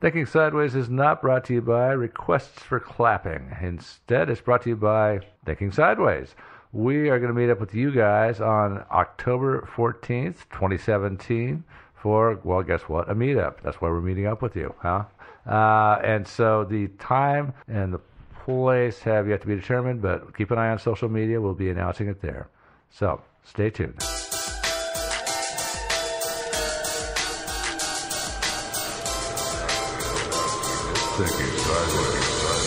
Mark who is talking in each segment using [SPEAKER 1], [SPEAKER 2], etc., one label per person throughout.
[SPEAKER 1] Thinking Sideways is not brought to you by requests for clapping. Instead, it's brought to you by Thinking Sideways. We are going to meet up with you guys on October 14th, 2017 for, well, guess what? A meetup. That's why we're meeting up with you, huh? Uh, and so the time and the place have yet to be determined, but keep an eye on social media. We'll be announcing it there. So stay tuned. Thinking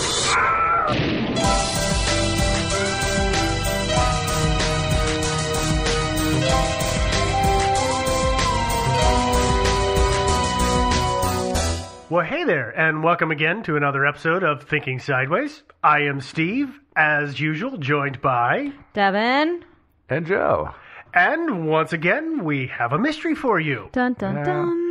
[SPEAKER 2] Well, hey there, and welcome again to another episode of Thinking Sideways. I am Steve, as usual, joined by.
[SPEAKER 3] Devin.
[SPEAKER 1] And Joe.
[SPEAKER 2] And once again, we have a mystery for you.
[SPEAKER 3] Dun dun
[SPEAKER 1] Yeah.
[SPEAKER 3] dun.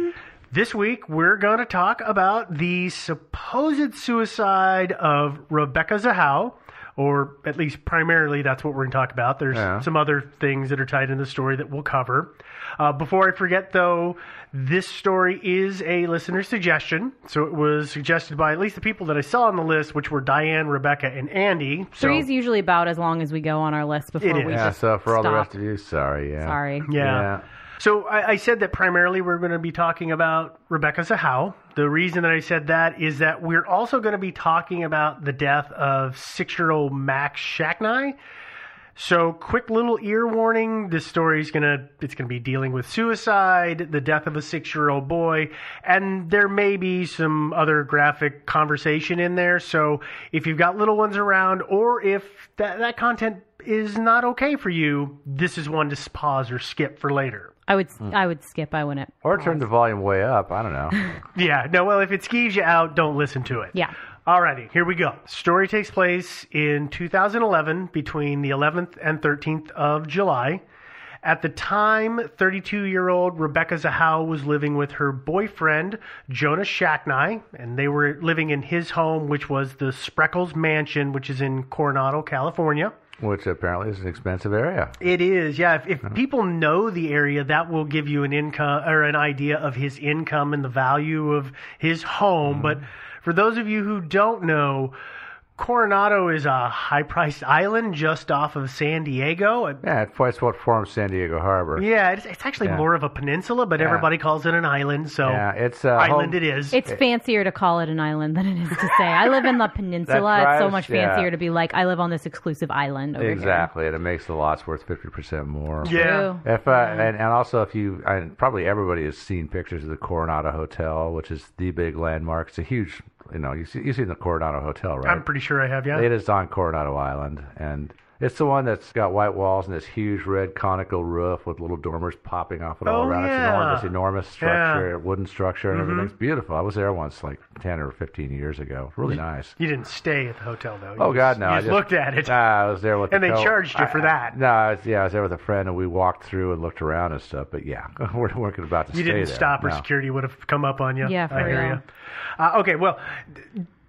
[SPEAKER 2] This week, we're going to talk about the supposed suicide of Rebecca Zahau, or at least primarily that's what we're going to talk about. There's
[SPEAKER 1] Yeah.
[SPEAKER 2] some other things that are tied in the story that we'll cover. Uh, before I forget, though, this story is a listener suggestion. So it was suggested by at least the people that I saw on the list, which were Diane, Rebecca, and Andy. So,
[SPEAKER 3] Three's usually about as long as we go on our list before
[SPEAKER 2] It
[SPEAKER 3] we
[SPEAKER 2] is.
[SPEAKER 1] Yeah,
[SPEAKER 3] just
[SPEAKER 1] so for all the rest of you, sorry. Yeah.
[SPEAKER 3] Sorry.
[SPEAKER 2] Yeah. So I, I said that primarily we're going to be talking about Rebecca Zahau. The reason that I said that is that we're also going to be talking about the death of six-year-old Max Shacknai. So quick little ear warning, this story is going to it's going to be dealing with suicide, the death of a 6-year-old boy, and there may be some other graphic conversation in there. So if you've got little ones around or if that that content is not okay for you, this is one to pause or skip for later.
[SPEAKER 3] I would
[SPEAKER 1] Hmm.
[SPEAKER 3] I would skip. I wouldn't.
[SPEAKER 1] Or turn the volume way up. I don't know.
[SPEAKER 2] Yeah, no, well, if it skeeves you out, don't listen to it.
[SPEAKER 3] Yeah.
[SPEAKER 2] Alrighty, here we go. Story takes place in 2011 between the 11th and 13th of July. At the time, 32 year old Rebecca Zahau was living with her boyfriend, Jonah Shacknai, and they were living in his home, which was the Spreckels Mansion, which is in Coronado, California.
[SPEAKER 1] Which apparently is an expensive area.
[SPEAKER 2] It is, yeah. If, if uh-huh. people know the area, that will give you an income or an idea of his income and the value of his home. Mm-hmm. But for those of you who don't know, Coronado is a high-priced island just off of San Diego.
[SPEAKER 1] Yeah, it's what forms San Diego Harbor.
[SPEAKER 2] Yeah, it's, it's actually
[SPEAKER 1] Yeah.
[SPEAKER 2] more of a peninsula, but
[SPEAKER 1] Yeah.
[SPEAKER 2] everybody calls it an island. So
[SPEAKER 1] Yeah, it's uh,
[SPEAKER 2] island
[SPEAKER 1] home-
[SPEAKER 2] it is.
[SPEAKER 3] It's fancier to call it an island than it is to say I live in the peninsula.
[SPEAKER 1] That
[SPEAKER 3] it's so
[SPEAKER 1] drives-
[SPEAKER 3] much
[SPEAKER 1] yeah.
[SPEAKER 3] fancier to be like I live on this exclusive island over
[SPEAKER 1] Exactly, and it makes the lots worth fifty percent more.
[SPEAKER 3] here. True.
[SPEAKER 1] If uh, and, and also if you and probably everybody has seen pictures of the Coronado Hotel, which is the big landmark. It's a huge, you know, you see you seen the Coronado Hotel, right?
[SPEAKER 2] I'm pretty sure I have. Yeah.
[SPEAKER 1] It is on Coronado Island, and it's the one that's got white walls and this huge red conical roof with little dormers popping off it all
[SPEAKER 2] Oh,
[SPEAKER 1] around. It's
[SPEAKER 2] yeah.
[SPEAKER 1] enormous, enormous structure,
[SPEAKER 2] Yeah.
[SPEAKER 1] wooden structure, and
[SPEAKER 2] Mhm.
[SPEAKER 1] everything's beautiful. I was there once, like ten or fifteen years ago. Really nice.
[SPEAKER 2] You didn't stay at the hotel though. You
[SPEAKER 1] Oh God,
[SPEAKER 2] just-
[SPEAKER 1] no!
[SPEAKER 2] You
[SPEAKER 1] I
[SPEAKER 2] just looked at it.
[SPEAKER 1] Nah, I was there with,
[SPEAKER 2] And
[SPEAKER 1] the
[SPEAKER 2] they
[SPEAKER 1] co-
[SPEAKER 2] charged you for that.
[SPEAKER 1] No, I was, yeah, I was there with a friend, and we walked through and looked around and stuff. But yeah, we're we're about to
[SPEAKER 2] you
[SPEAKER 1] stay
[SPEAKER 2] didn't
[SPEAKER 1] there.
[SPEAKER 2] stop or
[SPEAKER 1] No.
[SPEAKER 2] security would have come up on you.
[SPEAKER 3] Yeah, for
[SPEAKER 2] I hear
[SPEAKER 3] real.
[SPEAKER 2] you. Uh, okay, well,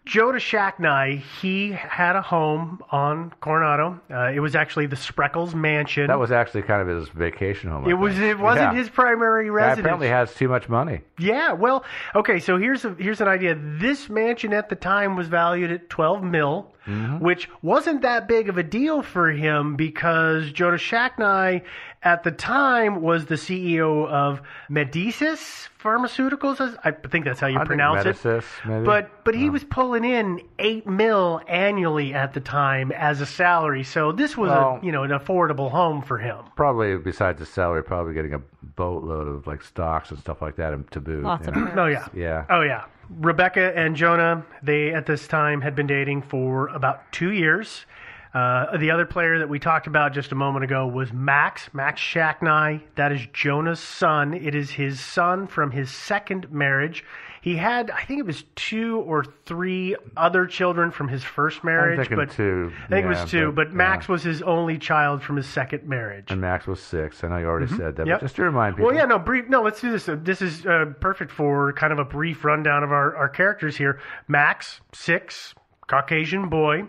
[SPEAKER 2] Jonah Shacknai, he had a home on Coronado. Uh, it was actually the Spreckels Mansion.
[SPEAKER 1] That was actually kind of his vacation home. I
[SPEAKER 2] it was.
[SPEAKER 1] think.
[SPEAKER 2] It wasn't
[SPEAKER 1] Yeah.
[SPEAKER 2] his primary residence.
[SPEAKER 1] apparently has too much money.
[SPEAKER 2] Yeah, well, okay, so here's a, here's an idea. This mansion at the time was valued at 12 mil, Mm-hmm. which wasn't that big of a deal for him because Jonah Shacknai at the time was the CEO of Medicis Pharmaceuticals. I think that's how you
[SPEAKER 1] I think
[SPEAKER 2] pronounce it.
[SPEAKER 1] Maybe.
[SPEAKER 2] But but he was pulling in 8 mil annually at the time as a salary. So this was
[SPEAKER 1] Well-
[SPEAKER 2] a, you know, an affordable home for him.
[SPEAKER 1] Probably besides the salary, probably getting a boatload of like stocks and stuff like that to boot.
[SPEAKER 3] Lots
[SPEAKER 1] you know?
[SPEAKER 3] perks.
[SPEAKER 2] Oh yeah.
[SPEAKER 1] Yeah.
[SPEAKER 2] Oh yeah. Rebecca and Jonah, they at this time had been dating for about two years. Uh, the other player that we talked about just a moment ago was Max, Max Shacknai. That is Jonah's son. It is his son from his second marriage. He had, I think it was two or three other children from his first marriage, but
[SPEAKER 1] two.
[SPEAKER 2] I think it was two.
[SPEAKER 1] but-
[SPEAKER 2] But, Max
[SPEAKER 1] yeah.
[SPEAKER 2] was his only child from his second marriage.
[SPEAKER 1] And Max was six. I know you already said that.
[SPEAKER 2] Mm-hmm. Yep.
[SPEAKER 1] But just to remind people.
[SPEAKER 2] Well, yeah, no, brief. No, let's do this. This is uh, perfect for kind of a brief rundown of our, our characters here. Max, six, Caucasian boy.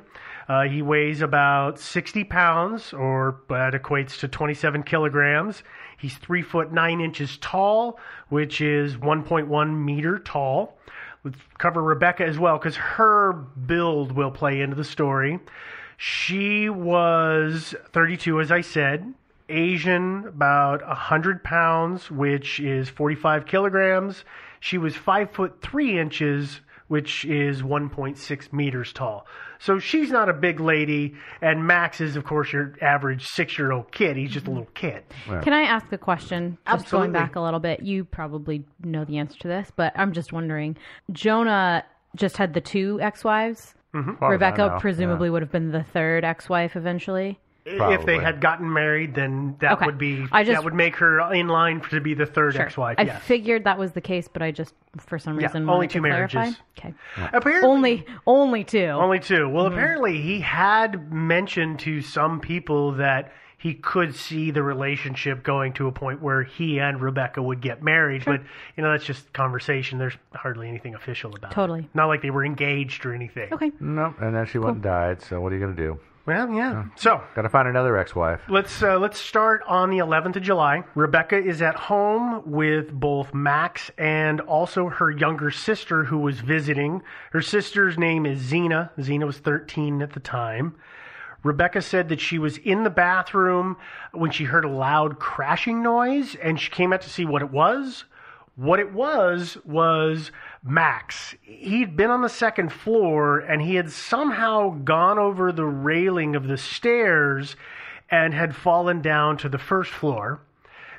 [SPEAKER 2] Uh, he weighs about 60 pounds, or that equates to 27 kilograms. He's three foot nine inches tall, which is 1.1 meter tall. Let's cover Rebecca as well, because her build will play into the story. She was 32, as I said. Asian, about 100 pounds, which is 45 kilograms. She was 5 foot 3 inches, which is 1.6 meters tall. So she's not a big lady, and Max is, of course, your average six year old kid. He's just a little kid.
[SPEAKER 3] Can I ask a question? Just
[SPEAKER 2] Absolutely.
[SPEAKER 3] going back a little bit. You probably know the answer to this, but I'm just wondering. Jonah just had the two ex-wives.
[SPEAKER 2] Mm-hmm.
[SPEAKER 1] as far as I
[SPEAKER 3] Rebecca
[SPEAKER 1] know,
[SPEAKER 3] presumably would have been the third ex-wife eventually.
[SPEAKER 2] If they had gotten married, then that
[SPEAKER 3] Okay.
[SPEAKER 2] would be
[SPEAKER 3] I just-
[SPEAKER 2] that would make her in line to be the third ex-wife.
[SPEAKER 3] I
[SPEAKER 2] yes.
[SPEAKER 3] figured that was the case, but I just for some
[SPEAKER 2] Yeah,
[SPEAKER 3] reason
[SPEAKER 2] only
[SPEAKER 3] wanted to
[SPEAKER 2] two
[SPEAKER 3] clarify.
[SPEAKER 2] marriages.
[SPEAKER 3] Okay.
[SPEAKER 2] Apparently,
[SPEAKER 3] Only only two.
[SPEAKER 2] Only two. Well,
[SPEAKER 3] Mm-hmm.
[SPEAKER 2] apparently he had mentioned to some people that he could see the relationship going to a point where he and Rebecca would get married. But you know, that's just conversation. There's hardly anything official about it.
[SPEAKER 3] Totally.
[SPEAKER 2] Not like they were engaged or anything.
[SPEAKER 3] okay.
[SPEAKER 1] No, and then she went and died. So what are you going to do?
[SPEAKER 2] Well, yeah. So
[SPEAKER 1] Got to find another ex-wife.
[SPEAKER 2] Let's uh, let's start on the 11th of July. Rebecca is at home with both Max and also her younger sister who was visiting. Her sister's name is Xena. Xena was 13 at the time. Rebecca said that she was in the bathroom when she heard a loud crashing noise and she came out to see what it was. What it was was Max. He'd been on the second floor and he had somehow gone over the railing of the stairs and had fallen down to the first floor.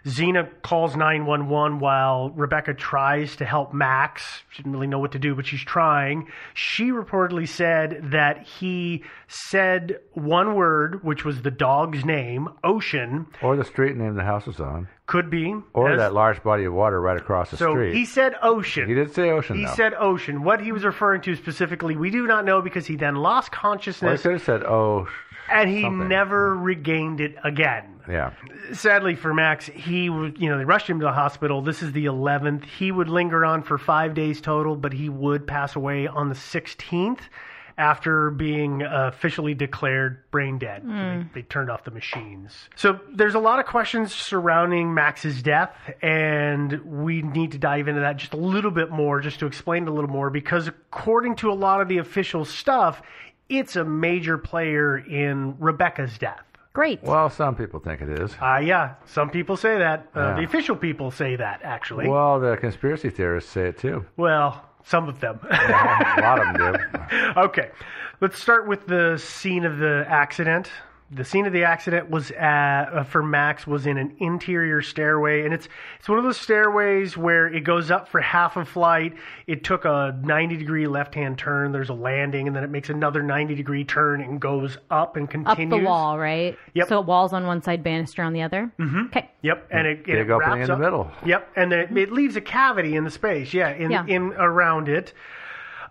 [SPEAKER 2] Xena calls 911 while Rebecca tries to help Max. She didn't really know what to do, but she's trying. She reportedly said that he said one word, which was the dog's name, Ocean.
[SPEAKER 1] Or the street name the house is on.
[SPEAKER 2] Could be.
[SPEAKER 1] Or that large body of water right across the
[SPEAKER 2] So
[SPEAKER 1] street.
[SPEAKER 2] he said Ocean.
[SPEAKER 1] He did say ocean,
[SPEAKER 2] He
[SPEAKER 1] though.
[SPEAKER 2] said ocean. What he was referring to specifically, we do not know because he then lost
[SPEAKER 1] Well, he
[SPEAKER 2] consciousness
[SPEAKER 1] could have said, oh,
[SPEAKER 2] and he
[SPEAKER 1] something.
[SPEAKER 2] never regained it again.
[SPEAKER 1] Yeah.
[SPEAKER 2] Sadly for Max, he you know, they rushed him to the hospital. This is the 11th. He would linger on for five days total, but he would pass away on the 16th after being uh, officially declared brain dead. So they, they turned off the machines. So there's a lot of questions surrounding Max's death, and we need to dive into that just a little bit more, just to explain it a little more, because according to a lot of the official stuff, it's a major player in Rebecca's death.
[SPEAKER 3] Great.
[SPEAKER 1] Well, some people think it is.
[SPEAKER 2] Uh, yeah, some people say that. Uh,
[SPEAKER 1] Yeah.
[SPEAKER 2] The official people say that, actually.
[SPEAKER 1] Well, the conspiracy theorists say it too.
[SPEAKER 2] Well, some of them.
[SPEAKER 1] a lot of them do.
[SPEAKER 2] okay, let's start with the scene of the accident. The scene of the accident was at, uh, for Max was in an interior stairway, and it's it's one of those stairways where it goes up for half a flight. It took a ninety degree left hand turn. There's a landing, and then it makes another ninety degree turn and goes up and continues
[SPEAKER 3] Up
[SPEAKER 2] continues
[SPEAKER 3] the wall, right?
[SPEAKER 2] Yep.
[SPEAKER 3] So walls on one side, banister on the other. Mm-hmm. Okay.
[SPEAKER 2] Yep, and it, and
[SPEAKER 1] Big
[SPEAKER 2] it
[SPEAKER 1] opening
[SPEAKER 2] wraps
[SPEAKER 1] in the
[SPEAKER 2] up-
[SPEAKER 1] middle.
[SPEAKER 2] Yep, and then it, it leaves a cavity in the space. Yeah, in
[SPEAKER 3] Yeah.
[SPEAKER 2] in around it.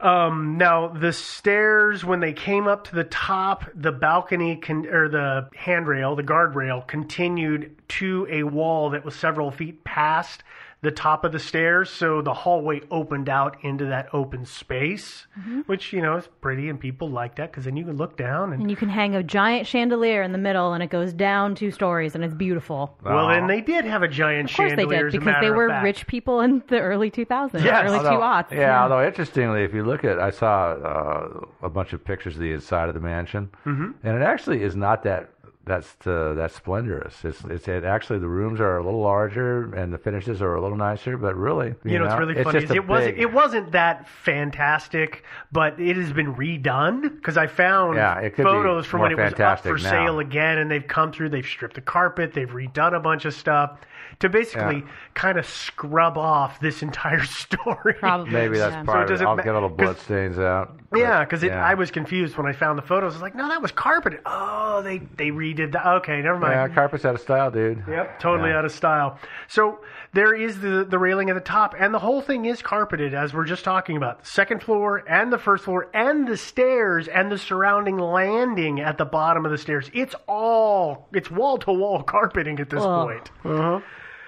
[SPEAKER 2] Um, now the stairs, when they came up to the top, the balcony con- or the handrail, the guardrail, continued to a wall that was several feet past the top of the stairs. So the hallway opened out into that open space, which you know is pretty, and people like that because then you can look down and
[SPEAKER 3] And you can hang a giant chandelier in the middle, and it goes down two stories, and it's beautiful.
[SPEAKER 2] well, then they did have a giant
[SPEAKER 3] Of course they did, because they were rich people in the early 2000s,
[SPEAKER 2] Yes.
[SPEAKER 3] early
[SPEAKER 1] Although-
[SPEAKER 3] 2 aughts.
[SPEAKER 1] Yeah, although interestingly, if you look at, I saw uh, a bunch of pictures of the inside of the mansion, mm-hmm. and it actually is not that that's uh, that splendorous. It's it's it actually the rooms are a little larger and the finishes are a little nicer, but really, you,
[SPEAKER 2] You know, it's really funny.
[SPEAKER 1] just
[SPEAKER 2] it wasn't
[SPEAKER 1] big-
[SPEAKER 2] it wasn't that fantastic, but it has been redone because I found
[SPEAKER 1] Yeah, it could be
[SPEAKER 2] photos from when it was up for
[SPEAKER 1] now.
[SPEAKER 2] sale again, and they've come through. They've stripped the carpet. They've redone a bunch of stuff to basically
[SPEAKER 1] Yeah.
[SPEAKER 2] kind of scrub off this entire story.
[SPEAKER 3] Probably.
[SPEAKER 1] Maybe that's
[SPEAKER 3] yeah.
[SPEAKER 1] part of it.
[SPEAKER 2] doesn't
[SPEAKER 1] I'll
[SPEAKER 2] ma-
[SPEAKER 1] get little
[SPEAKER 2] 'cause-
[SPEAKER 1] blood stains out. but-
[SPEAKER 2] Yeah, because
[SPEAKER 1] yeah.
[SPEAKER 2] I was confused when I found the photos. I was like, no, that was carpeted. Oh, they they redid that. Okay, never mind.
[SPEAKER 1] Yeah, carpet's out of style, dude.
[SPEAKER 2] Yep, totally
[SPEAKER 1] Yeah.
[SPEAKER 2] out of style. So there is the the railing at the top, and the whole thing is carpeted, as we're just talking about. The second floor and the first floor, and the stairs and the surrounding landing at the bottom of the stairs. It's all it's wall to wall carpeting at this
[SPEAKER 3] Ugh.
[SPEAKER 2] point. Uh-huh.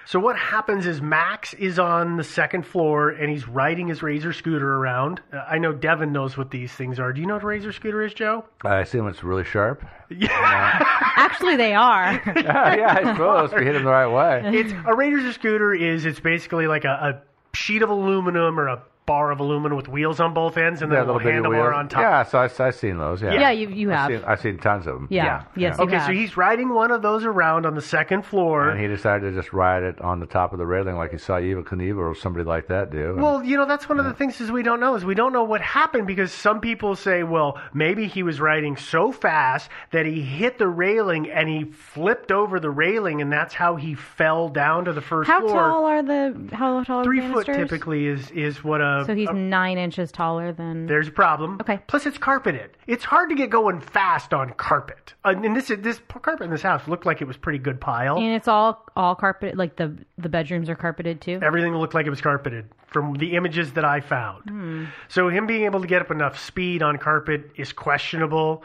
[SPEAKER 2] So what happens is Max is on the second floor and he's riding his Razor scooter around. Uh, I know Devin knows what these things are. Do you know what a Razor scooter is, Joe?
[SPEAKER 1] I assume it's really sharp. Yeah.
[SPEAKER 3] Actually, they are.
[SPEAKER 1] yeah, I suppose if you hit them the right way.
[SPEAKER 2] it's a Razor scooter is it's basically like a, a sheet of aluminum or a bar of aluminum with wheels on both ends and then a little
[SPEAKER 1] bitty
[SPEAKER 2] handlebar
[SPEAKER 1] wheels.
[SPEAKER 2] on top.
[SPEAKER 1] Yeah, so I, I've seen those. Yeah,
[SPEAKER 3] Yeah, you- you
[SPEAKER 1] I've. Seen, I've seen tons of them.
[SPEAKER 3] Yeah. Yes, you
[SPEAKER 2] Okay,
[SPEAKER 3] have.
[SPEAKER 2] so he's riding one of those around on the second floor.
[SPEAKER 1] And he decided to just ride it on the top of the railing like he saw Evel Knievel or somebody like that do. And-
[SPEAKER 2] Well, you know, that's one of the things is we don't know is we don't know what happened because some people say, well, maybe he was riding so fast that he hit the railing and he flipped over the railing and that's how he fell down to the first
[SPEAKER 3] How
[SPEAKER 2] floor.
[SPEAKER 3] How tall are the how tall are
[SPEAKER 2] Three
[SPEAKER 3] the
[SPEAKER 2] foot typically is is what a
[SPEAKER 3] So he's nine inches taller than.
[SPEAKER 2] There's a problem.
[SPEAKER 3] Okay.
[SPEAKER 2] Plus, it's carpeted. It's hard to get going fast on carpet. Uh, and this this carpet in this house looked like it was pretty good pile.
[SPEAKER 3] And it's all all carpeted. Like the the bedrooms are carpeted too.
[SPEAKER 2] Everything looked like it was carpeted from the images that I found. So him being able to get up enough speed on carpet is questionable.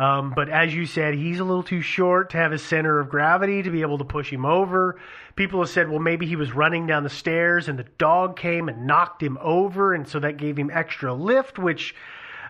[SPEAKER 2] Um, but as you said, he's a little too short to have his center of gravity to be able to push him over. People have said, well, maybe he was running down the stairs and the dog came and knocked him over, and so that gave him extra lift, which,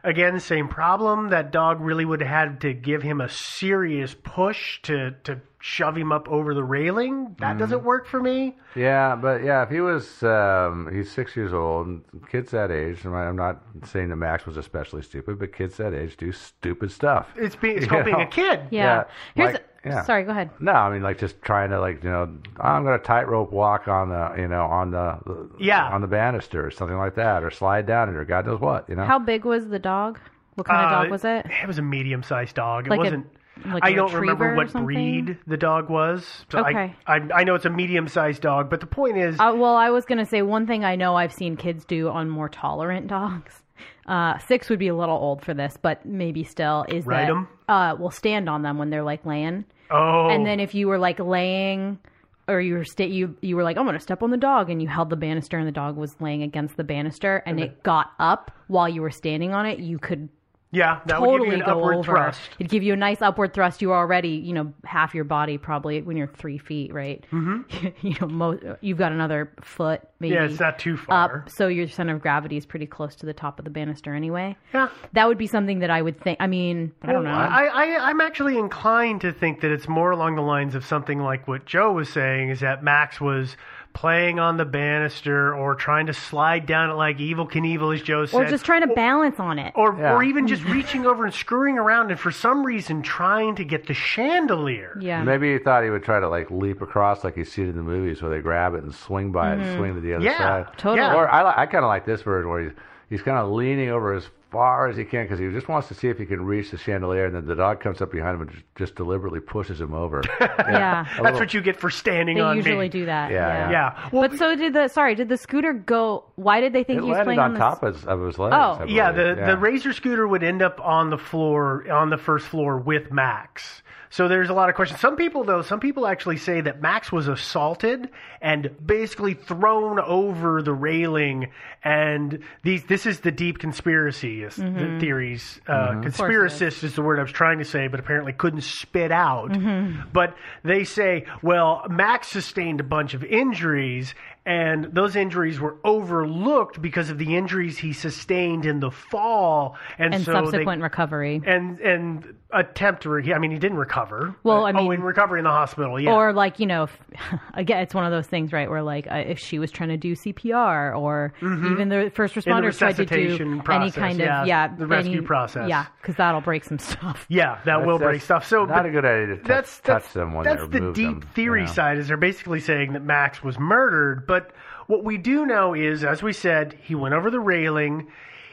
[SPEAKER 2] again, same problem. That dog really would have had to give him a serious push to, to shove him up over the railing. That doesn't work for me.
[SPEAKER 1] yeah, but yeah, if he was, um, he's six years old, kids that age, and I'm not saying that Max was especially stupid, but kids that age do stupid stuff.
[SPEAKER 2] It's being it's
[SPEAKER 1] You
[SPEAKER 2] called being
[SPEAKER 1] know?
[SPEAKER 2] a kid.
[SPEAKER 3] Yeah.
[SPEAKER 1] Yeah,
[SPEAKER 3] Here's.
[SPEAKER 1] like- yeah.
[SPEAKER 3] Sorry. Go ahead.
[SPEAKER 1] No, I mean like just trying to like you know I'm gonna tightrope walk on the you know on the, the
[SPEAKER 2] Yeah.
[SPEAKER 1] on the banister or something like that or slide down it or God knows what you know
[SPEAKER 3] How big was the dog? What kind of
[SPEAKER 2] Uh,
[SPEAKER 3] dog was it?
[SPEAKER 2] It was a medium-sized dog. It
[SPEAKER 3] Like a-
[SPEAKER 2] wasn't.
[SPEAKER 3] like
[SPEAKER 2] I
[SPEAKER 3] a
[SPEAKER 2] don't remember what breed the dog was. So
[SPEAKER 3] Okay.
[SPEAKER 2] I, I I know it's a medium-sized dog, but the point is,
[SPEAKER 3] Uh, well, I was going to say one thing I know I've seen kids do on more tolerant dogs. Uh, six would be a little old for this, but maybe still is
[SPEAKER 2] Ride
[SPEAKER 3] that
[SPEAKER 2] 'em?
[SPEAKER 3] uh, we'll stand on them when they're like laying,
[SPEAKER 2] oh,
[SPEAKER 3] and then if you were like laying or you were sta- you you were like I'm going to step on the dog, and you held the banister, and the dog was laying against the banister, and it got up while you were standing on it, you could
[SPEAKER 2] yeah, that would
[SPEAKER 3] totally
[SPEAKER 2] give you an
[SPEAKER 3] go
[SPEAKER 2] upward
[SPEAKER 3] over.
[SPEAKER 2] thrust.
[SPEAKER 3] It'd give you a nice upward thrust. You're already, you know, half your body probably when you're three feet, right? Mm-hmm. you know, mo- you've got another foot, maybe.
[SPEAKER 2] Yeah, it's not too far.
[SPEAKER 3] up, so your center of gravity is pretty close to the top of the banister anyway.
[SPEAKER 2] Yeah.
[SPEAKER 3] That would be something that I would think. I mean, I don't know.
[SPEAKER 2] I, I, I'm actually inclined to think that it's more along the lines of something like what Joe was saying is that Max was playing on the banister or trying to slide down it like Evel Knievel, as Joe said.
[SPEAKER 3] or just trying to balance on it.
[SPEAKER 2] or,
[SPEAKER 1] Yeah.
[SPEAKER 2] or even just reaching over and screwing around and for some reason trying to get the chandelier.
[SPEAKER 3] yeah.
[SPEAKER 1] Maybe he thought he would try to like leap across like you see it in the movies where they grab it and swing by it and mm-hmm. swing to the other
[SPEAKER 2] Yeah,
[SPEAKER 1] side.
[SPEAKER 3] totally.
[SPEAKER 2] yeah.
[SPEAKER 1] Or I, I kind of like this version where he's, he's kind of leaning over as far as he can because he just wants to see if he can reach the chandelier, and then the dog comes up behind him and just, just deliberately pushes him over.
[SPEAKER 3] yeah.
[SPEAKER 2] That's what you get for standing
[SPEAKER 3] They
[SPEAKER 2] on
[SPEAKER 3] usually
[SPEAKER 2] me.
[SPEAKER 3] do that.
[SPEAKER 1] Yeah,
[SPEAKER 3] Yeah.
[SPEAKER 1] yeah.
[SPEAKER 2] Yeah. Well,
[SPEAKER 3] but so did the sorry, did the scooter go why did they think
[SPEAKER 1] it
[SPEAKER 3] he was
[SPEAKER 1] landed
[SPEAKER 3] playing
[SPEAKER 1] on
[SPEAKER 3] on,
[SPEAKER 1] top
[SPEAKER 3] this?
[SPEAKER 1] of, of his legs.
[SPEAKER 3] Oh.
[SPEAKER 2] Yeah,
[SPEAKER 1] believe.
[SPEAKER 2] the, the razor scooter would end up on the floor, on the first floor with Max. So there's a lot of questions. Some people, though, some people actually say that Max was assaulted and basically thrown over the railing. And these, this is the deep conspiracy is the mm-hmm. theories. Uh, Conspiracist is the word I was trying to say, but apparently couldn't spit out. Mm-hmm. But they say, well, Max sustained a bunch of injuries, and those injuries were overlooked because of the injuries he sustained in the fall, and,
[SPEAKER 3] and
[SPEAKER 2] so
[SPEAKER 3] subsequent
[SPEAKER 2] they,
[SPEAKER 3] recovery.
[SPEAKER 2] and and attempt to. Re- I mean, he didn't recover.
[SPEAKER 3] Well, I
[SPEAKER 2] oh,
[SPEAKER 3] mean-
[SPEAKER 2] in recovery in the hospital, yeah.
[SPEAKER 3] Or like you know, if, again, it's one of those things, right? Where like uh, if she was trying to do CPR, or even the first
[SPEAKER 2] Mm-hmm. the
[SPEAKER 3] responders tried to do
[SPEAKER 2] resuscitation
[SPEAKER 3] any
[SPEAKER 2] process,
[SPEAKER 3] kind of
[SPEAKER 2] yeah,
[SPEAKER 3] yeah,
[SPEAKER 2] the rescue
[SPEAKER 3] any-
[SPEAKER 2] process.
[SPEAKER 3] yeah, because that'll break some stuff.
[SPEAKER 2] yeah, that
[SPEAKER 1] That's-
[SPEAKER 2] will break stuff. So
[SPEAKER 1] not a good idea to touch,
[SPEAKER 2] that's
[SPEAKER 1] touch
[SPEAKER 2] that's,
[SPEAKER 1] them when
[SPEAKER 2] that's
[SPEAKER 1] they
[SPEAKER 2] the deep
[SPEAKER 1] them,
[SPEAKER 2] theory
[SPEAKER 1] you know.
[SPEAKER 2] side. Is they're basically saying that Max was murdered, but what we do know is, as we said, he went over the railing,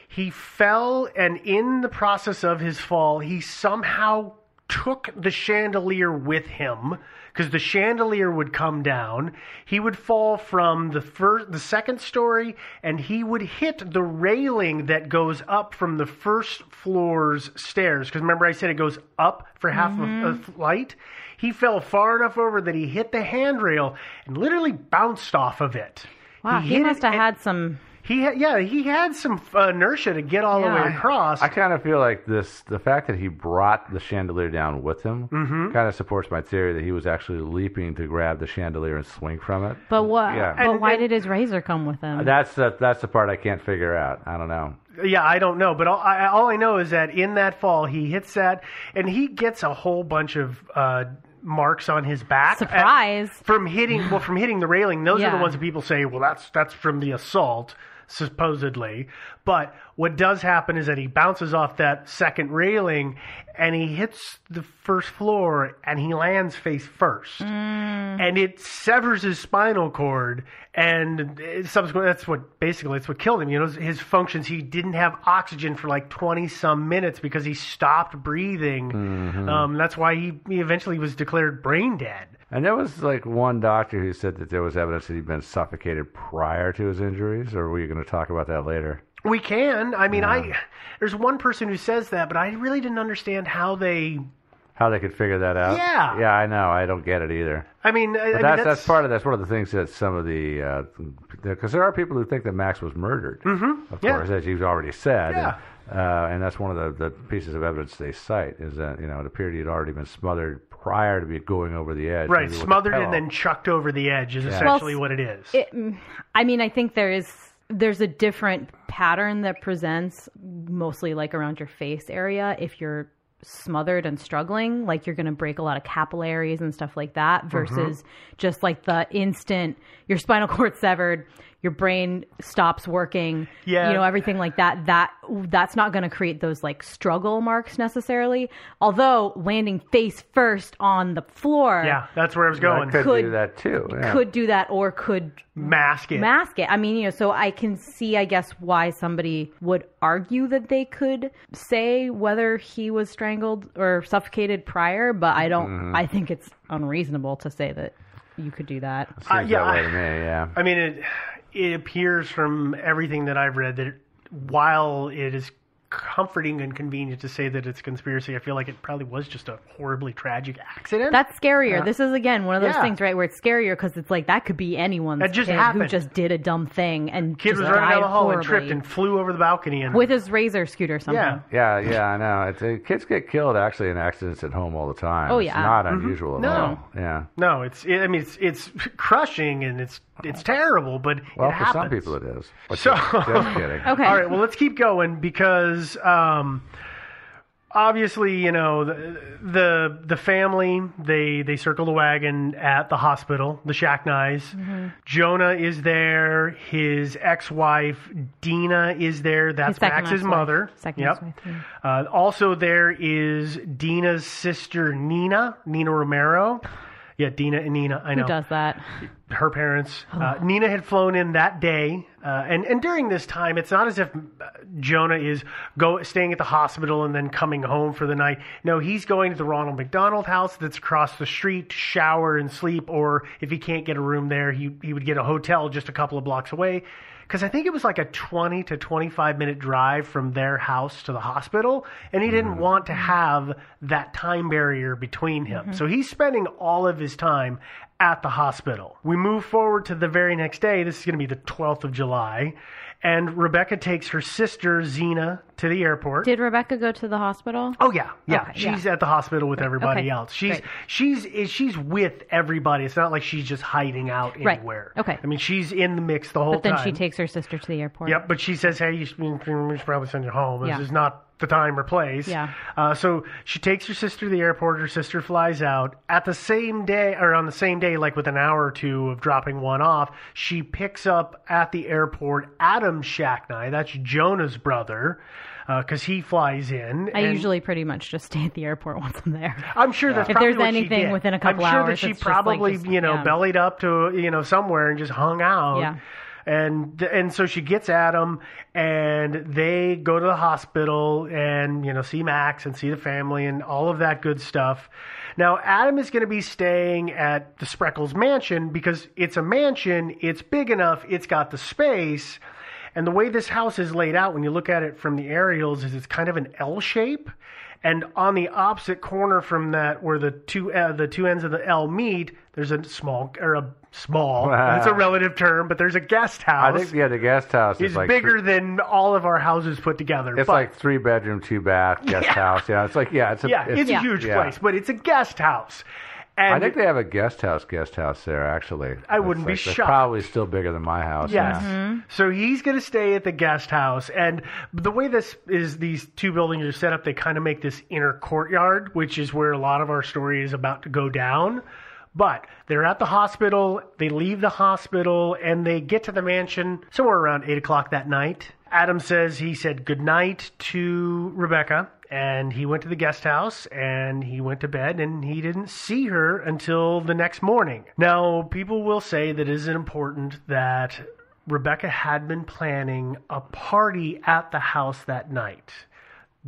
[SPEAKER 2] he fell, and in the process of his fall, he somehow took the chandelier with him because the chandelier would come down. He would fall from the first, the second story, and he would hit the railing that goes up from the first floor's stairs. Because remember, I said it goes up for half
[SPEAKER 3] Mm-hmm.
[SPEAKER 2] of a flight. He fell far enough over that he hit the handrail and literally bounced off of it.
[SPEAKER 3] Wow, he,
[SPEAKER 2] hit
[SPEAKER 3] must have had some.
[SPEAKER 2] He had, yeah, he had some uh, inertia to get all the way across.
[SPEAKER 1] I kind of feel like this the fact that he brought the chandelier down with him
[SPEAKER 2] Mm-hmm.
[SPEAKER 1] kind of supports my theory that he was actually leaping to grab the chandelier and swing from it.
[SPEAKER 3] But what?
[SPEAKER 1] Yeah.
[SPEAKER 3] But
[SPEAKER 2] And-
[SPEAKER 3] why
[SPEAKER 2] and-
[SPEAKER 3] did his razor come with him?
[SPEAKER 1] That's the, that's the part I can't figure out. I don't know.
[SPEAKER 2] Yeah, I don't know, but all I, all I know is that in that fall he hits that, and he gets a whole bunch of uh, marks on his back.
[SPEAKER 3] Surprise.
[SPEAKER 2] Uh, from hitting well from hitting the railing. Those are the ones that people say, well, that's that's from the assault, supposedly. But what does happen is that he bounces off that second railing, and he hits the first floor, and he lands face first, and it severs his spinal cord, and subsequently, that's what basically that's what killed him. You know, his functions. He didn't have oxygen for like twenty some minutes because he stopped breathing. Um, that's why he, he eventually was declared brain dead.
[SPEAKER 1] And there was like one doctor who said that there was evidence that he'd been suffocated prior to his injuries, or were you going to talk about that later?
[SPEAKER 2] We can. I mean, I there's one person who says that, but I really didn't understand how they.
[SPEAKER 1] How they could figure that out?
[SPEAKER 2] Yeah.
[SPEAKER 1] Yeah, I know. I don't get it either.
[SPEAKER 2] I mean, I, I
[SPEAKER 1] But
[SPEAKER 2] mean,
[SPEAKER 1] that's, that's part of that's one of the things that some of the because there are people who think that Max was murdered. Mm-hmm. Of
[SPEAKER 2] Yeah.
[SPEAKER 1] course, as you've already said.
[SPEAKER 2] Yeah.
[SPEAKER 1] And, uh, and that's one of the, the pieces of evidence they cite is that you know it appeared he'd already been smothered prior to be going over the edge.
[SPEAKER 2] right,
[SPEAKER 1] maybe with
[SPEAKER 2] smothered and then chucked over the edge is essentially
[SPEAKER 3] Well,
[SPEAKER 2] what it is.
[SPEAKER 3] It, I mean, I think there is there's a different pattern that presents mostly like around your face area if you're smothered and struggling like you're going to break a lot of capillaries and stuff like that mm-hmm. versus just like the instant your spinal cord severed your brain stops working
[SPEAKER 2] Yeah.
[SPEAKER 3] you know everything like that that that's not going to create those like struggle marks necessarily although landing face first on the floor
[SPEAKER 2] yeah, that's where I was
[SPEAKER 1] That
[SPEAKER 2] going.
[SPEAKER 1] could,
[SPEAKER 3] could-
[SPEAKER 1] do that too. yeah.
[SPEAKER 3] could do that or could
[SPEAKER 2] Mask it.
[SPEAKER 3] mask it. I mean, you know, so I can see, I guess, why somebody would argue that they could say whether he was strangled or suffocated prior, but I don't.
[SPEAKER 1] Mm-hmm.
[SPEAKER 3] I think it's unreasonable to say that you could do that.
[SPEAKER 2] Uh, yeah,
[SPEAKER 1] that way
[SPEAKER 2] I-
[SPEAKER 1] to me. Yeah.
[SPEAKER 2] I mean, it it appears from everything that I've read that while it is comforting and convenient to say that it's a conspiracy, I feel like it probably was just a horribly tragic accident.
[SPEAKER 3] That's scarier. This is again one of those
[SPEAKER 2] Yeah.
[SPEAKER 3] things, right, where it's scarier because it's like that could be anyone's
[SPEAKER 2] That just
[SPEAKER 3] kid who just did a dumb thing and
[SPEAKER 2] Kid
[SPEAKER 3] just
[SPEAKER 2] was running down the hall and
[SPEAKER 3] horribly
[SPEAKER 2] tripped and flew over the balcony and
[SPEAKER 3] with his razor scooter somehow.
[SPEAKER 2] yeah.
[SPEAKER 1] Yeah, yeah, I know. It's, uh, kids get killed actually in accidents at home all the time.
[SPEAKER 3] Oh,
[SPEAKER 1] It's
[SPEAKER 3] yeah.
[SPEAKER 1] not unusual at
[SPEAKER 2] No.
[SPEAKER 1] all. Yeah.
[SPEAKER 2] No, it's. It, I mean, it's it's crushing and it's it's terrible, but
[SPEAKER 1] Well,
[SPEAKER 2] it
[SPEAKER 1] for
[SPEAKER 2] happens.
[SPEAKER 1] some people it is. But
[SPEAKER 2] So-
[SPEAKER 1] just, just kidding.
[SPEAKER 3] Okay.
[SPEAKER 2] All right, well, let's keep going because um, obviously, you know, the, the the family they they circle the wagon at the hospital, the Shacknais.
[SPEAKER 3] Mm-hmm.
[SPEAKER 2] Jonah is there. His ex-wife Dina is there. That's
[SPEAKER 3] His
[SPEAKER 2] Max's mother.
[SPEAKER 3] Second
[SPEAKER 2] yep.
[SPEAKER 3] ex-wife, yeah.
[SPEAKER 2] Uh, also, there is Dina's sister Nina, Nina Romano. Yeah, Dina and Nina. I know
[SPEAKER 3] Who does that?
[SPEAKER 2] her parents. Uh, Nina had flown in that day, uh, and and during this time, it's not as if uh, Jonah is go staying at the hospital and then coming home for the night. No, he's going to the Ronald McDonald House that's across the street to shower and sleep, or if he can't get a room there, he he would get a hotel just a couple of blocks away. Because I think it was like a 20 to 25 minute drive from their house to the hospital, and he didn't want to have that time barrier between him. So he's spending all of his time at the hospital. We move forward to the very next day. This is going to be the 12th of July. And Rebecca takes her sister, Xena, to the airport.
[SPEAKER 3] Did Rebecca go to the hospital?
[SPEAKER 2] Oh yeah, yeah.
[SPEAKER 3] Okay,
[SPEAKER 2] she's
[SPEAKER 3] yeah.
[SPEAKER 2] at the hospital with everybody
[SPEAKER 3] Okay,
[SPEAKER 2] else. She's
[SPEAKER 3] great.
[SPEAKER 2] she's is- she's with everybody. It's not like she's just hiding out
[SPEAKER 3] Right,
[SPEAKER 2] anywhere.
[SPEAKER 3] okay.
[SPEAKER 2] I mean, she's in the mix the whole time.
[SPEAKER 3] But then
[SPEAKER 2] time.
[SPEAKER 3] she takes her sister to the airport.
[SPEAKER 2] Yep, but she says, "Hey, you should, we should probably send you home. This
[SPEAKER 3] Yeah.
[SPEAKER 2] is not the time or place."
[SPEAKER 3] Yeah.
[SPEAKER 2] Uh, so she takes her sister to the airport. Her sister flies out at the same day, or on the same day, like with an hour or two of dropping one off. She picks up at the airport Adam Shacknai. That's Jonah's brother. Because he flies in.
[SPEAKER 3] I usually pretty much just stay at the airport once I'm there.
[SPEAKER 2] I'm sure that's
[SPEAKER 3] If
[SPEAKER 2] probably
[SPEAKER 3] there's
[SPEAKER 2] what she
[SPEAKER 3] anything within a couple hours.
[SPEAKER 2] I'm sure
[SPEAKER 3] hours,
[SPEAKER 2] that she
[SPEAKER 3] just like
[SPEAKER 2] probably,
[SPEAKER 3] just-
[SPEAKER 2] you know,
[SPEAKER 3] yeah.
[SPEAKER 2] bellied up to you know somewhere and just hung out.
[SPEAKER 3] Yeah.
[SPEAKER 2] And and so she gets Adam, and they go to the hospital and you know see Max and see the family and all of that good stuff. Now Adam is going to be staying at the Spreckels mansion because it's a mansion. It's big enough. It's got the space. And the way this house is laid out, when you look at it from the aerials, is it's kind of an L shape. And on the opposite corner from that, where the two uh, the two ends of the L meet, there's a small or a small. That's a relative term, but there's a guest house.
[SPEAKER 1] I
[SPEAKER 2] house.
[SPEAKER 1] think yeah, the guest house is
[SPEAKER 2] is
[SPEAKER 1] like
[SPEAKER 2] bigger
[SPEAKER 1] three-
[SPEAKER 2] than all of our houses put together.
[SPEAKER 1] it's
[SPEAKER 2] but,
[SPEAKER 1] like three bedroom, two bath guest
[SPEAKER 2] Yeah.
[SPEAKER 1] house. Yeah, it's like yeah, it's a
[SPEAKER 2] yeah, it's,
[SPEAKER 3] Yeah.
[SPEAKER 2] a huge
[SPEAKER 1] yeah.
[SPEAKER 2] place, but it's a guest house. And
[SPEAKER 1] I think they have a guest house, guest house there. Actually,
[SPEAKER 2] I wouldn't be
[SPEAKER 1] like- it's
[SPEAKER 2] shocked.
[SPEAKER 1] Probably still bigger than my house.
[SPEAKER 2] Yes.
[SPEAKER 1] yeah. Mm-hmm.
[SPEAKER 2] So he's going to stay at the guest house. And the way this is, these two buildings are set up, they kind of make this inner courtyard, which is where a lot of our story is about to go down. But they're at the hospital, they leave the hospital, and they get to the mansion somewhere around 8 o'clock that night. Adam says he said goodnight to Rebecca, and he went to the guest house and he went to bed, and he didn't see her until the next morning. Now, people will say that it is important that Rebecca had been planning a party at the house that night.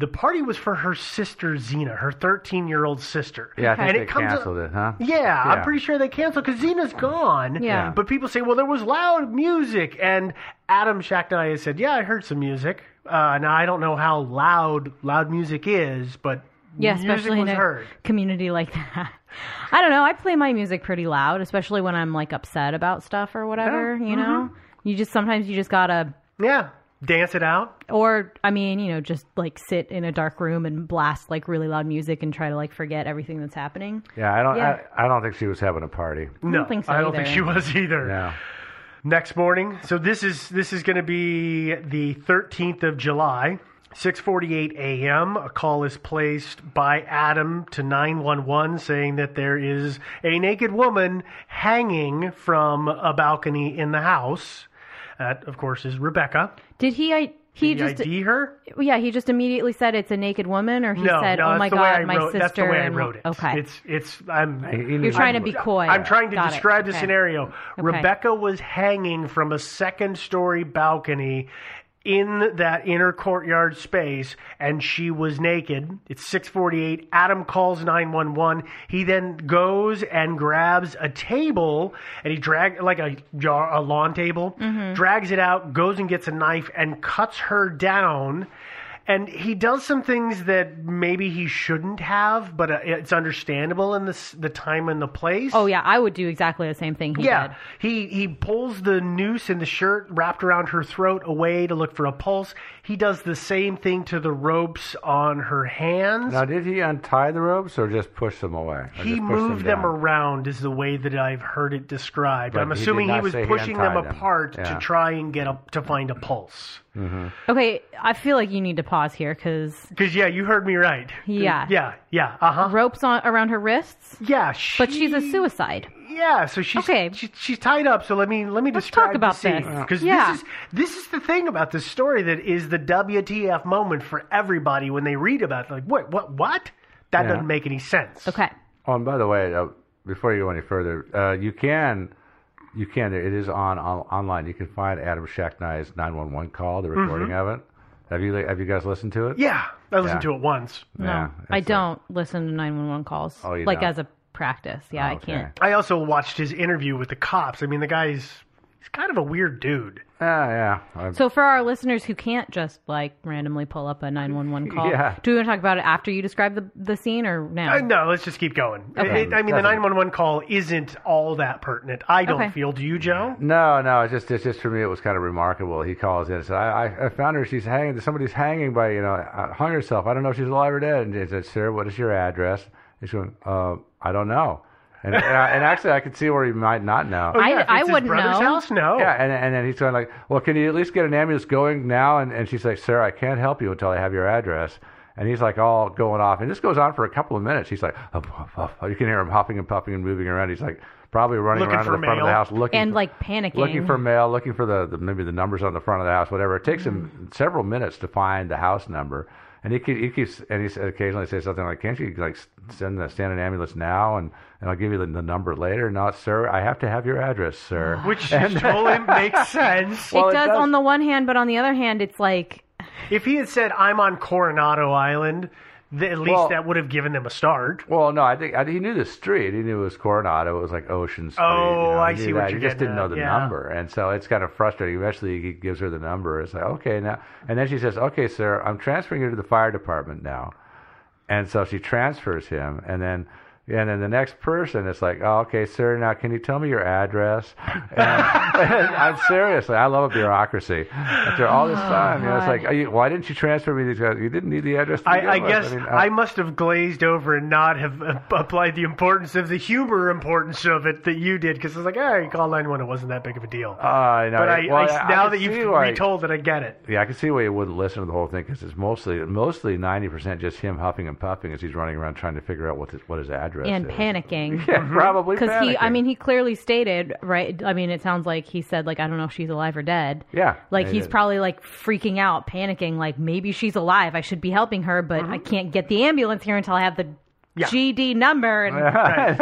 [SPEAKER 2] The party was for her sister Xena, her 13 year old sister.
[SPEAKER 1] Yeah, I think
[SPEAKER 2] And
[SPEAKER 1] they
[SPEAKER 2] it comes
[SPEAKER 1] canceled it, huh?
[SPEAKER 2] Yeah, I'm pretty sure they canceled because Xena's gone.
[SPEAKER 3] Yeah.
[SPEAKER 2] But people say, well, there was loud music. And Adam Shacknai has said, yeah, I heard some music. Uh, now, I don't know how loud loud music is, but
[SPEAKER 3] Yeah,
[SPEAKER 2] music
[SPEAKER 3] especially
[SPEAKER 2] was
[SPEAKER 3] in a
[SPEAKER 2] heard.
[SPEAKER 3] community like that. I don't know. I play my music pretty loud, especially when I'm like upset about stuff or whatever.
[SPEAKER 2] Yeah,
[SPEAKER 3] You know,
[SPEAKER 2] mm-hmm.
[SPEAKER 3] you just sometimes you just gotta,
[SPEAKER 2] Yeah, dance it out.
[SPEAKER 3] or I mean, you know, just like sit in a dark room and blast like really loud music and try to like forget everything that's happening.
[SPEAKER 1] Yeah, I don't.
[SPEAKER 3] Yeah.
[SPEAKER 1] I, I don't think she was having a party.
[SPEAKER 2] No,
[SPEAKER 3] think so
[SPEAKER 2] I don't think
[SPEAKER 3] either.
[SPEAKER 2] she was either.
[SPEAKER 1] Yeah.
[SPEAKER 2] next morning. So this is this is going to be the 13th of July. 6:48 a.m. A call is placed by Adam to 911 saying that there is a naked woman hanging from a balcony in the house. That, of course, is Rebecca.
[SPEAKER 3] Did he? I he
[SPEAKER 2] Did you
[SPEAKER 3] just
[SPEAKER 2] ID her?
[SPEAKER 3] yeah he just immediately said it's a naked woman, or he
[SPEAKER 2] no,
[SPEAKER 3] said,
[SPEAKER 2] no,
[SPEAKER 3] "Oh my
[SPEAKER 2] the way I
[SPEAKER 3] god, my
[SPEAKER 2] wrote,
[SPEAKER 3] sister."
[SPEAKER 2] That's the way I wrote it.
[SPEAKER 3] Okay,
[SPEAKER 2] It's it's I'm
[SPEAKER 1] He- he
[SPEAKER 3] you're
[SPEAKER 1] needs-
[SPEAKER 3] trying to be coy.
[SPEAKER 2] I'm trying to
[SPEAKER 3] Got it.
[SPEAKER 2] describe the
[SPEAKER 3] Okay.
[SPEAKER 2] scenario. Rebecca was hanging from a second story balcony in that inner courtyard space and she was naked. It's 6:48. Adam calls 911. He then goes and grabs a table and he drag like a jar a lawn table, mm-hmm. drags it out, goes and gets a knife and cuts her down. And he does some things that maybe he shouldn't have, but uh, it's understandable in the the time and the place.
[SPEAKER 3] Oh yeah, I would do exactly the same thing he
[SPEAKER 2] Yeah,
[SPEAKER 3] did.
[SPEAKER 2] he he pulls the noose in the shirt wrapped around her throat away to look for a pulse. He does the same thing to the ropes on her hands.
[SPEAKER 1] Now, did he untie the ropes or just push them away?
[SPEAKER 2] He moved them,
[SPEAKER 1] down?
[SPEAKER 2] around, is the way that I've heard it described.
[SPEAKER 1] But
[SPEAKER 2] I'm
[SPEAKER 1] he
[SPEAKER 2] assuming he,
[SPEAKER 1] not
[SPEAKER 2] was
[SPEAKER 1] say he
[SPEAKER 2] pushing them
[SPEAKER 1] untied them.
[SPEAKER 2] apart
[SPEAKER 1] Yeah.
[SPEAKER 2] to try and get a to find a pulse.
[SPEAKER 3] Okay, I feel like you need to pause here because
[SPEAKER 2] Because yeah, you heard me right.
[SPEAKER 3] Yeah.
[SPEAKER 2] Yeah. Yeah. Uh huh.
[SPEAKER 3] ropes on around her wrists,
[SPEAKER 2] Yeah. She,
[SPEAKER 3] but she's a suicide.
[SPEAKER 2] Yeah, so she's
[SPEAKER 3] Okay.
[SPEAKER 2] she, she's tied up. So let me let me
[SPEAKER 3] Let's
[SPEAKER 2] describe
[SPEAKER 3] talk about
[SPEAKER 2] the
[SPEAKER 3] this.
[SPEAKER 2] because
[SPEAKER 3] Yeah.
[SPEAKER 2] this is this is the thing about this story that is the WTF moment for everybody when they read about it. Like what what what that
[SPEAKER 1] Yeah.
[SPEAKER 2] doesn't make any sense.
[SPEAKER 3] Okay.
[SPEAKER 1] Oh, and by the way, uh, before you go any further, uh, you can, you can. It is on, on online. You can find Adam Shacknai's nine one one call, the recording of it. Have you have you guys listened to it?
[SPEAKER 2] Mm-hmm. Yeah, I listened
[SPEAKER 1] Yeah.
[SPEAKER 2] to it once.
[SPEAKER 3] No,
[SPEAKER 1] Yeah,
[SPEAKER 3] I don't listen to 911 calls.
[SPEAKER 1] Oh, you
[SPEAKER 3] like
[SPEAKER 1] don't?
[SPEAKER 3] as a practice. Yeah, I
[SPEAKER 1] Okay.
[SPEAKER 3] can't.
[SPEAKER 2] I also watched his interview with the cops. I mean, the guy's he's kind of a weird dude.
[SPEAKER 1] Yeah, yeah. I-
[SPEAKER 3] So for our listeners who can't just like randomly pull up a 911 call,
[SPEAKER 1] Yeah.
[SPEAKER 3] do we want to talk about it after you describe the the scene or now?
[SPEAKER 2] Uh, no, let's just keep going.
[SPEAKER 3] Okay.
[SPEAKER 2] It- I mean, the
[SPEAKER 1] Doesn't-
[SPEAKER 2] 911 call isn't all that pertinent. I don't
[SPEAKER 3] Okay.
[SPEAKER 2] feel. Do you, Joe?
[SPEAKER 1] No, no, it's just it's just for me. It was kind of remarkable. He calls in and said, "I, I, I found her. She's hanging. Somebody's hanging by you know, uh, hung herself. I don't know if she's alive or dead." And he said, "Sir, what is your address?" He's going, uh, "I don't know." And and, I, and actually, I could see where he might not know.
[SPEAKER 2] Oh,
[SPEAKER 3] I-
[SPEAKER 2] yeah, if
[SPEAKER 3] I
[SPEAKER 2] it's his
[SPEAKER 3] wouldn't
[SPEAKER 2] brother's
[SPEAKER 3] know.
[SPEAKER 2] House? No.
[SPEAKER 1] Yeah, and, and then he's going like, "Well, can you at least get an ambulance going now?" And, and she's like, "Sir, I can't help you until I have your address." And he's like all going off, and this goes on for a couple of minutes. He's like, huff, huff, huff. you can hear him huffing and puffing and moving around. He's like probably running
[SPEAKER 2] Looking
[SPEAKER 1] around to
[SPEAKER 2] for
[SPEAKER 1] the front of the house, looking
[SPEAKER 3] and
[SPEAKER 1] for,
[SPEAKER 3] like panicking.
[SPEAKER 1] looking for mail, looking for the, the maybe the numbers on the front of the house, whatever. It takes him mm-hmm. several minutes to find the house number, and he, keep, he keeps and he occasionally says something like, "Can't you like send the stand an ambulance now and and I'll give you the, the number later?" Not, sir, I have to have your address, sir.
[SPEAKER 2] Which totally makes sense.
[SPEAKER 1] Well,
[SPEAKER 3] it
[SPEAKER 1] it
[SPEAKER 3] does
[SPEAKER 1] does-
[SPEAKER 3] on the one hand, but on the other hand, it's like
[SPEAKER 2] If he had said, "I'm on Coronado Island," th- at least
[SPEAKER 1] Well-
[SPEAKER 2] that would have given them a start.
[SPEAKER 1] Well, no, I think I, he knew the street. He knew it was Coronado. It was like Ocean Street.
[SPEAKER 2] Oh,
[SPEAKER 1] you know,
[SPEAKER 2] I see what
[SPEAKER 1] that.
[SPEAKER 2] you're
[SPEAKER 1] He just didn't know the
[SPEAKER 2] yeah.
[SPEAKER 1] number, and so it's kind of frustrating. Eventually, he gives her the number. It's like, okay, now, and then she says, "Okay, sir, I'm transferring you to the fire department now," and so she transfers him, and then. And then the next person is like, oh, okay, sir, now can you tell me your address? And, and I'm seriously, I love a bureaucracy. After all this time, you know, it's like, are you, why didn't you transfer me these guys? You didn't need the address. To
[SPEAKER 2] I, I guess
[SPEAKER 1] mean, uh,
[SPEAKER 2] I must have glazed over and not have uh, applied the importance of the humor importance of it that you did because I was like, oh, you call 911, it wasn't that big of a deal.
[SPEAKER 1] I know.
[SPEAKER 2] but I,
[SPEAKER 1] Well,
[SPEAKER 2] I, now that you've retold it, I get it.
[SPEAKER 1] Yeah, I can see why you wouldn't listen to the whole thing because it's mostly mostly ninety percent just him huffing and puffing as he's running around trying to figure out what his, what his address
[SPEAKER 3] and
[SPEAKER 1] is.
[SPEAKER 3] panicking.
[SPEAKER 1] Yeah, probably
[SPEAKER 3] Because he, I mean, he clearly stated, right? I mean, it sounds like he said, like, I don't know if she's alive or dead.
[SPEAKER 1] Yeah,
[SPEAKER 3] Like, he's
[SPEAKER 1] did.
[SPEAKER 3] probably, like, freaking out, panicking, like, maybe she's alive. I should be helping her, but
[SPEAKER 1] Mm-hmm.
[SPEAKER 3] I can't get the ambulance here until I have the
[SPEAKER 2] Yeah.
[SPEAKER 3] GD number. And
[SPEAKER 1] I.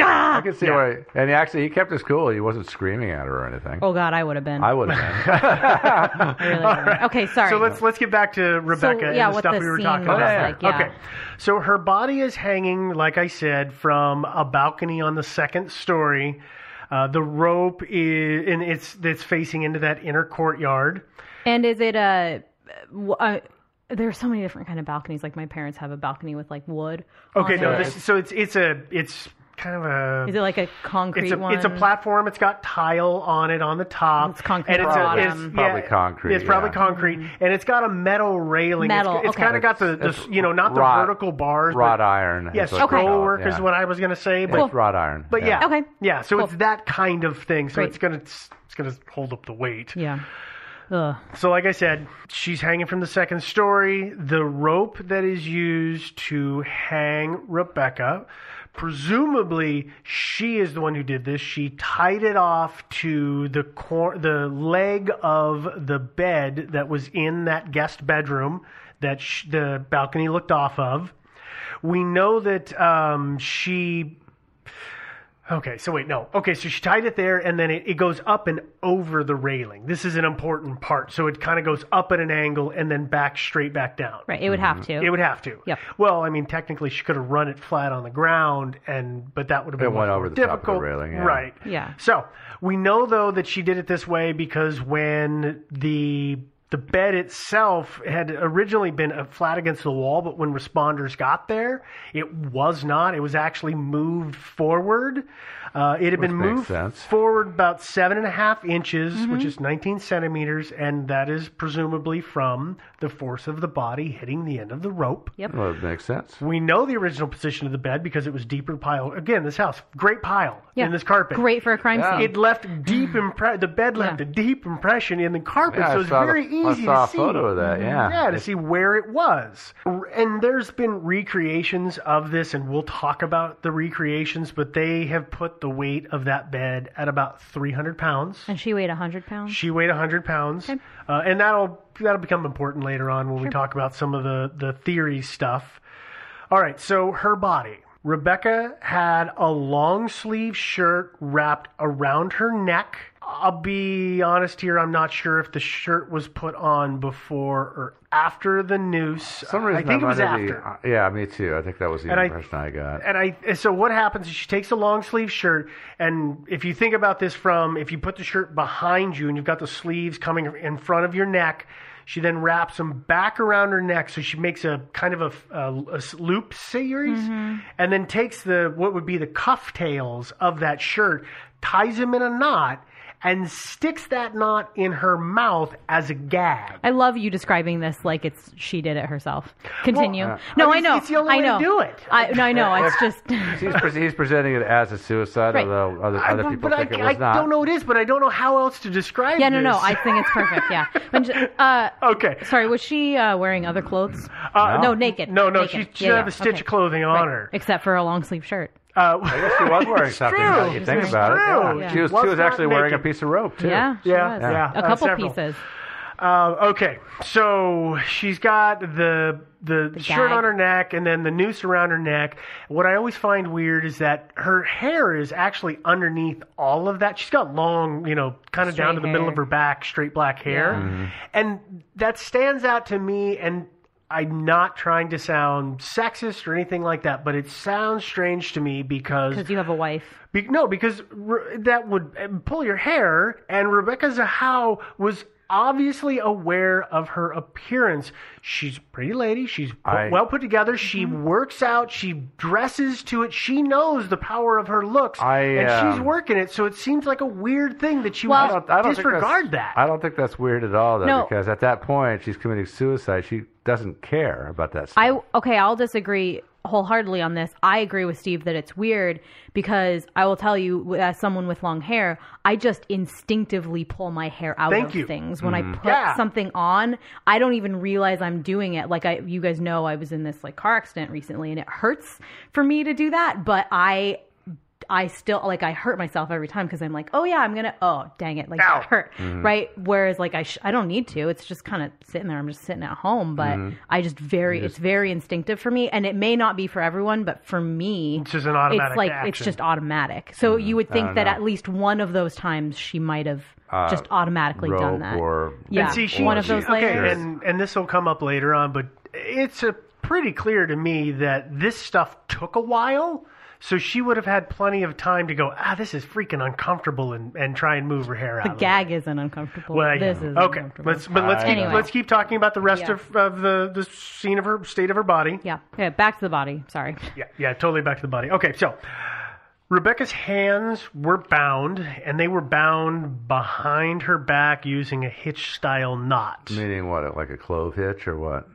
[SPEAKER 3] Ah!
[SPEAKER 1] I can see why. And he actually, he kept his cool. He wasn't screaming at her or anything.
[SPEAKER 3] Oh, God, I would have been.
[SPEAKER 1] I would have been.
[SPEAKER 3] Really would've. Okay, sorry.
[SPEAKER 2] So let's let's get back to Rebecca
[SPEAKER 3] yeah,
[SPEAKER 2] and the stuff
[SPEAKER 3] the
[SPEAKER 2] we were talking about.
[SPEAKER 3] like, yeah.
[SPEAKER 2] Okay. So her body is hanging, like I said, from a balcony on the second story. Uh, the rope is, and it's it's facing into that inner courtyard.
[SPEAKER 3] And is it a Uh, there's so many different kind of balconies. Like my parents have a balcony with like wood.
[SPEAKER 2] Okay,
[SPEAKER 3] on
[SPEAKER 2] no,
[SPEAKER 3] it.
[SPEAKER 2] this, so it's it's a it's kind of a
[SPEAKER 3] Is it like a concrete
[SPEAKER 2] it's a
[SPEAKER 3] one?
[SPEAKER 2] it's a platform. It's got tile on it on the top.
[SPEAKER 3] It's concrete
[SPEAKER 2] and it's a,
[SPEAKER 3] bottom.
[SPEAKER 2] it's,
[SPEAKER 1] Probably
[SPEAKER 2] yeah,
[SPEAKER 1] concrete,
[SPEAKER 2] It's probably
[SPEAKER 1] yeah.
[SPEAKER 2] concrete, mm-hmm. and it's got a metal railing.
[SPEAKER 3] Metal,
[SPEAKER 2] It's, it's
[SPEAKER 3] okay.
[SPEAKER 2] kind of got the, the you know not the vertical bars,
[SPEAKER 1] wrought iron.
[SPEAKER 2] yes,
[SPEAKER 1] is what they call
[SPEAKER 2] scroll
[SPEAKER 1] it,
[SPEAKER 2] work
[SPEAKER 1] yeah.
[SPEAKER 2] is what I was going to say. But
[SPEAKER 1] It's wrought iron.
[SPEAKER 2] But yeah,
[SPEAKER 3] Okay.
[SPEAKER 2] yeah. So
[SPEAKER 3] Cool.
[SPEAKER 2] it's that kind of thing. So
[SPEAKER 3] Great.
[SPEAKER 2] it's gonna it's gonna hold up the weight.
[SPEAKER 3] Yeah. Ugh.
[SPEAKER 2] So like I said, she's hanging from the second story. The rope that is used to hang Rebecca, presumably she is the one who did this. She tied it off to the cor- the leg of the bed that was in that guest bedroom that sh- the balcony looked off of. We know that um, she Okay, so wait, no. Okay, so she tied it there and then it, it goes up and over the railing. This is an important part. So it kind of goes up at an angle and then back straight back down.
[SPEAKER 3] Right. It would have mm-hmm. to.
[SPEAKER 2] It would have to.
[SPEAKER 3] Yep.
[SPEAKER 2] Well, I mean, technically she could have run it flat on the ground and but that would have been
[SPEAKER 1] It went over
[SPEAKER 2] more
[SPEAKER 1] the top of the
[SPEAKER 2] difficult.
[SPEAKER 1] railing, yeah.
[SPEAKER 2] Right.
[SPEAKER 3] Yeah.
[SPEAKER 2] So, we know though that she did it this way because when the the bed itself had originally been flat against the wall, but when responders got there, it was not. It was actually moved forward. Uh, it had
[SPEAKER 1] Which
[SPEAKER 2] been moved
[SPEAKER 1] sense.
[SPEAKER 2] forward about seven and a half inches,
[SPEAKER 3] Mm-hmm.
[SPEAKER 2] which is 19 centimeters, and that is presumably from the force of the body hitting the end of the rope.
[SPEAKER 3] Yep.
[SPEAKER 1] Well, it makes sense.
[SPEAKER 2] We know the original position of the bed because it was deeper pile. Again, this house, great pile
[SPEAKER 3] Yeah.
[SPEAKER 2] in this carpet.
[SPEAKER 3] Great for a crime
[SPEAKER 1] Yeah.
[SPEAKER 3] scene.
[SPEAKER 2] It left deep impre- The bed left
[SPEAKER 3] Yeah.
[SPEAKER 2] a deep impression in the carpet,
[SPEAKER 1] Yeah,
[SPEAKER 2] so it's
[SPEAKER 1] saw the-
[SPEAKER 2] very easy
[SPEAKER 1] saw
[SPEAKER 2] to
[SPEAKER 1] a
[SPEAKER 2] see.
[SPEAKER 1] photo of that, yeah.
[SPEAKER 2] Yeah, to see where it was. And there's been recreations of this, and we'll talk about the recreations, but they have put the weight of that bed at about 300 pounds.
[SPEAKER 3] And she weighed 100 pounds.
[SPEAKER 2] She weighed 100 pounds, uh, and that'll that'll become important later on when we talk about some of the the theory stuff. All right, so her body. Rebecca had a long sleeve shirt wrapped around her neck. I'll be honest here, I'm not sure if the shirt was put on before or after the noose.
[SPEAKER 1] For some reason,
[SPEAKER 2] I think it was after.
[SPEAKER 1] The, uh, yeah, me too. I think that was the
[SPEAKER 2] And
[SPEAKER 1] impression I, got.
[SPEAKER 2] And I so what happens is she takes a long sleeve shirt, and if you think about this from if you put the shirt behind you and you've got the sleeves coming in front of your neck, she then wraps them back around her neck, so she makes a kind of a loop series, mm-hmm. and then takes the what would be the cuff tails of that shirt, ties them in a knot, and sticks that knot in her mouth as a gag.
[SPEAKER 3] I love you describing this like it's she did it herself. Continue.
[SPEAKER 2] Well,
[SPEAKER 3] no,
[SPEAKER 2] I
[SPEAKER 3] I, know.
[SPEAKER 2] it's the only
[SPEAKER 3] I
[SPEAKER 2] way to
[SPEAKER 3] know.
[SPEAKER 2] do it.
[SPEAKER 3] I, no, I know. It's just.
[SPEAKER 1] He's, pre- he's presenting it as a suicide,
[SPEAKER 3] Right.
[SPEAKER 1] although other,
[SPEAKER 2] I-
[SPEAKER 1] people
[SPEAKER 2] but
[SPEAKER 1] think
[SPEAKER 2] I,
[SPEAKER 1] it was
[SPEAKER 2] I
[SPEAKER 1] not.
[SPEAKER 2] don't know what it is, but I don't know how else to describe. It.
[SPEAKER 3] Yeah, no, no.
[SPEAKER 2] this.
[SPEAKER 3] I think it's perfect. Yeah. When uh,
[SPEAKER 2] okay.
[SPEAKER 3] sorry, was she uh, wearing other clothes?
[SPEAKER 2] Uh,
[SPEAKER 3] no, naked.
[SPEAKER 2] No, no,
[SPEAKER 3] naked.
[SPEAKER 2] she, she
[SPEAKER 3] Yeah,
[SPEAKER 2] had
[SPEAKER 3] yeah.
[SPEAKER 2] a stitch
[SPEAKER 3] Okay.
[SPEAKER 2] of clothing on
[SPEAKER 3] Right.
[SPEAKER 2] her.
[SPEAKER 3] Except for a long sleeve shirt.
[SPEAKER 2] Uh,
[SPEAKER 1] I guess she was wearing something. Now you think
[SPEAKER 2] It's
[SPEAKER 1] about
[SPEAKER 2] true.
[SPEAKER 1] it,
[SPEAKER 3] Yeah.
[SPEAKER 1] She was,
[SPEAKER 2] Was
[SPEAKER 1] she was
[SPEAKER 2] not
[SPEAKER 1] actually wearing a piece of rope too.
[SPEAKER 3] Yeah, she
[SPEAKER 2] Yeah,
[SPEAKER 3] was.
[SPEAKER 2] yeah.
[SPEAKER 3] A
[SPEAKER 2] Uh,
[SPEAKER 3] couple
[SPEAKER 2] several.
[SPEAKER 3] pieces.
[SPEAKER 2] Uh, okay, so she's got the the,
[SPEAKER 3] The
[SPEAKER 2] shirt
[SPEAKER 3] gag.
[SPEAKER 2] on her neck and then the noose around her neck. What I always find weird is that her hair is actually underneath all of that. She's got long, you know, kind of down to
[SPEAKER 3] Straight
[SPEAKER 2] the middle of her back, straight black hair, and that stands out to me. And I'm not trying to sound sexist or anything like that, but it sounds strange to me because
[SPEAKER 3] Because you have a wife.
[SPEAKER 2] be- no, because re- that would uh, pull your hair, and Rebecca Zahau was obviously aware of her appearance. She's a pretty lady. She's
[SPEAKER 1] I-
[SPEAKER 2] well put together. She works out. She dresses to it. She knows the power of her looks,
[SPEAKER 1] I,
[SPEAKER 2] and she's
[SPEAKER 1] um,
[SPEAKER 2] working it. So it seems like a weird thing that you
[SPEAKER 3] Well-
[SPEAKER 1] I
[SPEAKER 2] would
[SPEAKER 1] don't, I don't
[SPEAKER 2] disregard that.
[SPEAKER 1] I don't think that's weird at all, though,
[SPEAKER 3] No.
[SPEAKER 1] because at that point she's committing suicide. She doesn't care about that stuff.
[SPEAKER 3] I okay, I'll disagree wholeheartedly on this. I agree with Steve that it's weird because I will tell you, as someone with long hair, I just instinctively pull my hair out
[SPEAKER 2] Thank
[SPEAKER 3] of
[SPEAKER 2] you.
[SPEAKER 3] things when I mm-hmm. put
[SPEAKER 2] Yeah.
[SPEAKER 3] something on. I don't even realize I'm doing it. Like I, you guys know, I was in this like car accident recently, and it hurts for me to do that, but I. I still like I hurt myself every time because I'm like, oh yeah, I'm gonna. Oh dang it, like
[SPEAKER 2] Ow.
[SPEAKER 3] that hurt, mm-hmm. right? Whereas like I sh- I don't need to. It's just kind of sitting there. I'm just sitting at home, but mm-hmm. I just very it's very instinctive for me, and it may not be for everyone, but for me,
[SPEAKER 2] It's just an automatic
[SPEAKER 3] It's like it's just automatic. So mm-hmm. you would think that
[SPEAKER 1] know.
[SPEAKER 3] at least one of those times she might have uh, just automatically done that.
[SPEAKER 1] or
[SPEAKER 3] yeah,
[SPEAKER 2] And see, she,
[SPEAKER 3] one of
[SPEAKER 2] she-
[SPEAKER 3] those
[SPEAKER 2] okay,
[SPEAKER 3] layers.
[SPEAKER 2] and and this will come up later on, but it's a pretty clear to me that this stuff took a while. So she would have had plenty of time to go. Ah, this is freaking uncomfortable, and, and try and move her hair out.
[SPEAKER 3] the
[SPEAKER 2] of
[SPEAKER 3] gag isn't uncomfortable.
[SPEAKER 2] the way. Well,
[SPEAKER 3] this is
[SPEAKER 2] okay.
[SPEAKER 3] uncomfortable.
[SPEAKER 2] Let's but let's keep,
[SPEAKER 3] Anyway.
[SPEAKER 2] let's keep talking about the rest
[SPEAKER 3] Yeah.
[SPEAKER 2] of, of the the scene of her state of her body.
[SPEAKER 3] yeah, yeah. Back to the body. Sorry.
[SPEAKER 2] Yeah, yeah, totally back to the body. Okay, so Rebecca's hands were bound, and they were bound behind her back using a hitch style knot.
[SPEAKER 1] Meaning what, like a clove hitch or what?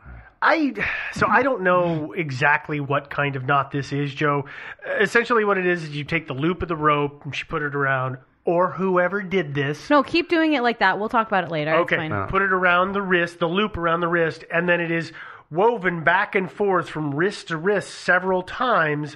[SPEAKER 2] I so I don't know exactly what kind of knot this is, Joe. Essentially, what it is is you take the loop of the rope and she put it around, or whoever did this.
[SPEAKER 3] No, keep doing it like that. We'll talk about it later. It's
[SPEAKER 2] Okay,
[SPEAKER 3] fine.
[SPEAKER 2] put it around the wrist, the loop around the wrist, and then it is woven back and forth from wrist to wrist several times,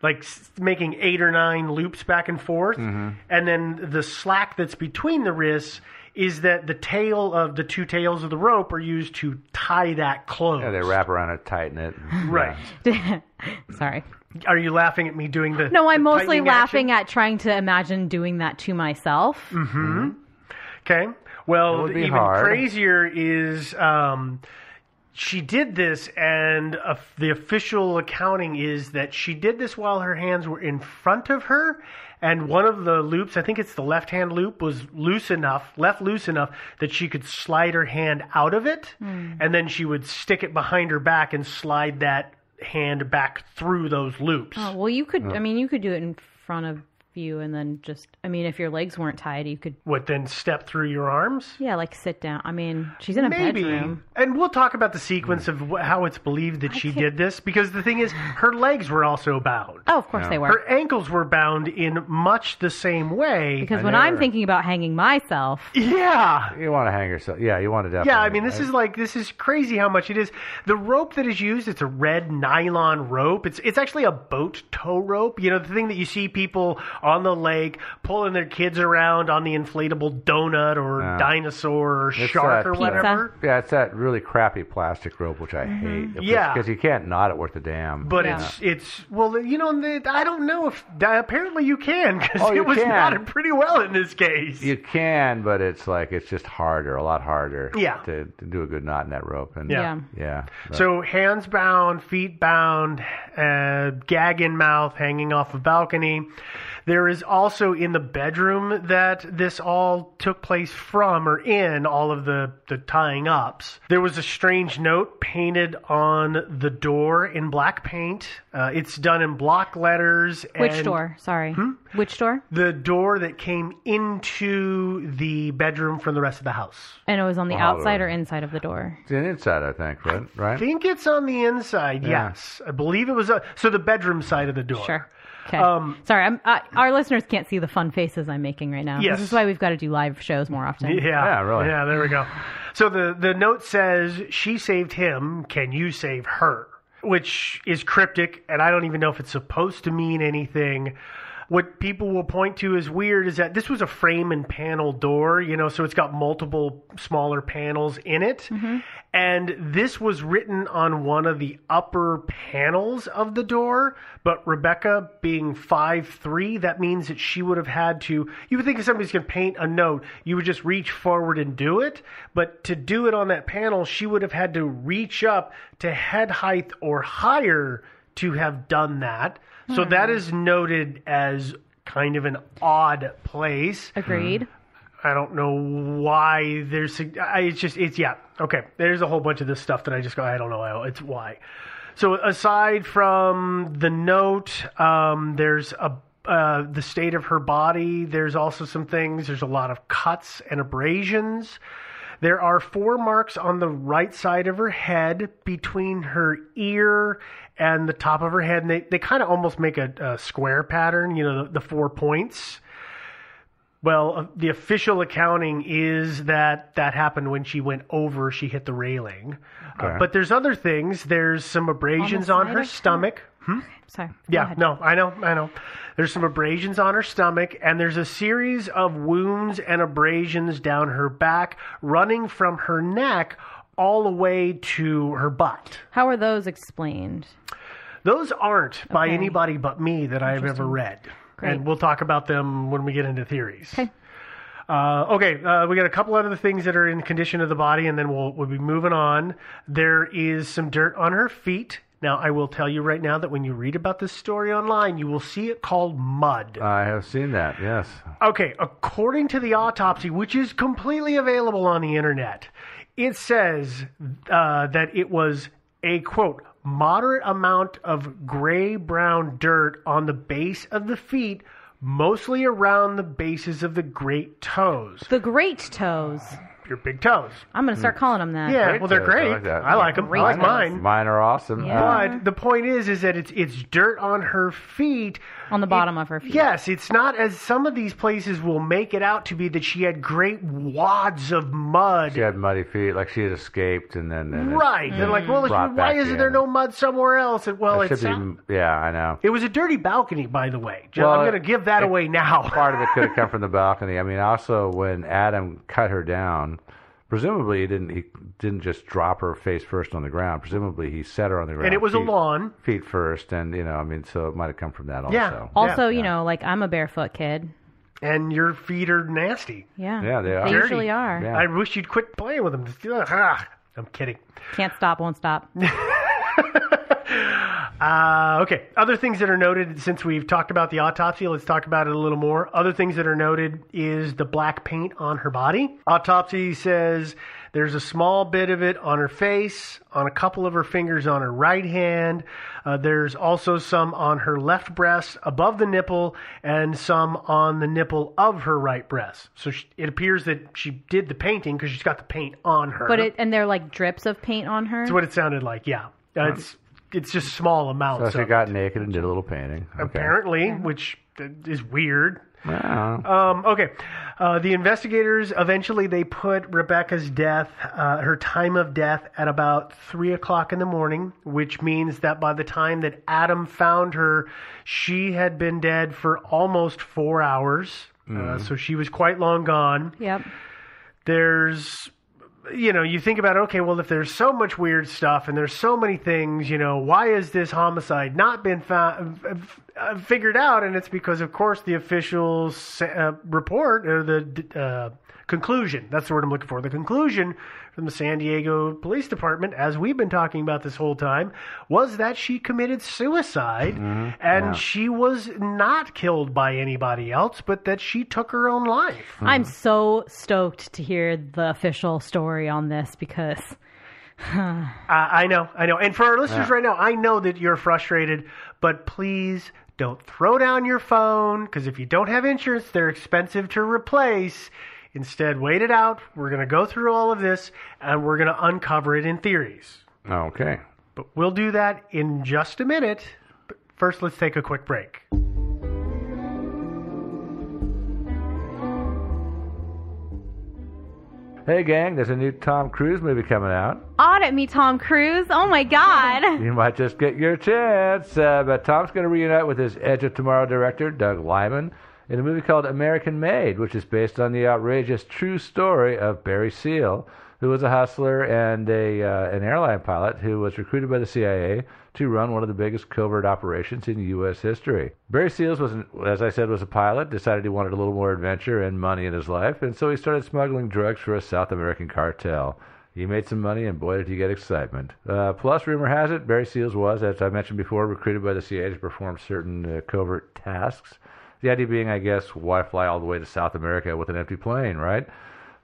[SPEAKER 2] like making eight or nine loops back and forth.
[SPEAKER 1] Mm-hmm.
[SPEAKER 2] And then the slack that's between the wrists is that the tail of the two tails of the rope are used to tie that close.
[SPEAKER 1] Yeah, they wrap around it, tighten it. and-
[SPEAKER 2] Right.
[SPEAKER 3] Sorry.
[SPEAKER 2] Are you laughing at me doing the?
[SPEAKER 3] No, I'm
[SPEAKER 2] the
[SPEAKER 3] mostly laughing
[SPEAKER 2] action?
[SPEAKER 3] at trying to imagine doing that to myself. Mm-hmm.
[SPEAKER 2] Okay. Well,
[SPEAKER 1] It would be
[SPEAKER 2] even
[SPEAKER 1] hard.
[SPEAKER 2] crazier is um, she did this, and uh, the official accounting is that she did this while her hands were in front of her. And one of the loops, I think it's the left hand loop, was loose enough, left loose enough that she could slide her hand out of it. Hmm. And then she would stick it behind her back and slide that hand back through those loops.
[SPEAKER 3] Oh, well, you could. Uh. I mean, you could do it in front of you and then just I mean if your legs weren't tied you could
[SPEAKER 2] What then step through your arms?
[SPEAKER 3] yeah like sit down. I mean she's in a
[SPEAKER 2] Maybe.
[SPEAKER 3] bedroom.
[SPEAKER 2] And we'll talk about the sequence of wh- how it's believed that she did this because the thing is, her legs were also bound.
[SPEAKER 3] Oh, of course they were.
[SPEAKER 2] Her ankles were bound in much the same way.
[SPEAKER 3] because when I'm thinking about hanging myself,
[SPEAKER 2] yeah.
[SPEAKER 1] You want to hang yourself? Yeah, you want to definitely.
[SPEAKER 2] Yeah, I mean, this is like this is crazy how much it is. The rope that is used, it's a red nylon rope. It's it's actually a boat tow rope. You know, the thing that you see people on the lake pulling their kids around on the inflatable donut or
[SPEAKER 1] Yeah.
[SPEAKER 2] dinosaur or
[SPEAKER 1] It's
[SPEAKER 2] shark
[SPEAKER 1] that-
[SPEAKER 2] or whatever.
[SPEAKER 1] Yeah, it's that really crappy plastic rope which I hate.
[SPEAKER 2] Yeah.
[SPEAKER 1] because you can't knot it worth a damn.
[SPEAKER 2] But it's it's well, you know, I don't know if apparently you can because
[SPEAKER 1] Oh,
[SPEAKER 2] it was
[SPEAKER 1] can.
[SPEAKER 2] knotted pretty well in this case.
[SPEAKER 1] You can, but it's like it's just harder, a lot harder.
[SPEAKER 2] Yeah.
[SPEAKER 1] To, to do a good knot in that rope. And
[SPEAKER 2] Yeah.
[SPEAKER 1] yeah. but-
[SPEAKER 2] So hands bound, feet bound, uh, gag in mouth, hanging off a balcony. There is also in the bedroom that this all took place from or in all of the, the tying ups. There was a strange note painted on the door in black paint. Uh, it's done in block letters.
[SPEAKER 3] which
[SPEAKER 2] and
[SPEAKER 3] door? Sorry,
[SPEAKER 2] Hmm?
[SPEAKER 3] Which door?
[SPEAKER 2] The door that came into the bedroom from the rest of the house.
[SPEAKER 3] And it was on the
[SPEAKER 1] Well,
[SPEAKER 3] outside or inside of the door.
[SPEAKER 1] it's an inside, I think, right?
[SPEAKER 2] I
[SPEAKER 1] Right.
[SPEAKER 2] think it's on the inside.
[SPEAKER 1] Yeah.
[SPEAKER 2] Yes, I believe it was. Uh, so the bedroom side of the door.
[SPEAKER 3] Sure. Okay.
[SPEAKER 2] Um,
[SPEAKER 3] Sorry, I'm, uh, our listeners can't see the fun faces I'm making right now.
[SPEAKER 2] Yes.
[SPEAKER 3] This is why we've got to do live shows more often.
[SPEAKER 2] Yeah.
[SPEAKER 1] Yeah, really.
[SPEAKER 2] Yeah, there we go. So the, the note says, She saved him. Can you save her? Which is cryptic, and I don't even know if it's supposed to mean anything. What people will point to as weird is that this was a frame and panel door, you know, so it's got multiple smaller panels in it. Mm-hmm. And this was written on one of the upper panels of the door. But Rebecca being five three, that means that she would have had to. You would think if somebody's going to paint a note, you would just reach forward and do it. But to do it on that panel, she would have had to reach up to head height or higher to have done that. So that is noted as kind of an odd place.
[SPEAKER 3] Agreed.
[SPEAKER 2] I don't know why there's. I, it's just it's yeah okay. There's a whole bunch of this stuff that I just go I don't know. It's why. So aside from the note, um, there's a uh, the state of her body. There's also some things. There's a lot of cuts and abrasions. There are four marks on the right side of her head between her ear and the top of her head, and they, they kind of almost make a, a square pattern, you know, the, the four points. Well, uh, the official accounting is that that happened when she went over, she hit the railing. Uh, but there's other things. There's some abrasions on,
[SPEAKER 3] side
[SPEAKER 2] her
[SPEAKER 3] her?
[SPEAKER 2] stomach. Hmm?
[SPEAKER 3] Sorry. Go
[SPEAKER 2] Yeah,
[SPEAKER 3] ahead.
[SPEAKER 2] no, I know, I know. There's some abrasions on her stomach, and there's a series of wounds and abrasions down her back, running from her neck all the way to her butt.
[SPEAKER 3] How are those explained?
[SPEAKER 2] Those aren't by
[SPEAKER 3] Okay.
[SPEAKER 2] anybody but me that I've ever read.
[SPEAKER 3] Great.
[SPEAKER 2] And we'll talk about them when we get into theories.
[SPEAKER 3] Okay.
[SPEAKER 2] Uh, okay, uh, we got a couple other things that are in condition of the body, and then we'll we'll be moving on. There is some dirt on her feet. Now, I will tell you right now that when you read about this story online, you will see it called mud.
[SPEAKER 1] I have seen that. Yes.
[SPEAKER 2] Okay, according to the autopsy, which is completely available on the internet, it says uh, that it was a quote moderate amount of gray brown dirt on the base of the feet, mostly around the bases of the great toes.
[SPEAKER 3] The great toes.
[SPEAKER 2] Your big toes.
[SPEAKER 3] I'm going to start calling them that.
[SPEAKER 2] Yeah,
[SPEAKER 1] Great
[SPEAKER 2] well, they're
[SPEAKER 1] toes. I
[SPEAKER 2] great.
[SPEAKER 1] like that.
[SPEAKER 2] I like them.
[SPEAKER 3] Great
[SPEAKER 2] I like mine.
[SPEAKER 1] Mine are awesome.
[SPEAKER 3] Yeah.
[SPEAKER 2] But the point is, is that it's it's dirt on her feet.
[SPEAKER 3] On the bottom of her feet.
[SPEAKER 2] Yes, it's not as some of these places will make it out to be that she had great wads of mud.
[SPEAKER 1] she had muddy feet, like she had escaped, and then and
[SPEAKER 2] Right. They're like, well,
[SPEAKER 1] Brought
[SPEAKER 2] why isn't there no mud somewhere else? And, well,
[SPEAKER 1] it
[SPEAKER 2] it's
[SPEAKER 1] should
[SPEAKER 2] not-
[SPEAKER 1] be. Yeah, I know.
[SPEAKER 2] it was a dirty balcony, by the way. Joe,
[SPEAKER 1] Well,
[SPEAKER 2] I'm going to give that
[SPEAKER 1] it-
[SPEAKER 2] away now.
[SPEAKER 1] Part of it could have come from the balcony. I mean, also when Adam cut her down, presumably he didn't. He didn't just drop her face first on the ground. Presumably he set her on the ground.
[SPEAKER 2] and it was a lawn.
[SPEAKER 1] Feet first, and you know, I mean, so it might have come from that also.
[SPEAKER 2] Yeah.
[SPEAKER 3] Also,
[SPEAKER 2] Yeah.
[SPEAKER 3] you know, like I'm a barefoot kid.
[SPEAKER 2] And your feet are nasty.
[SPEAKER 3] Yeah.
[SPEAKER 1] Yeah, they are.
[SPEAKER 3] They
[SPEAKER 2] Dirty.
[SPEAKER 3] usually are.
[SPEAKER 1] Yeah.
[SPEAKER 2] I wish you'd quit playing with them. Ah, I'm kidding.
[SPEAKER 3] Can't stop, won't stop.
[SPEAKER 2] Uh, okay. Other things that are noted since we've talked about the autopsy, let's talk about it a little more. Other things that are noted is the black paint on her body. Autopsy says There's a small bit of it on her face, on a couple of her fingers on her right hand. Uh, there's also some on her left breast above the nipple and some on the nipple of her right breast. So she, it appears that she did the painting because she's got the paint on her.
[SPEAKER 3] But it and they're like drips of paint on her.
[SPEAKER 2] That's what it sounded like, yeah. Uh, it's it's just small amounts.
[SPEAKER 1] So
[SPEAKER 2] amounts.
[SPEAKER 1] she
[SPEAKER 2] of
[SPEAKER 1] got
[SPEAKER 2] it,
[SPEAKER 1] naked and did a little painting. Okay.
[SPEAKER 2] apparently, which is weird.
[SPEAKER 1] Wow.
[SPEAKER 2] Um, okay, uh, the investigators eventually they put Rebecca's death, uh, her time of death, at about three o'clock in the morning, which means that by the time that Adam found her, she had been dead for almost four hours. Uh, so she was quite long gone.
[SPEAKER 3] Yep.
[SPEAKER 2] There's you know, you think about okay, well, if there's so much weird stuff and there's so many things, you know, why has this homicide not been found, uh, figured out? And it's because, of course, the official uh, report or the uh, conclusion that's the word I'm looking for the conclusion from the San Diego Police Department, as we've been talking about this whole time, was that she committed suicide and she was not killed by anybody else, but that she took her own life.
[SPEAKER 3] I'm so stoked to hear the official story on this because
[SPEAKER 2] Uh, I know, I know. And for our listeners right now, I know that you're frustrated, but please don't throw down your phone because if you don't have insurance, they're expensive to replace. Instead, wait it out. We're going to go through all of this and we're going to uncover it in theories.
[SPEAKER 1] Okay.
[SPEAKER 2] But we'll do that in just a minute. But first, let's take a quick break.
[SPEAKER 1] Hey, gang, there's a new Tom Cruise movie coming out.
[SPEAKER 3] audit me, Tom Cruise. Oh my God.
[SPEAKER 1] You might just get your chance. Uh, but Tom's going to reunite with his Edge of Tomorrow director, Doug Liman, in a movie called American Made, which is based on the outrageous true story of Barry Seal, who was a hustler and a uh, an airline pilot who was recruited by the CIA to run one of the biggest covert operations in U.S. history. Barry Seals was, an, as I said, was a pilot. Decided he wanted a little more adventure and money in his life, and so he started smuggling drugs for a South American cartel. He made some money, and boy, did he get excitement. Uh, plus, rumor has it, Barry Seals was, as I mentioned before, recruited by the CIA to perform certain uh, covert tasks. The idea being, I guess, why fly all the way to South America with an empty plane, right?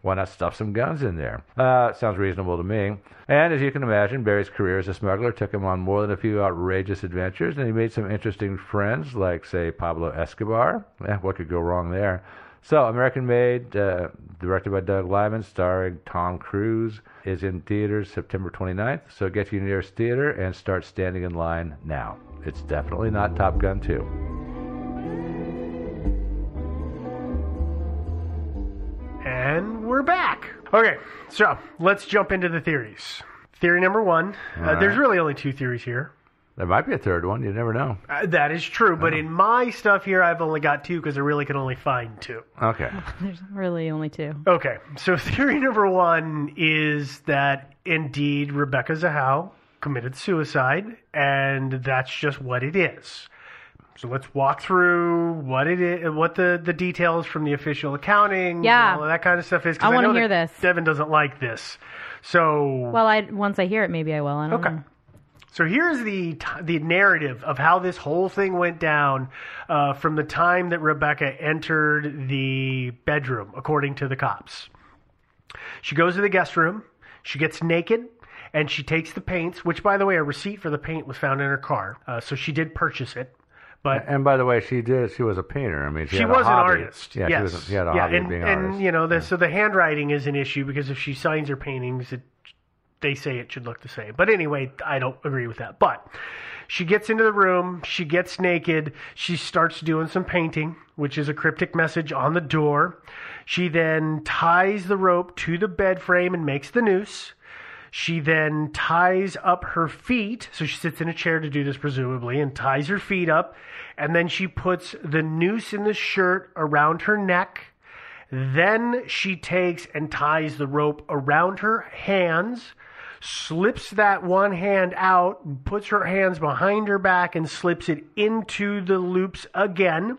[SPEAKER 1] Why not stuff some guns in there? Uh, sounds reasonable to me. And as you can imagine, Barry's career as a smuggler took him on more than a few outrageous adventures, and he made some interesting friends, like, say, Pablo Escobar. Eh, what could go wrong there? So, American Made, uh, directed by Doug Liman, starring Tom Cruise, is in theaters September 29th. So get to your nearest theater and start standing in line now. It's definitely not Top Gun 2.
[SPEAKER 2] And we're back. Okay, so let's jump into the theories. Theory number one uh, there's really only two theories here.
[SPEAKER 1] There might be a third one. You never know.
[SPEAKER 2] Uh, that is true, but in my stuff here, I've only got two because I really can only find two.
[SPEAKER 1] Okay.
[SPEAKER 3] There's really only two.
[SPEAKER 2] Okay, so theory number one is that indeed Rebecca Zahau committed suicide, and that's just what it is. So let's walk through what it is, what the, the details from the official accounting,
[SPEAKER 3] Yeah.
[SPEAKER 2] and all that kind of stuff is.
[SPEAKER 3] I wanna hear this.
[SPEAKER 2] Devin doesn't like this, so
[SPEAKER 3] Well, I once I hear it, maybe I will. I don't
[SPEAKER 2] Okay.
[SPEAKER 3] know.
[SPEAKER 2] So here's the the narrative of how this whole thing went down uh, from the time that Rebecca entered the bedroom, according to the cops. She goes to the guest room. She gets naked. And she takes the paints, which, by the way, a receipt for the paint was found in her car. Uh, so she did purchase it. But
[SPEAKER 1] And by the way, she did. She was a painter. I mean, she,
[SPEAKER 2] she was an artist.
[SPEAKER 1] Yeah,
[SPEAKER 2] yes.
[SPEAKER 1] she, was, she had a
[SPEAKER 2] yeah,
[SPEAKER 1] hobby
[SPEAKER 2] and,
[SPEAKER 1] being an
[SPEAKER 2] and
[SPEAKER 1] artist.
[SPEAKER 2] you know, the, so the handwriting is an issue because if she signs her paintings, it, they say it should look the same. But anyway, I don't agree with that. But she gets into the room, she gets naked, she starts doing some painting, which is a cryptic message on the door. She then ties the rope to the bed frame and makes the noose. She then ties up her feet. So she sits in a chair to do this, presumably, and ties her feet up. And then she puts the noose in the shirt around her neck. Then she takes and ties the rope around her hands, slips that one hand out, puts her hands behind her back, and slips it into the loops again.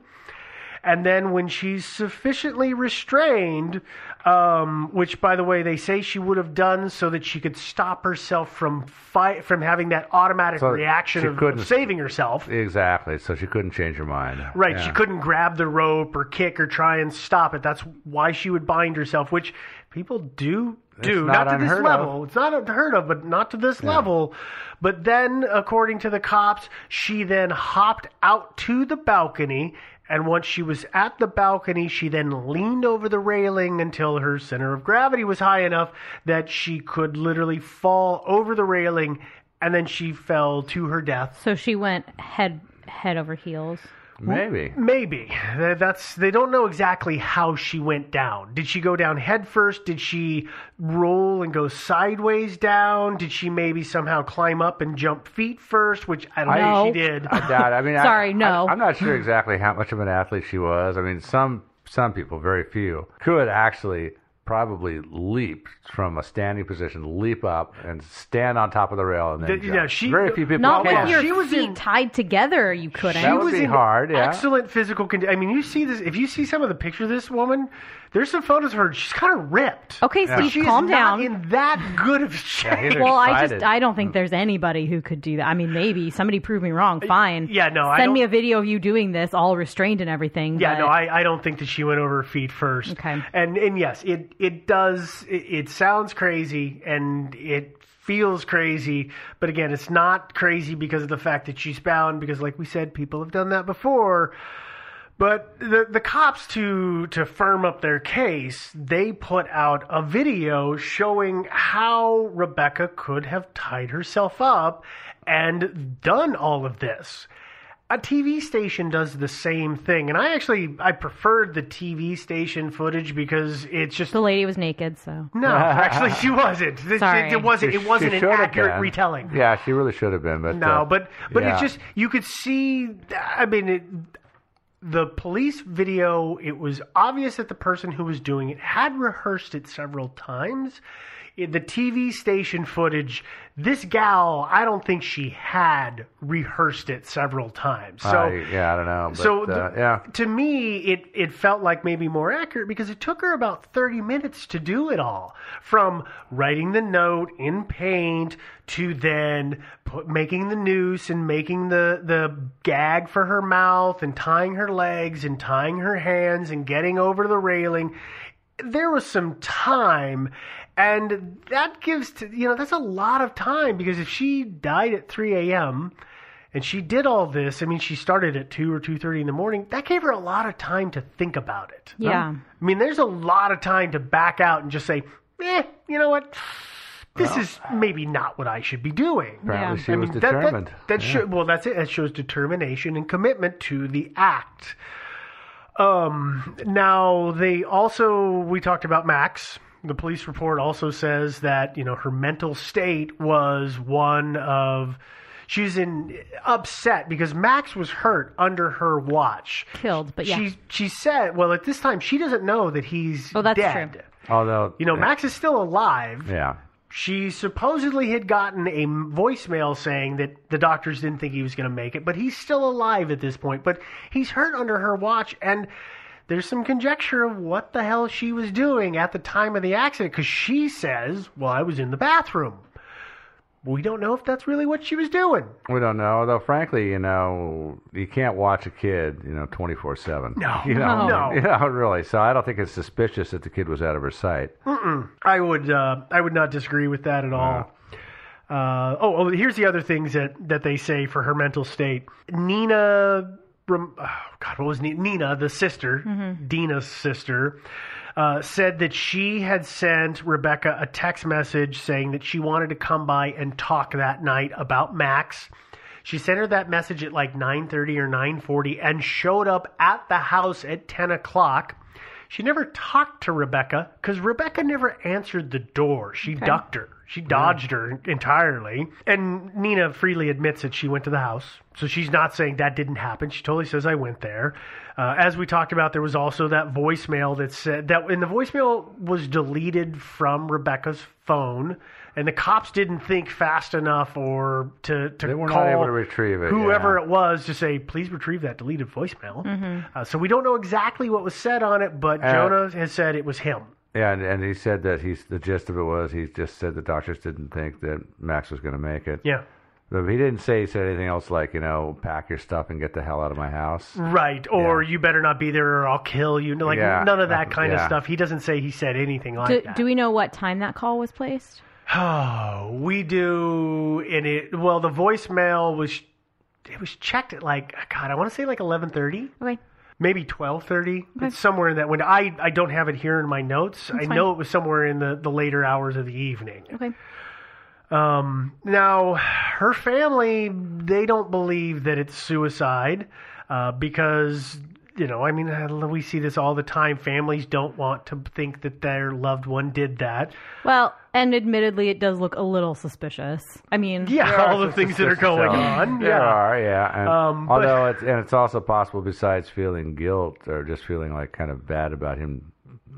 [SPEAKER 2] And then when she's sufficiently restrained, um, which by the way they say she would have done so that she could stop herself from fight from having that automatic
[SPEAKER 1] So
[SPEAKER 2] reaction of, of saving herself.
[SPEAKER 1] Exactly. So she couldn't change her mind.
[SPEAKER 2] Right,
[SPEAKER 1] Yeah.
[SPEAKER 2] she couldn't grab the rope or kick or try and stop it. That's why she would bind herself, which people do do.
[SPEAKER 1] not
[SPEAKER 2] Not, to this
[SPEAKER 1] unheard of.
[SPEAKER 2] level. It's not unheard of, but not to this level. But then, according to the cops, she then hopped out to the balcony. And once she was at the balcony, she then leaned over the railing until her center of gravity was high enough that she could literally fall over the railing. And then she fell to her death.
[SPEAKER 3] So she went head head over heels.
[SPEAKER 1] Maybe.
[SPEAKER 2] Maybe that's they don't know exactly how she went down. Did she go down head first? Did she roll and go sideways down? Did she maybe somehow climb up and jump feet first? Which I don't
[SPEAKER 3] No.
[SPEAKER 2] think she did.
[SPEAKER 1] I doubt. I mean,
[SPEAKER 3] Sorry,
[SPEAKER 1] I,
[SPEAKER 3] no.
[SPEAKER 1] I, am not sure exactly how much of an athlete she was. I mean, some some people, very few, could actually probably leap from a standing position, leap up and stand on top of the rail and then
[SPEAKER 2] The-
[SPEAKER 1] jump.
[SPEAKER 2] yeah, she-
[SPEAKER 1] very few people.
[SPEAKER 3] Not
[SPEAKER 1] can.
[SPEAKER 3] with your
[SPEAKER 2] she was
[SPEAKER 3] feet
[SPEAKER 2] in-
[SPEAKER 3] tied together. You couldn't.
[SPEAKER 1] That
[SPEAKER 2] She
[SPEAKER 1] would
[SPEAKER 2] was
[SPEAKER 1] be
[SPEAKER 2] in
[SPEAKER 1] hard, yeah.
[SPEAKER 2] Excellent physical condition. I mean, you see this. If you see some of the pictures of this woman, there's some photos of her. She's kind of ripped.
[SPEAKER 3] Okay,
[SPEAKER 1] Yeah.
[SPEAKER 3] Steve,
[SPEAKER 2] She
[SPEAKER 3] calm
[SPEAKER 2] is
[SPEAKER 3] down.
[SPEAKER 2] in that good of shape.
[SPEAKER 1] either.
[SPEAKER 3] well, I just. I don't think there's anybody who could do that. I mean, maybe somebody prove me wrong. Uh, Fine.
[SPEAKER 2] yeah, no, I
[SPEAKER 3] Send me a video of you doing this, all restrained and everything.
[SPEAKER 2] Yeah,
[SPEAKER 3] but-
[SPEAKER 2] no, I, I don't think that she went over her feet first.
[SPEAKER 3] Okay.
[SPEAKER 2] And and yes, it it does. It, it sounds crazy and it feels crazy, but again, it's not crazy because of the fact that she's bound. Because, like we said, people have done that before. But the the cops to to firm up their case, they put out a video showing how Rebecca could have tied herself up and done all of this. A TV station does the same thing, and I actually I preferred the TV station footage because it's just
[SPEAKER 3] The lady was naked, so
[SPEAKER 2] no, actually she wasn't. It,
[SPEAKER 3] Sorry.
[SPEAKER 2] it wasn't.
[SPEAKER 1] She-
[SPEAKER 2] It wasn't an accurate
[SPEAKER 1] been.
[SPEAKER 2] retelling.
[SPEAKER 1] Yeah, she really should have been. But
[SPEAKER 2] No,
[SPEAKER 1] uh,
[SPEAKER 2] but but
[SPEAKER 1] yeah.
[SPEAKER 2] it's just you could see. I mean, it, the police video. It was obvious that the person who was doing it had rehearsed it several times. In the TV station footage, this gal, I don't think she had rehearsed it several times. So
[SPEAKER 1] yeah, I don't know. But,
[SPEAKER 2] so
[SPEAKER 1] uh, yeah,
[SPEAKER 2] to me, it, it felt like maybe more accurate because it took her about 30 minutes to do it all. From writing the note in paint to then put, making the noose and making the, the gag for her mouth and tying her legs and tying her hands and getting over the railing. There was some time. And that gives to, you know, that's a lot of time because if she died at 3 a.m., and she did all this. I mean, she started at two or two thirty in the morning. That gave her a lot of time to think about it.
[SPEAKER 3] Yeah.
[SPEAKER 2] I mean, there's a lot of time to back out and just say, "Eh, you know what? This is maybe not what I should be doing."
[SPEAKER 1] apparently
[SPEAKER 3] Yeah.
[SPEAKER 1] she
[SPEAKER 2] I
[SPEAKER 1] was
[SPEAKER 2] mean, that- that-
[SPEAKER 1] determined.
[SPEAKER 2] That,
[SPEAKER 1] Yeah.
[SPEAKER 2] show, well, that's it. That shows determination and commitment to the act. Um, now they also we talked about Max. The police report also says that you know her mental state was one of she's in upset because Max was hurt under her watch.
[SPEAKER 3] Killed, but yeah.
[SPEAKER 2] She she said, well, at this time she doesn't know that he's
[SPEAKER 3] Oh, that's
[SPEAKER 2] dead.
[SPEAKER 3] true.
[SPEAKER 1] Although
[SPEAKER 2] You know,
[SPEAKER 1] yeah,
[SPEAKER 2] Max is still alive
[SPEAKER 1] Yeah,
[SPEAKER 2] she supposedly had gotten a voicemail saying that the doctors didn't think he was going to make it, but he's still alive at this point. But he's hurt under her watch, and there's some conjecture of what the hell she was doing at the time of the accident because she says, Well, I was in the bathroom. We don't know if that's really what she was doing.
[SPEAKER 1] we don't know. Although frankly, you know, you can't watch a kid, you know, twenty four seven.
[SPEAKER 2] No,
[SPEAKER 1] you know,
[SPEAKER 2] no.
[SPEAKER 1] you know, really. So I don't think it's suspicious that the kid was out of her sight.
[SPEAKER 2] I would uh, I would not disagree with that at all. Uh, oh, oh, here's the other things that, that they say for her mental state. Nina, God, what was Nina? The sister, Dina's sister, uh, said that she had sent Rebecca a text message saying that she wanted to come by and talk that night about Max. She sent her that message at like 9:30 or 9:40 and showed up at the house at 10 o'clock. She never talked to Rebecca because Rebecca never answered the door. She ducked her. She dodged her entirely. And Nina freely admits that she went to the house. So she's not saying that didn't happen. She totally says, I went there. Uh, as we talked about, there was also that voicemail that said that, and the voicemail was deleted from Rebecca's phone. And the cops didn't think fast enough or to, to
[SPEAKER 1] They were not
[SPEAKER 2] call
[SPEAKER 1] able to retrieve it,
[SPEAKER 2] Whoever
[SPEAKER 1] yeah.
[SPEAKER 2] it was to say, please retrieve that deleted voicemail. Uh, so we don't know exactly what was said on it, but
[SPEAKER 1] Uh,
[SPEAKER 2] Jonah has said it was him.
[SPEAKER 1] Yeah, and, and he said that he's the gist of it was he just said the doctors didn't think that Max was going to make it.
[SPEAKER 2] Yeah.
[SPEAKER 1] But he didn't say he said anything else like you know pack your stuff and get the hell out of my house.
[SPEAKER 2] Right, or you better not be there, or I'll kill you. Like
[SPEAKER 1] Yeah.
[SPEAKER 2] none of that kind of
[SPEAKER 1] Yeah.
[SPEAKER 2] stuff. He doesn't say he said anything like
[SPEAKER 3] Do,
[SPEAKER 2] that.
[SPEAKER 3] do we know what time that call was placed?
[SPEAKER 2] Oh, we do. And it well, the voicemail was it was checked at like God, I want to say like eleven thirty,
[SPEAKER 3] Okay.
[SPEAKER 2] Maybe twelve thirty. It's somewhere in that window. I I don't have it here in my notes. I
[SPEAKER 3] fine.
[SPEAKER 2] know it was somewhere in the the later hours of the evening.
[SPEAKER 3] Okay.
[SPEAKER 2] Um, now, her family, they don't believe that it's suicide uh, because, you know, I mean, we see this all the time. Families don't want to think that their loved one did that.
[SPEAKER 3] Well, and admittedly, it does look a little suspicious. I mean,
[SPEAKER 2] Yeah, all the things that are
[SPEAKER 1] suspicious
[SPEAKER 2] going
[SPEAKER 1] elements.
[SPEAKER 2] on.
[SPEAKER 1] There
[SPEAKER 2] Yeah.
[SPEAKER 1] are, yeah. And
[SPEAKER 2] Um, but-
[SPEAKER 1] although it's and it's also possible, besides feeling guilt or just feeling like kind of bad about him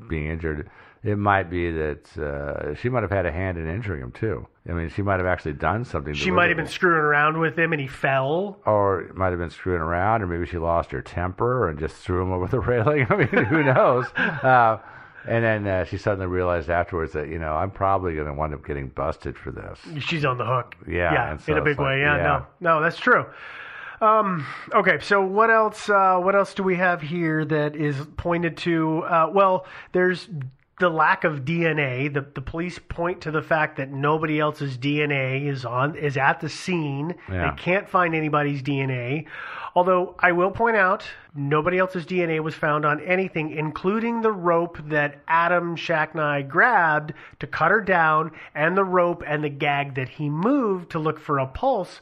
[SPEAKER 1] being injured, it might be that uh, she might have had a hand in injuring him too. I mean, she might have actually done something.
[SPEAKER 2] She might have been screwing around with him and he fell.
[SPEAKER 1] or might have been screwing around, or maybe she lost her temper and just threw him over the railing. I mean, who knows? Uh, and then uh, she suddenly realized afterwards that you know I'm probably going to wind up getting busted for this.
[SPEAKER 2] She's on the hook.
[SPEAKER 1] Yeah,
[SPEAKER 2] yeah,
[SPEAKER 1] so
[SPEAKER 2] in a big
[SPEAKER 1] like,
[SPEAKER 2] way. Yeah,
[SPEAKER 1] yeah.
[SPEAKER 2] no, no, that's true. Um, okay, so what else? Uh, what else do we have here that is pointed to? Uh, well, there's the lack of DNA. The the police point to the fact that nobody else's DNA is on is at the scene.
[SPEAKER 1] Yeah.
[SPEAKER 2] They can't find anybody's DNA. Although I will point out, nobody else's DNA was found on anything, including the rope that Adam Shacknai grabbed to cut her down, and the rope and the gag that he moved to look for a pulse.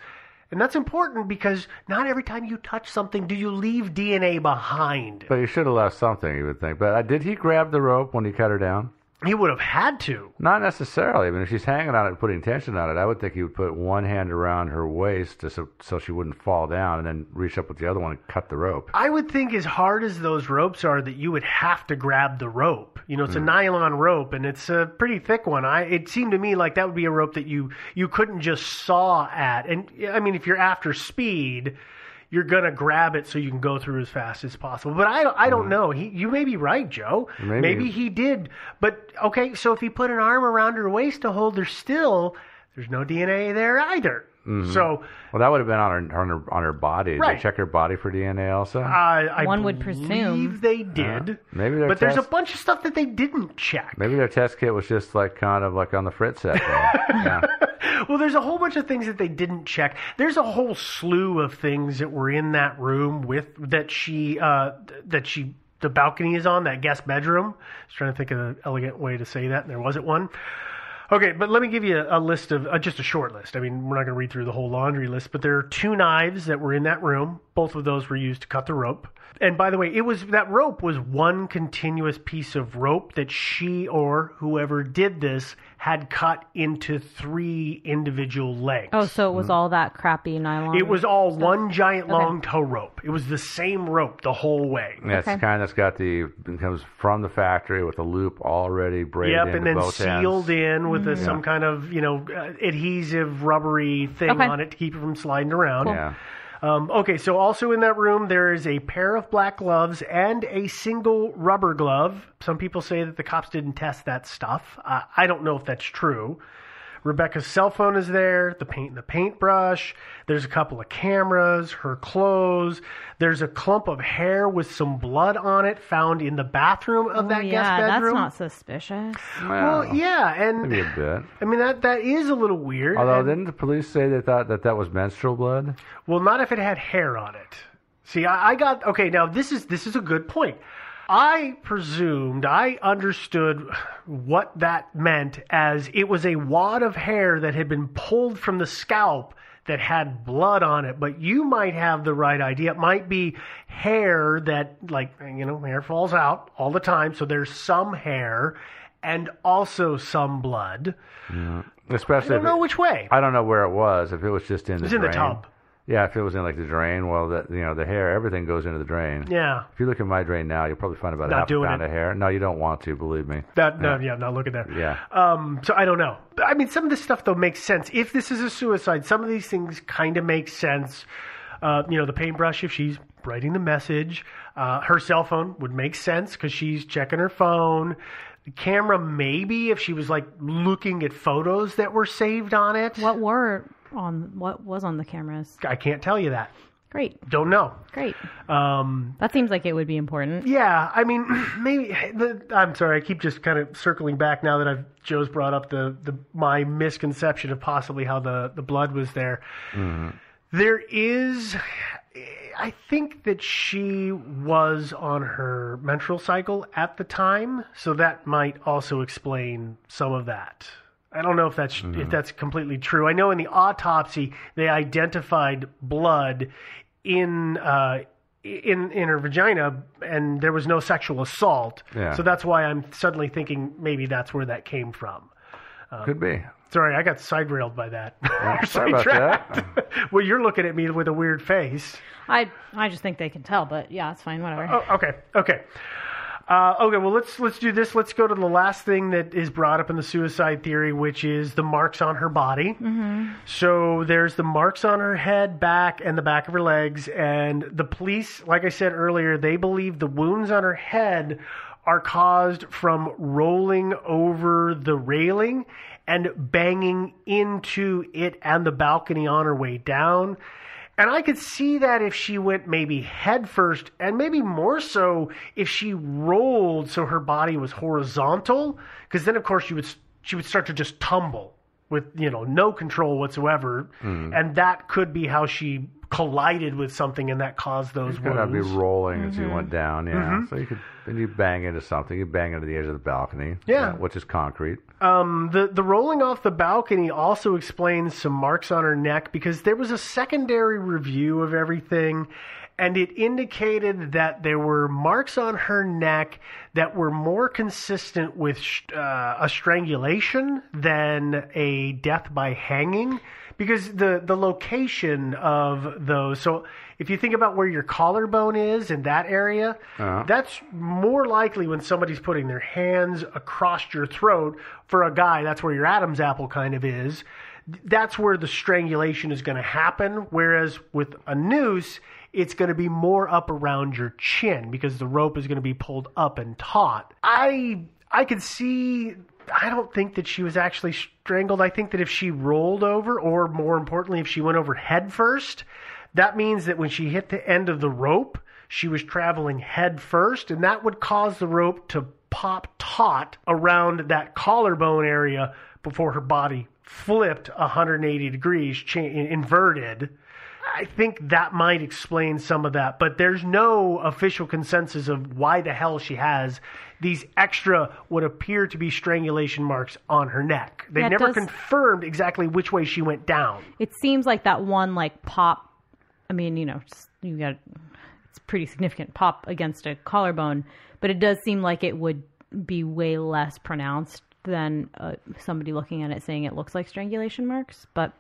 [SPEAKER 2] And that's important because not every time you touch something do you leave DNA behind.
[SPEAKER 1] But he should have left something, you would think. But uh, did he grab the rope when he cut her down?
[SPEAKER 2] He would have had to.
[SPEAKER 1] Not necessarily. I mean, if she's hanging on it putting tension on it, I would think he would put one hand around her waist to, so, so she wouldn't fall down and then reach up with the other one and cut the rope.
[SPEAKER 2] I would think as hard as those ropes are that you would have to grab the rope. You know, it's a hmm. nylon rope and it's a pretty thick one. I it seemed to me like that would be a rope that you you couldn't just saw at. And I mean, if you're after speed, you're gonna grab it so you can go through as fast as possible. But I don't, I don't mm-hmm. know. He, you may be right, Joe.
[SPEAKER 1] Maybe.
[SPEAKER 2] he did. But okay, so if he put an arm around her waist to hold her still, there's no DNA there either. So
[SPEAKER 1] Well, that would have been on her on her, on her body. Did
[SPEAKER 2] Right.
[SPEAKER 1] they check her body for DNA also?
[SPEAKER 2] I, I
[SPEAKER 3] One would
[SPEAKER 2] believe
[SPEAKER 3] presume.
[SPEAKER 2] they did.
[SPEAKER 1] maybe their
[SPEAKER 2] but there's a bunch of stuff that they didn't check.
[SPEAKER 1] Maybe their test kit was just like kind of like on the Fritz set. There. yeah.
[SPEAKER 2] Well, there's a whole bunch of things that they didn't check. There's a whole slew of things that were in that room with that she uh, that she the balcony is on that guest bedroom. I was trying to think of an elegant way to say that, and there wasn't one. Okay, but let me give you a, list of uh, just a short list. I mean, we're not going to read through the whole laundry list, but there are two knives that were in that room. Both of those were used to cut the rope. And by the way, it was that rope was one continuous piece of rope that she or whoever did this had cut into three individual legs.
[SPEAKER 3] Oh, so it was all that crappy nylon.
[SPEAKER 2] It was all one giant long tow rope. It was the same rope the whole way.
[SPEAKER 1] That's it's the kind that's got the comes from the factory with the loop already braided
[SPEAKER 2] Yep, and then
[SPEAKER 1] both
[SPEAKER 2] sealed
[SPEAKER 1] ends.
[SPEAKER 2] in with a, some kind of you know uh, adhesive rubbery thing
[SPEAKER 3] Okay.
[SPEAKER 2] on it to keep it from sliding around.
[SPEAKER 1] Yeah.
[SPEAKER 2] Um, okay, so also in that room there is a pair of black gloves and a single rubber glove. Some people say that the cops didn't test that stuff. Uh, I don't know if that's true. Rebecca's cell phone is there, the paint and the paintbrush. There's a couple of cameras, her clothes. There's a clump of hair with some blood on it found in the bathroom of
[SPEAKER 3] Oh,
[SPEAKER 2] that
[SPEAKER 3] yeah,
[SPEAKER 2] guest bedroom.
[SPEAKER 3] that's not suspicious.
[SPEAKER 2] well, yeah, and
[SPEAKER 1] Maybe a bit.
[SPEAKER 2] I mean that that is a little weird.
[SPEAKER 1] Although
[SPEAKER 2] and-
[SPEAKER 1] didn't the police say they thought that that was menstrual blood?
[SPEAKER 2] Well, not if it had hair on it. See, I, I got okay. Now this is this is a good point. I presumed I understood what that meant as it was a wad of hair that had been pulled from the scalp that had blood on it. But you might have the right idea. It might be hair that, like, you know, hair falls out all the time. So there's some hair and also some blood. I
[SPEAKER 1] Especially
[SPEAKER 2] I
[SPEAKER 1] don't
[SPEAKER 2] know
[SPEAKER 1] it-
[SPEAKER 2] which way.
[SPEAKER 1] I don't know where it was. If it was just in the
[SPEAKER 2] was in the tub.
[SPEAKER 1] Yeah, if it was in like the drain, well, the you know the hair, everything goes into the drain.
[SPEAKER 2] Yeah.
[SPEAKER 1] If you look at my drain now, you'll probably find about
[SPEAKER 2] Not
[SPEAKER 1] half a
[SPEAKER 2] doing
[SPEAKER 1] pound
[SPEAKER 2] it.
[SPEAKER 1] of hair. No, you don't want to, believe me.
[SPEAKER 2] That no, yeah, not looking there.
[SPEAKER 1] Yeah.
[SPEAKER 2] Um, so I don't know. I mean, some of this stuff though makes sense. If this is a suicide, some of these things kind of make sense. Uh, you know, the paintbrush if she's writing the message, uh, her cell phone would make sense because she's checking her phone. The camera, maybe if she was like looking at photos that were saved on it.
[SPEAKER 3] What were on what was on the cameras?
[SPEAKER 2] I can't tell you that.
[SPEAKER 3] Great,
[SPEAKER 2] Don't know.
[SPEAKER 3] great.
[SPEAKER 2] Um,
[SPEAKER 3] That seems like it would be important.
[SPEAKER 2] yeah, I mean, maybe. The, I'm sorry, I keep just kind of circling back now that I've Joe's brought up the, the my misconception of possibly how the, the blood was there. There is, I think that she was on her menstrual cycle at the time, so that might also explain some of that. I don't know if that's if that's completely true. I know in the autopsy they identified blood in uh, in in her vagina, and there was no sexual assault.
[SPEAKER 1] Yeah.
[SPEAKER 2] So that's why I'm suddenly thinking maybe that's where that came from.
[SPEAKER 1] Could be.
[SPEAKER 2] Sorry, I got side railed by that.
[SPEAKER 1] sorry about
[SPEAKER 2] Sidetracked. well, you're looking at me with a weird face.
[SPEAKER 3] I I just think they can tell, but yeah, it's fine. Whatever.
[SPEAKER 2] Oh, okay, okay. Uh, okay, well let's let's do this. Let's go to the last thing that is brought up in the suicide theory, which is the marks on her body. Mm-hmm. So there's the marks on her head, back, and the back of her legs. And the police, like I said earlier, they believe the wounds on her head are caused from rolling over the railing and banging into it and the balcony on her way down. And I could see that if she went maybe head first, and maybe more so if she rolled so her body was horizontal, because then of course she would she would start to just tumble with you know no control whatsoever, hmm. and that could be how she collided with something, and that caused those
[SPEAKER 1] It's gonna be
[SPEAKER 2] wounds.
[SPEAKER 1] rolling as you mm-hmm. went down, yeah. Mm-hmm. So you could then you bang into something. You bang into the edge of the balcony,
[SPEAKER 2] Yeah.
[SPEAKER 1] uh, which is concrete.
[SPEAKER 2] Um, the the rolling off the balcony also explains some marks on her neck because there was a secondary review of everything, and it indicated that there were marks on her neck that were more consistent with uh, a strangulation than a death by hanging. Because the the location of those, so if you think about where your collarbone is in that area, uh-huh. that's more likely when somebody's putting their hands across your throat. For a guy, that's where your Adam's apple kind of is. That's where the strangulation is going to happen. Whereas with a noose, it's going to be more up around your chin because the rope is going to be pulled up and taut. I I could see. I don't think that she was actually strangled. I think that if she rolled over, or more importantly, if she went over head first, that means that when she hit the end of the rope, she was traveling head first, and that would cause the rope to pop taut around that collarbone area before her body flipped 180 degrees, cha- inverted. I think that might explain some of that, but there's no official consensus of why the hell she has these extra what appear to be strangulation marks on her neck. They
[SPEAKER 3] Yeah,
[SPEAKER 2] never
[SPEAKER 3] does-
[SPEAKER 2] confirmed exactly which way she went down.
[SPEAKER 3] It seems like that one like pop. I mean, you know, you got it's pretty significant pop against a collarbone, but it does seem like it would be way less pronounced than uh, somebody looking at it saying it looks like strangulation marks. But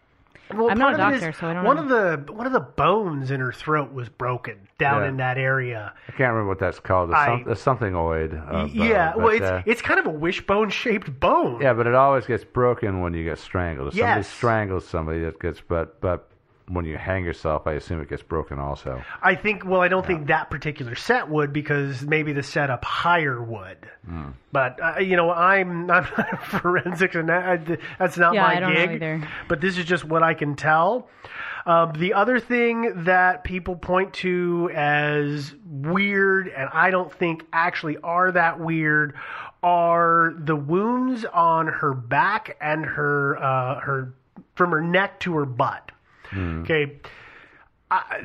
[SPEAKER 2] Well,
[SPEAKER 3] I'm not a
[SPEAKER 2] part of it
[SPEAKER 3] doctor,
[SPEAKER 2] is
[SPEAKER 3] so I don't
[SPEAKER 2] one
[SPEAKER 3] know.
[SPEAKER 2] of the one of the bones in her throat was broken down
[SPEAKER 1] Yeah.
[SPEAKER 2] in that area.
[SPEAKER 1] I can't remember what that's called. It's,
[SPEAKER 2] I-
[SPEAKER 1] some, it's something oid. Uh,
[SPEAKER 2] yeah,
[SPEAKER 1] but,
[SPEAKER 2] well, it's
[SPEAKER 1] uh,
[SPEAKER 2] it's kind of a wishbone shaped bone.
[SPEAKER 1] yeah, but it always gets broken when you get strangled. If somebody strangles somebody, that gets. But but when you hang yourself, I assume it gets broken also.
[SPEAKER 2] I think. Well, I don't think that particular set would because maybe the setup higher would.
[SPEAKER 1] Hmm.
[SPEAKER 2] But uh, you know, I'm I'm not a forensics, and that, that's not
[SPEAKER 3] Yeah,
[SPEAKER 2] my
[SPEAKER 3] I don't know
[SPEAKER 2] gig.
[SPEAKER 3] either.
[SPEAKER 2] But this is just what I can tell. Um, the other thing that people point to as weird, and I don't think actually are that weird, are the wounds on her back and her uh, her from her neck to her butt. Hmm. Okay. I,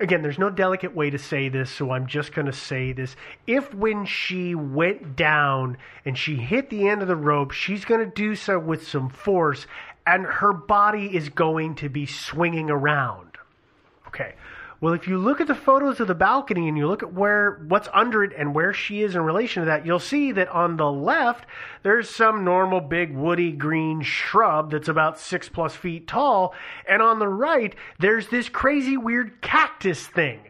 [SPEAKER 2] again, there's no delicate way to say this, so I'm just going to say this. If when she went down and she hit the end of the rope, she's going to do so with some force, and her body is going to be swinging around. Okay. Well, if you look at the photos of the balcony and you look at where what's under it and where she is in relation to that, you'll see that on the left there's some normal big woody green shrub that's about six plus feet tall, and on the right there's this crazy weird cactus thing.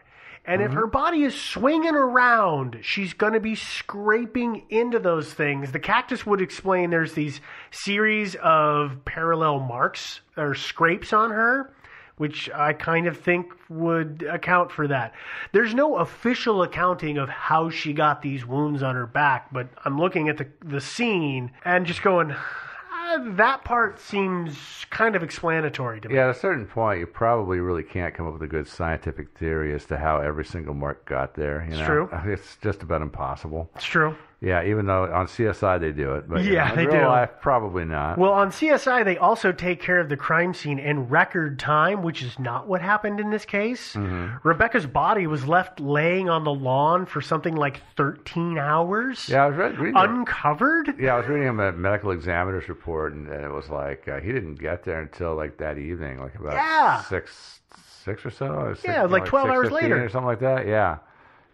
[SPEAKER 2] And if mm-hmm. her body is swinging around, she's going to be scraping into those things. The cactus would explain there's these series of parallel marks or scrapes on her which I kind of think would account for that. There's no official accounting of how she got these wounds on her back, but I'm looking at the the scene and just going, Uh, that part seems kind of explanatory to me.
[SPEAKER 1] Yeah, at a certain point, you probably really can't come up with a good scientific theory as to how every single mark got there. You
[SPEAKER 2] It's
[SPEAKER 1] know?
[SPEAKER 2] true.
[SPEAKER 1] It's just about impossible.
[SPEAKER 2] It's true.
[SPEAKER 1] Yeah, even though on CSI they do it, but
[SPEAKER 2] Yeah,
[SPEAKER 1] in
[SPEAKER 2] they
[SPEAKER 1] real
[SPEAKER 2] do.
[SPEAKER 1] life, probably not.
[SPEAKER 2] Well, on CSI, they also take care of the crime scene in record time, which is not what happened in this case.
[SPEAKER 1] Mm-hmm.
[SPEAKER 2] Rebecca's body was left laying on the lawn for something like 13 hours.
[SPEAKER 1] yeah, I was read, reading.
[SPEAKER 2] Uncovered?
[SPEAKER 1] yeah, I was reading him a medical examiner's report, and, and it was like uh, he didn't get there until like that evening, like about
[SPEAKER 2] Yeah.
[SPEAKER 1] six, six or so. six-
[SPEAKER 2] Yeah, like 12 hours later.
[SPEAKER 1] or something like that. Yeah,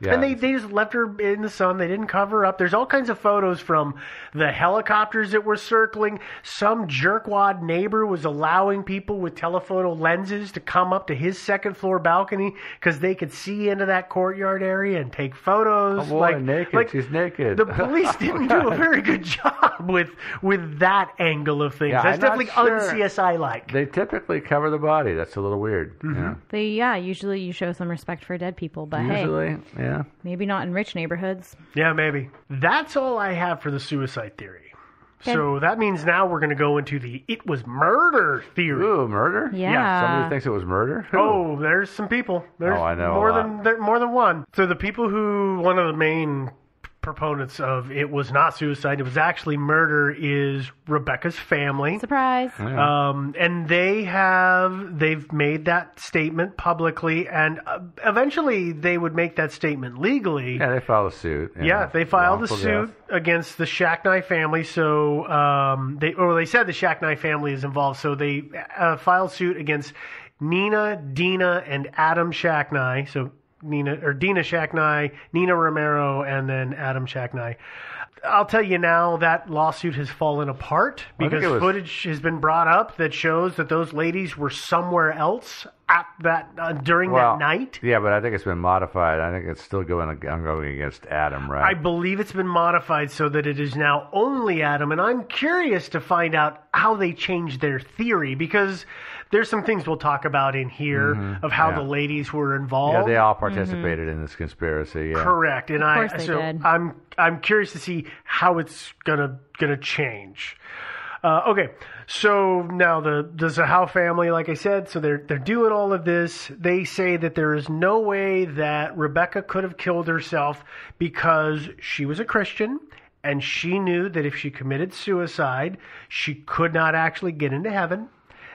[SPEAKER 1] yeah.
[SPEAKER 2] And they, they just left her in the sun. They didn't cover her up. There's all kinds of photos from the helicopters that were circling. Some jerkwad neighbor was allowing people with telephoto lenses to come up to his second floor balcony because they could see into that courtyard area and take photos.
[SPEAKER 1] Oh, boy,
[SPEAKER 2] like,
[SPEAKER 1] naked.
[SPEAKER 2] like
[SPEAKER 1] She's naked.
[SPEAKER 2] The police didn't do a very good job with with that angle of things.
[SPEAKER 1] Yeah,
[SPEAKER 2] That's
[SPEAKER 1] I'm
[SPEAKER 2] definitely
[SPEAKER 1] sure.
[SPEAKER 2] un-CSI like.
[SPEAKER 1] They typically cover the body. That's a little weird.
[SPEAKER 2] Mm-hmm.
[SPEAKER 1] know?
[SPEAKER 3] They yeah, usually you show some respect for dead people, but hey,
[SPEAKER 1] Usually, yeah.
[SPEAKER 3] maybe not in rich neighborhoods.
[SPEAKER 2] Yeah, maybe. That's all I have for the suicide theory. So that means now we're going to go into the it was murder theory.
[SPEAKER 1] Ooh, murder?
[SPEAKER 3] Yeah.
[SPEAKER 1] Somebody thinks it was murder? Who?
[SPEAKER 2] Oh, there's some people. There's
[SPEAKER 1] Oh, I know a
[SPEAKER 2] more
[SPEAKER 1] lot.
[SPEAKER 2] than there, more than one. So the people who one of the main proponents of it was not suicide, it was actually murder is Rebecca's family.
[SPEAKER 3] Surprise.
[SPEAKER 2] Um, and they have they've made that statement publicly, and uh, eventually they would make that statement legally.
[SPEAKER 1] Yeah, they filed a suit. you
[SPEAKER 2] Yeah, they filed a suit
[SPEAKER 1] death.
[SPEAKER 2] against the Shacknai family. So um, they, or they said the Shacknai family is involved. So they uh, filed suit against Nina, Dina, and Adam Shacknai. So Nina or Dina Shacknai, Nina Romano, and then Adam Shacknai. I'll tell you now that lawsuit has fallen apart because
[SPEAKER 1] was-
[SPEAKER 2] footage has been brought up that shows that those ladies were somewhere else at that uh, during
[SPEAKER 1] Well,
[SPEAKER 2] that night.
[SPEAKER 1] Yeah, but I think it's been modified. I think it's still going, going against Adam, right?
[SPEAKER 2] I believe it's been modified so that it is now only Adam, and I'm curious to find out how they changed their theory because there's some things we'll talk about in here of how
[SPEAKER 1] Mm-hmm. yeah.
[SPEAKER 2] the ladies were involved.
[SPEAKER 1] yeah, they all participated in this conspiracy. Yeah.
[SPEAKER 2] Correct, and I
[SPEAKER 3] course they
[SPEAKER 2] so
[SPEAKER 3] did.
[SPEAKER 2] I'm I'm curious to see how it's gonna gonna change. Uh, okay, so now the the Zahau family, like I said, so they're they're doing all of this. They say that there is no way that Rebecca could have killed herself because she was a Christian and she knew that if she committed suicide, she could not actually get into heaven.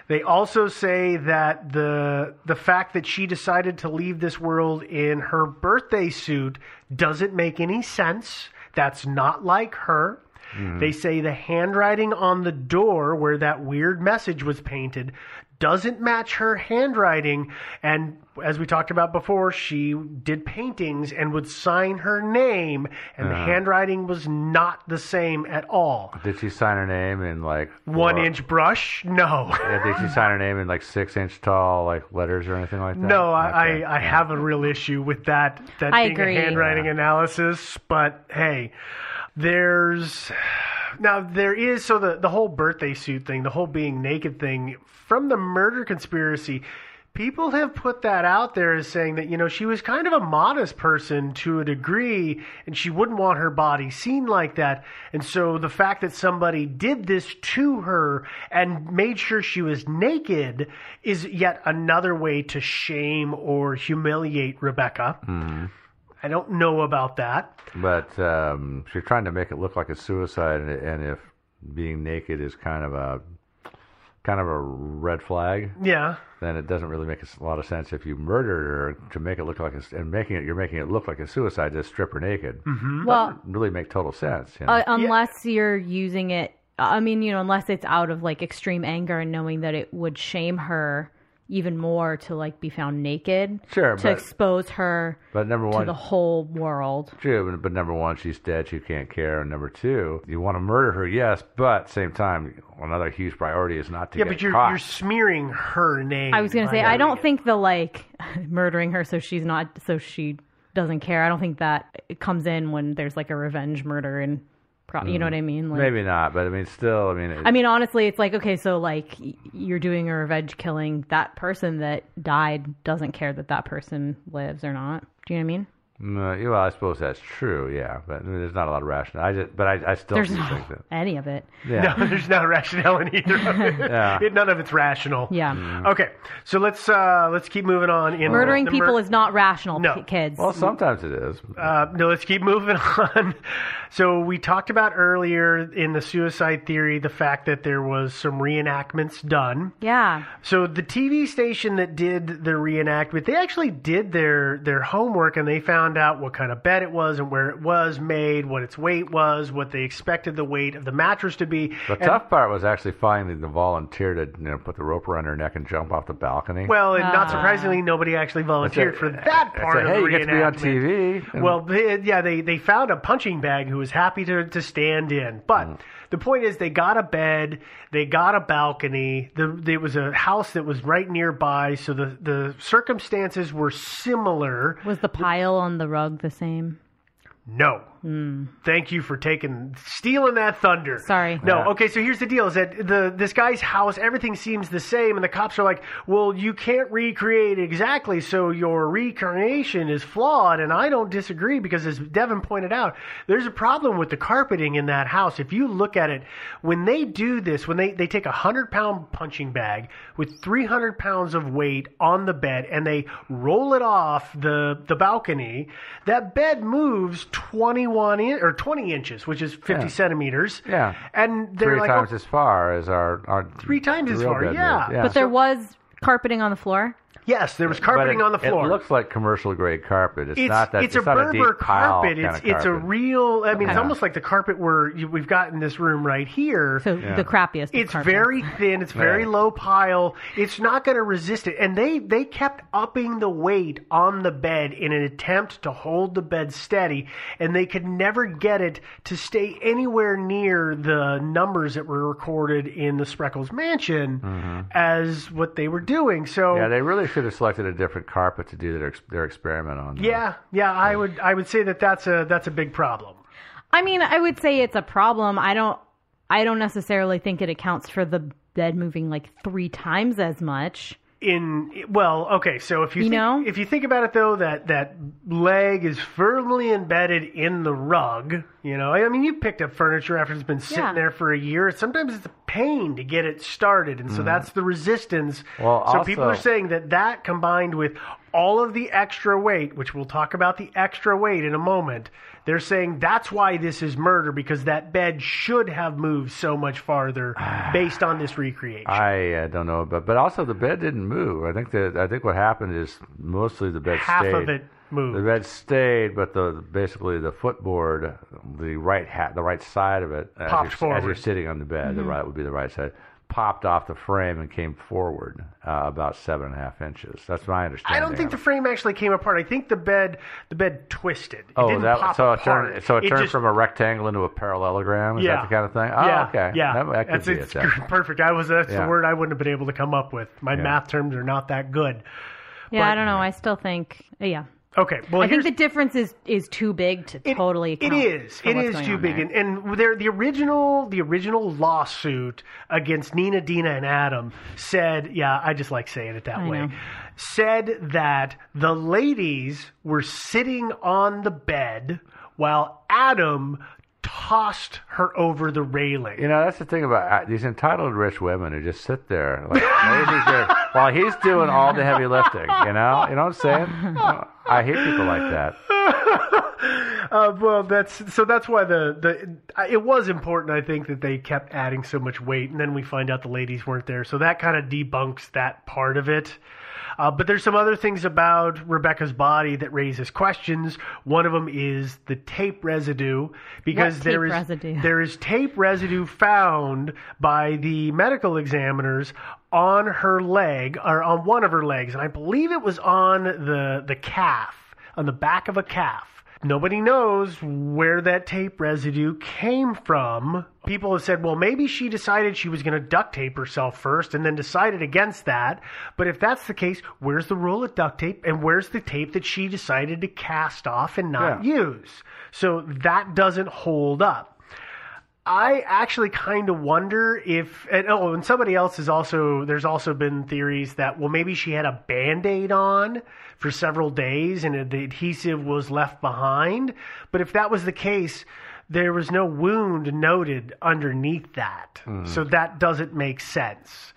[SPEAKER 2] They also say that the the fact that she decided to leave this world in her birthday suit doesn't make any sense. That's not like her. Hmm. They say the handwriting on the door where that weird message was painted doesn't match her handwriting. And as we talked about before, she did paintings and would sign her name, and the handwriting was not the same at all.
[SPEAKER 1] Did she sign her name in like
[SPEAKER 2] One
[SPEAKER 1] four-
[SPEAKER 2] inch brush? No.
[SPEAKER 1] Yeah, did she sign her name in like six inch tall like letters or anything like that?
[SPEAKER 2] No, I,
[SPEAKER 1] Okay.
[SPEAKER 2] I, I have a real issue with that. That
[SPEAKER 3] I
[SPEAKER 2] being
[SPEAKER 3] agree.
[SPEAKER 2] a handwriting analysis, but hey, there's now there is so the the whole birthday suit thing, the whole being naked thing from the murder conspiracy. People have put that out there as saying that you know she was kind of a modest person to a degree, and she wouldn't want her body seen like that. And so the fact that somebody did this to her and made sure she was naked is yet another way to shame or humiliate Rebecca. Mm-hmm. I don't know about that.
[SPEAKER 1] But um, she's trying to make it look like a suicide, and, and if being naked is kind of a kind of a red flag,
[SPEAKER 2] Yeah.
[SPEAKER 1] then it doesn't really make a lot of sense if you murdered her to make it look like a, and making it you're making it look like a suicide to strip her naked. Mm-hmm.
[SPEAKER 3] Well,
[SPEAKER 1] Really make total sense. You know?
[SPEAKER 3] uh, unless you're using it, I mean, you know, unless it's out of like extreme anger and knowing that it would shame her even more to like be found naked,
[SPEAKER 1] Sure,
[SPEAKER 3] to
[SPEAKER 1] but-
[SPEAKER 3] expose her
[SPEAKER 1] but number
[SPEAKER 3] to
[SPEAKER 1] one,
[SPEAKER 3] the whole world.
[SPEAKER 1] True, but, but number one, she's dead. She can't care. And number two, you want to murder her, yes, but same time, another huge priority is not to
[SPEAKER 2] Yeah,
[SPEAKER 1] get
[SPEAKER 2] but you're
[SPEAKER 1] caught.
[SPEAKER 2] you're smearing her name.
[SPEAKER 3] I was gonna
[SPEAKER 2] by
[SPEAKER 3] say, I
[SPEAKER 2] doing
[SPEAKER 3] don't
[SPEAKER 2] it.
[SPEAKER 3] think the like murdering her so she's not so she doesn't care. I don't think that it comes in when there's like a revenge murder and, pro- you know mm. what I mean? Like,
[SPEAKER 1] Maybe not, but I mean, still, I mean, it,
[SPEAKER 3] I mean, honestly, it's like okay, so like you're doing a revenge killing. That person that died doesn't care that that person lives or not. Do you know what I mean?
[SPEAKER 1] No, well, I suppose that's true. Yeah, but I mean, there's not a lot of rationale. I just, but I, I still
[SPEAKER 3] There's
[SPEAKER 1] do
[SPEAKER 3] no
[SPEAKER 1] think that.
[SPEAKER 3] any of it.
[SPEAKER 1] Yeah.
[SPEAKER 2] No, there's no rationale in either of it.
[SPEAKER 1] Yeah.
[SPEAKER 2] It- None of it's rational.
[SPEAKER 3] Yeah.
[SPEAKER 2] Okay, so let's uh, let's keep moving on. In
[SPEAKER 3] Murdering people
[SPEAKER 2] mur-
[SPEAKER 3] is not rational,
[SPEAKER 2] No.
[SPEAKER 3] p- kids.
[SPEAKER 1] Well, sometimes it is.
[SPEAKER 2] Uh, no, let's keep moving on. So we talked about earlier in the suicide theory the fact that there was some reenactments done.
[SPEAKER 3] yeah.
[SPEAKER 2] So the TV station that did the reenactment, they actually did their their homework and they found out what kind of bed it was and where it was made, what its weight was, what they expected the weight of the mattress to be.
[SPEAKER 1] The
[SPEAKER 2] And-
[SPEAKER 1] tough part was actually finding the volunteer to you know put the rope around her neck and jump off the balcony.
[SPEAKER 2] Well, and not
[SPEAKER 3] Ah.
[SPEAKER 2] surprisingly, nobody actually volunteered for that
[SPEAKER 1] I
[SPEAKER 2] part
[SPEAKER 1] said,
[SPEAKER 2] of
[SPEAKER 1] hey,
[SPEAKER 2] the
[SPEAKER 1] you get to be on. TV.
[SPEAKER 2] Well, yeah, they, they found a punching bag who was happy to, to stand in. But
[SPEAKER 1] Mm.
[SPEAKER 2] The point is, they got a bed, they got a balcony. The, there was a house that was right nearby, so the, the circumstances were similar.
[SPEAKER 3] Was the pile on the rug the same?
[SPEAKER 2] No. Mm. Thank you for taking stealing that thunder.
[SPEAKER 3] Sorry.
[SPEAKER 2] No.
[SPEAKER 1] Yeah.
[SPEAKER 2] Okay. So here's the deal: is that the this guy's house, everything seems the same, and the cops are like, "Well, you can't recreate exactly, so your recreation is flawed." And I don't disagree because, as Devin pointed out, there's a problem with the carpeting in that house. If you look at it, when they do this, when they they take a hundred pound punching bag with 300 pounds of weight on the bed and they roll it off the the balcony, that bed moves 21 in, or 20 inches, which is 50
[SPEAKER 1] Yeah.
[SPEAKER 2] centimeters.
[SPEAKER 1] Yeah.
[SPEAKER 2] and they're
[SPEAKER 1] three
[SPEAKER 2] like,
[SPEAKER 1] times
[SPEAKER 2] oh,
[SPEAKER 1] as far as our, our
[SPEAKER 2] Three times as far,
[SPEAKER 1] bed
[SPEAKER 2] yeah.
[SPEAKER 1] yeah.
[SPEAKER 3] But there was carpeting on the floor.
[SPEAKER 2] Yes, there was carpeting
[SPEAKER 1] it-
[SPEAKER 2] on the floor.
[SPEAKER 1] It looks like commercial grade carpet. It's,
[SPEAKER 2] it's,
[SPEAKER 1] not that.
[SPEAKER 2] it's,
[SPEAKER 1] It's,
[SPEAKER 2] a
[SPEAKER 1] not
[SPEAKER 2] Berber
[SPEAKER 1] a deep pile
[SPEAKER 2] carpet.
[SPEAKER 1] kind
[SPEAKER 2] It's
[SPEAKER 1] of
[SPEAKER 2] it's a real. I mean, it's almost like the carpet we're you- we've got in this room right here.
[SPEAKER 3] So the crappiest.
[SPEAKER 2] It's
[SPEAKER 3] carpets.
[SPEAKER 2] very thin. It's very
[SPEAKER 1] Yeah.
[SPEAKER 2] low pile. It's not going to resist it. And they they kept upping the weight on the bed in an attempt to hold the bed steady, and they could never get it to stay anywhere near the numbers that were recorded in the Spreckels Mansion as what they were doing. So
[SPEAKER 1] Mm-hmm. Yeah, they really should have selected a different carpet to do their their experiment on. though.
[SPEAKER 2] yeah, yeah, I would I would say that that's a that's a big problem.
[SPEAKER 3] I mean, I would say it's a problem. I don't. I don't necessarily think it accounts for the bed moving like three times as much.
[SPEAKER 2] In well okay so if you,
[SPEAKER 3] You
[SPEAKER 2] think,
[SPEAKER 3] know?
[SPEAKER 2] if you think about it though that that leg is firmly embedded in the rug you know i mean you've picked up furniture after it's been sitting
[SPEAKER 3] Yeah.
[SPEAKER 2] there for a year sometimes it's a pain to get it started and so mm-hmm. that's the resistance.
[SPEAKER 1] Well,
[SPEAKER 2] so people are saying that that combined with all of the extra weight which we'll talk about the extra weight in a moment they're saying that's why this is murder because that bed should have moved so much farther based on this recreation
[SPEAKER 1] I uh, don't know, but but also the bed didn't move. I think that I think what happened is mostly the bed stayed.
[SPEAKER 2] half
[SPEAKER 1] stayed.
[SPEAKER 2] of it moved
[SPEAKER 1] The bed stayed, but the basically the footboard, the right hat, the right side of it, as
[SPEAKER 2] Popped
[SPEAKER 1] you're, as you're sitting on the bed, the right would be the right side, popped off the frame and came forward uh, about seven and a half inches. That's my understanding.
[SPEAKER 2] I don't think the frame actually came apart. I think the bed the bed twisted. It
[SPEAKER 1] Oh,
[SPEAKER 2] didn't
[SPEAKER 1] that
[SPEAKER 2] pop
[SPEAKER 1] so it
[SPEAKER 2] apart.
[SPEAKER 1] turned so it, turned
[SPEAKER 2] just-
[SPEAKER 1] from a rectangle into a parallelogram. Is
[SPEAKER 2] yeah.
[SPEAKER 1] that the kind of thing? Oh,
[SPEAKER 2] yeah,
[SPEAKER 1] okay.
[SPEAKER 2] Yeah,
[SPEAKER 1] that, that could
[SPEAKER 2] that's
[SPEAKER 1] be
[SPEAKER 2] it's
[SPEAKER 1] it.
[SPEAKER 2] Perfect. I was that's
[SPEAKER 1] Yeah.
[SPEAKER 2] the word I wouldn't have been able to come up with. My
[SPEAKER 1] Yeah.
[SPEAKER 2] math terms are not that good.
[SPEAKER 3] Yeah,
[SPEAKER 2] But-
[SPEAKER 3] I don't know. I still think. Yeah.
[SPEAKER 2] Okay, well
[SPEAKER 3] I think the difference is is too big to
[SPEAKER 2] It-
[SPEAKER 3] totally.
[SPEAKER 2] It is. It is too big,
[SPEAKER 3] there.
[SPEAKER 2] and, and there, the original the original lawsuit against Nina, Dina, and Adam said, yeah, I just like saying it that
[SPEAKER 3] I
[SPEAKER 2] way.
[SPEAKER 3] know.
[SPEAKER 2] Said that the ladies were sitting on the bed while Adam tossed her over the railing.
[SPEAKER 1] You know, that's the thing about uh, these entitled rich women who just sit there like while he's doing all the heavy lifting. You know, you know what I'm saying? I hate people like that.
[SPEAKER 2] Uh, well, that's so. That's why the the it was important. I think that they kept adding so much weight, and then we find out the ladies weren't there, so that kind of debunks that part of it. Uh, but there's some other things about Rebecca's body that raises questions. One of them is the tape residue, because
[SPEAKER 3] What
[SPEAKER 2] there
[SPEAKER 3] tape
[SPEAKER 2] is
[SPEAKER 3] residue?
[SPEAKER 2] there is tape residue found by the medical examiners on her leg or on one of her legs, and I believe it was on the the calf, on the back of a calf. Nobody knows where that tape residue came from. People have said, well, maybe she decided she was going to duct tape herself first and then decided against that. But if that's the case, where's the roll of duct tape and where's the tape that she decided to cast off and not
[SPEAKER 1] Yeah.
[SPEAKER 2] use? So that doesn't hold up. I actually kind of wonder if, and, oh, and somebody else is also, there's also been theories that, well, maybe she had a band aid on for several days and the adhesive was left behind. But if that was the case, there was no wound noted underneath that. Hmm. So that doesn't make sense.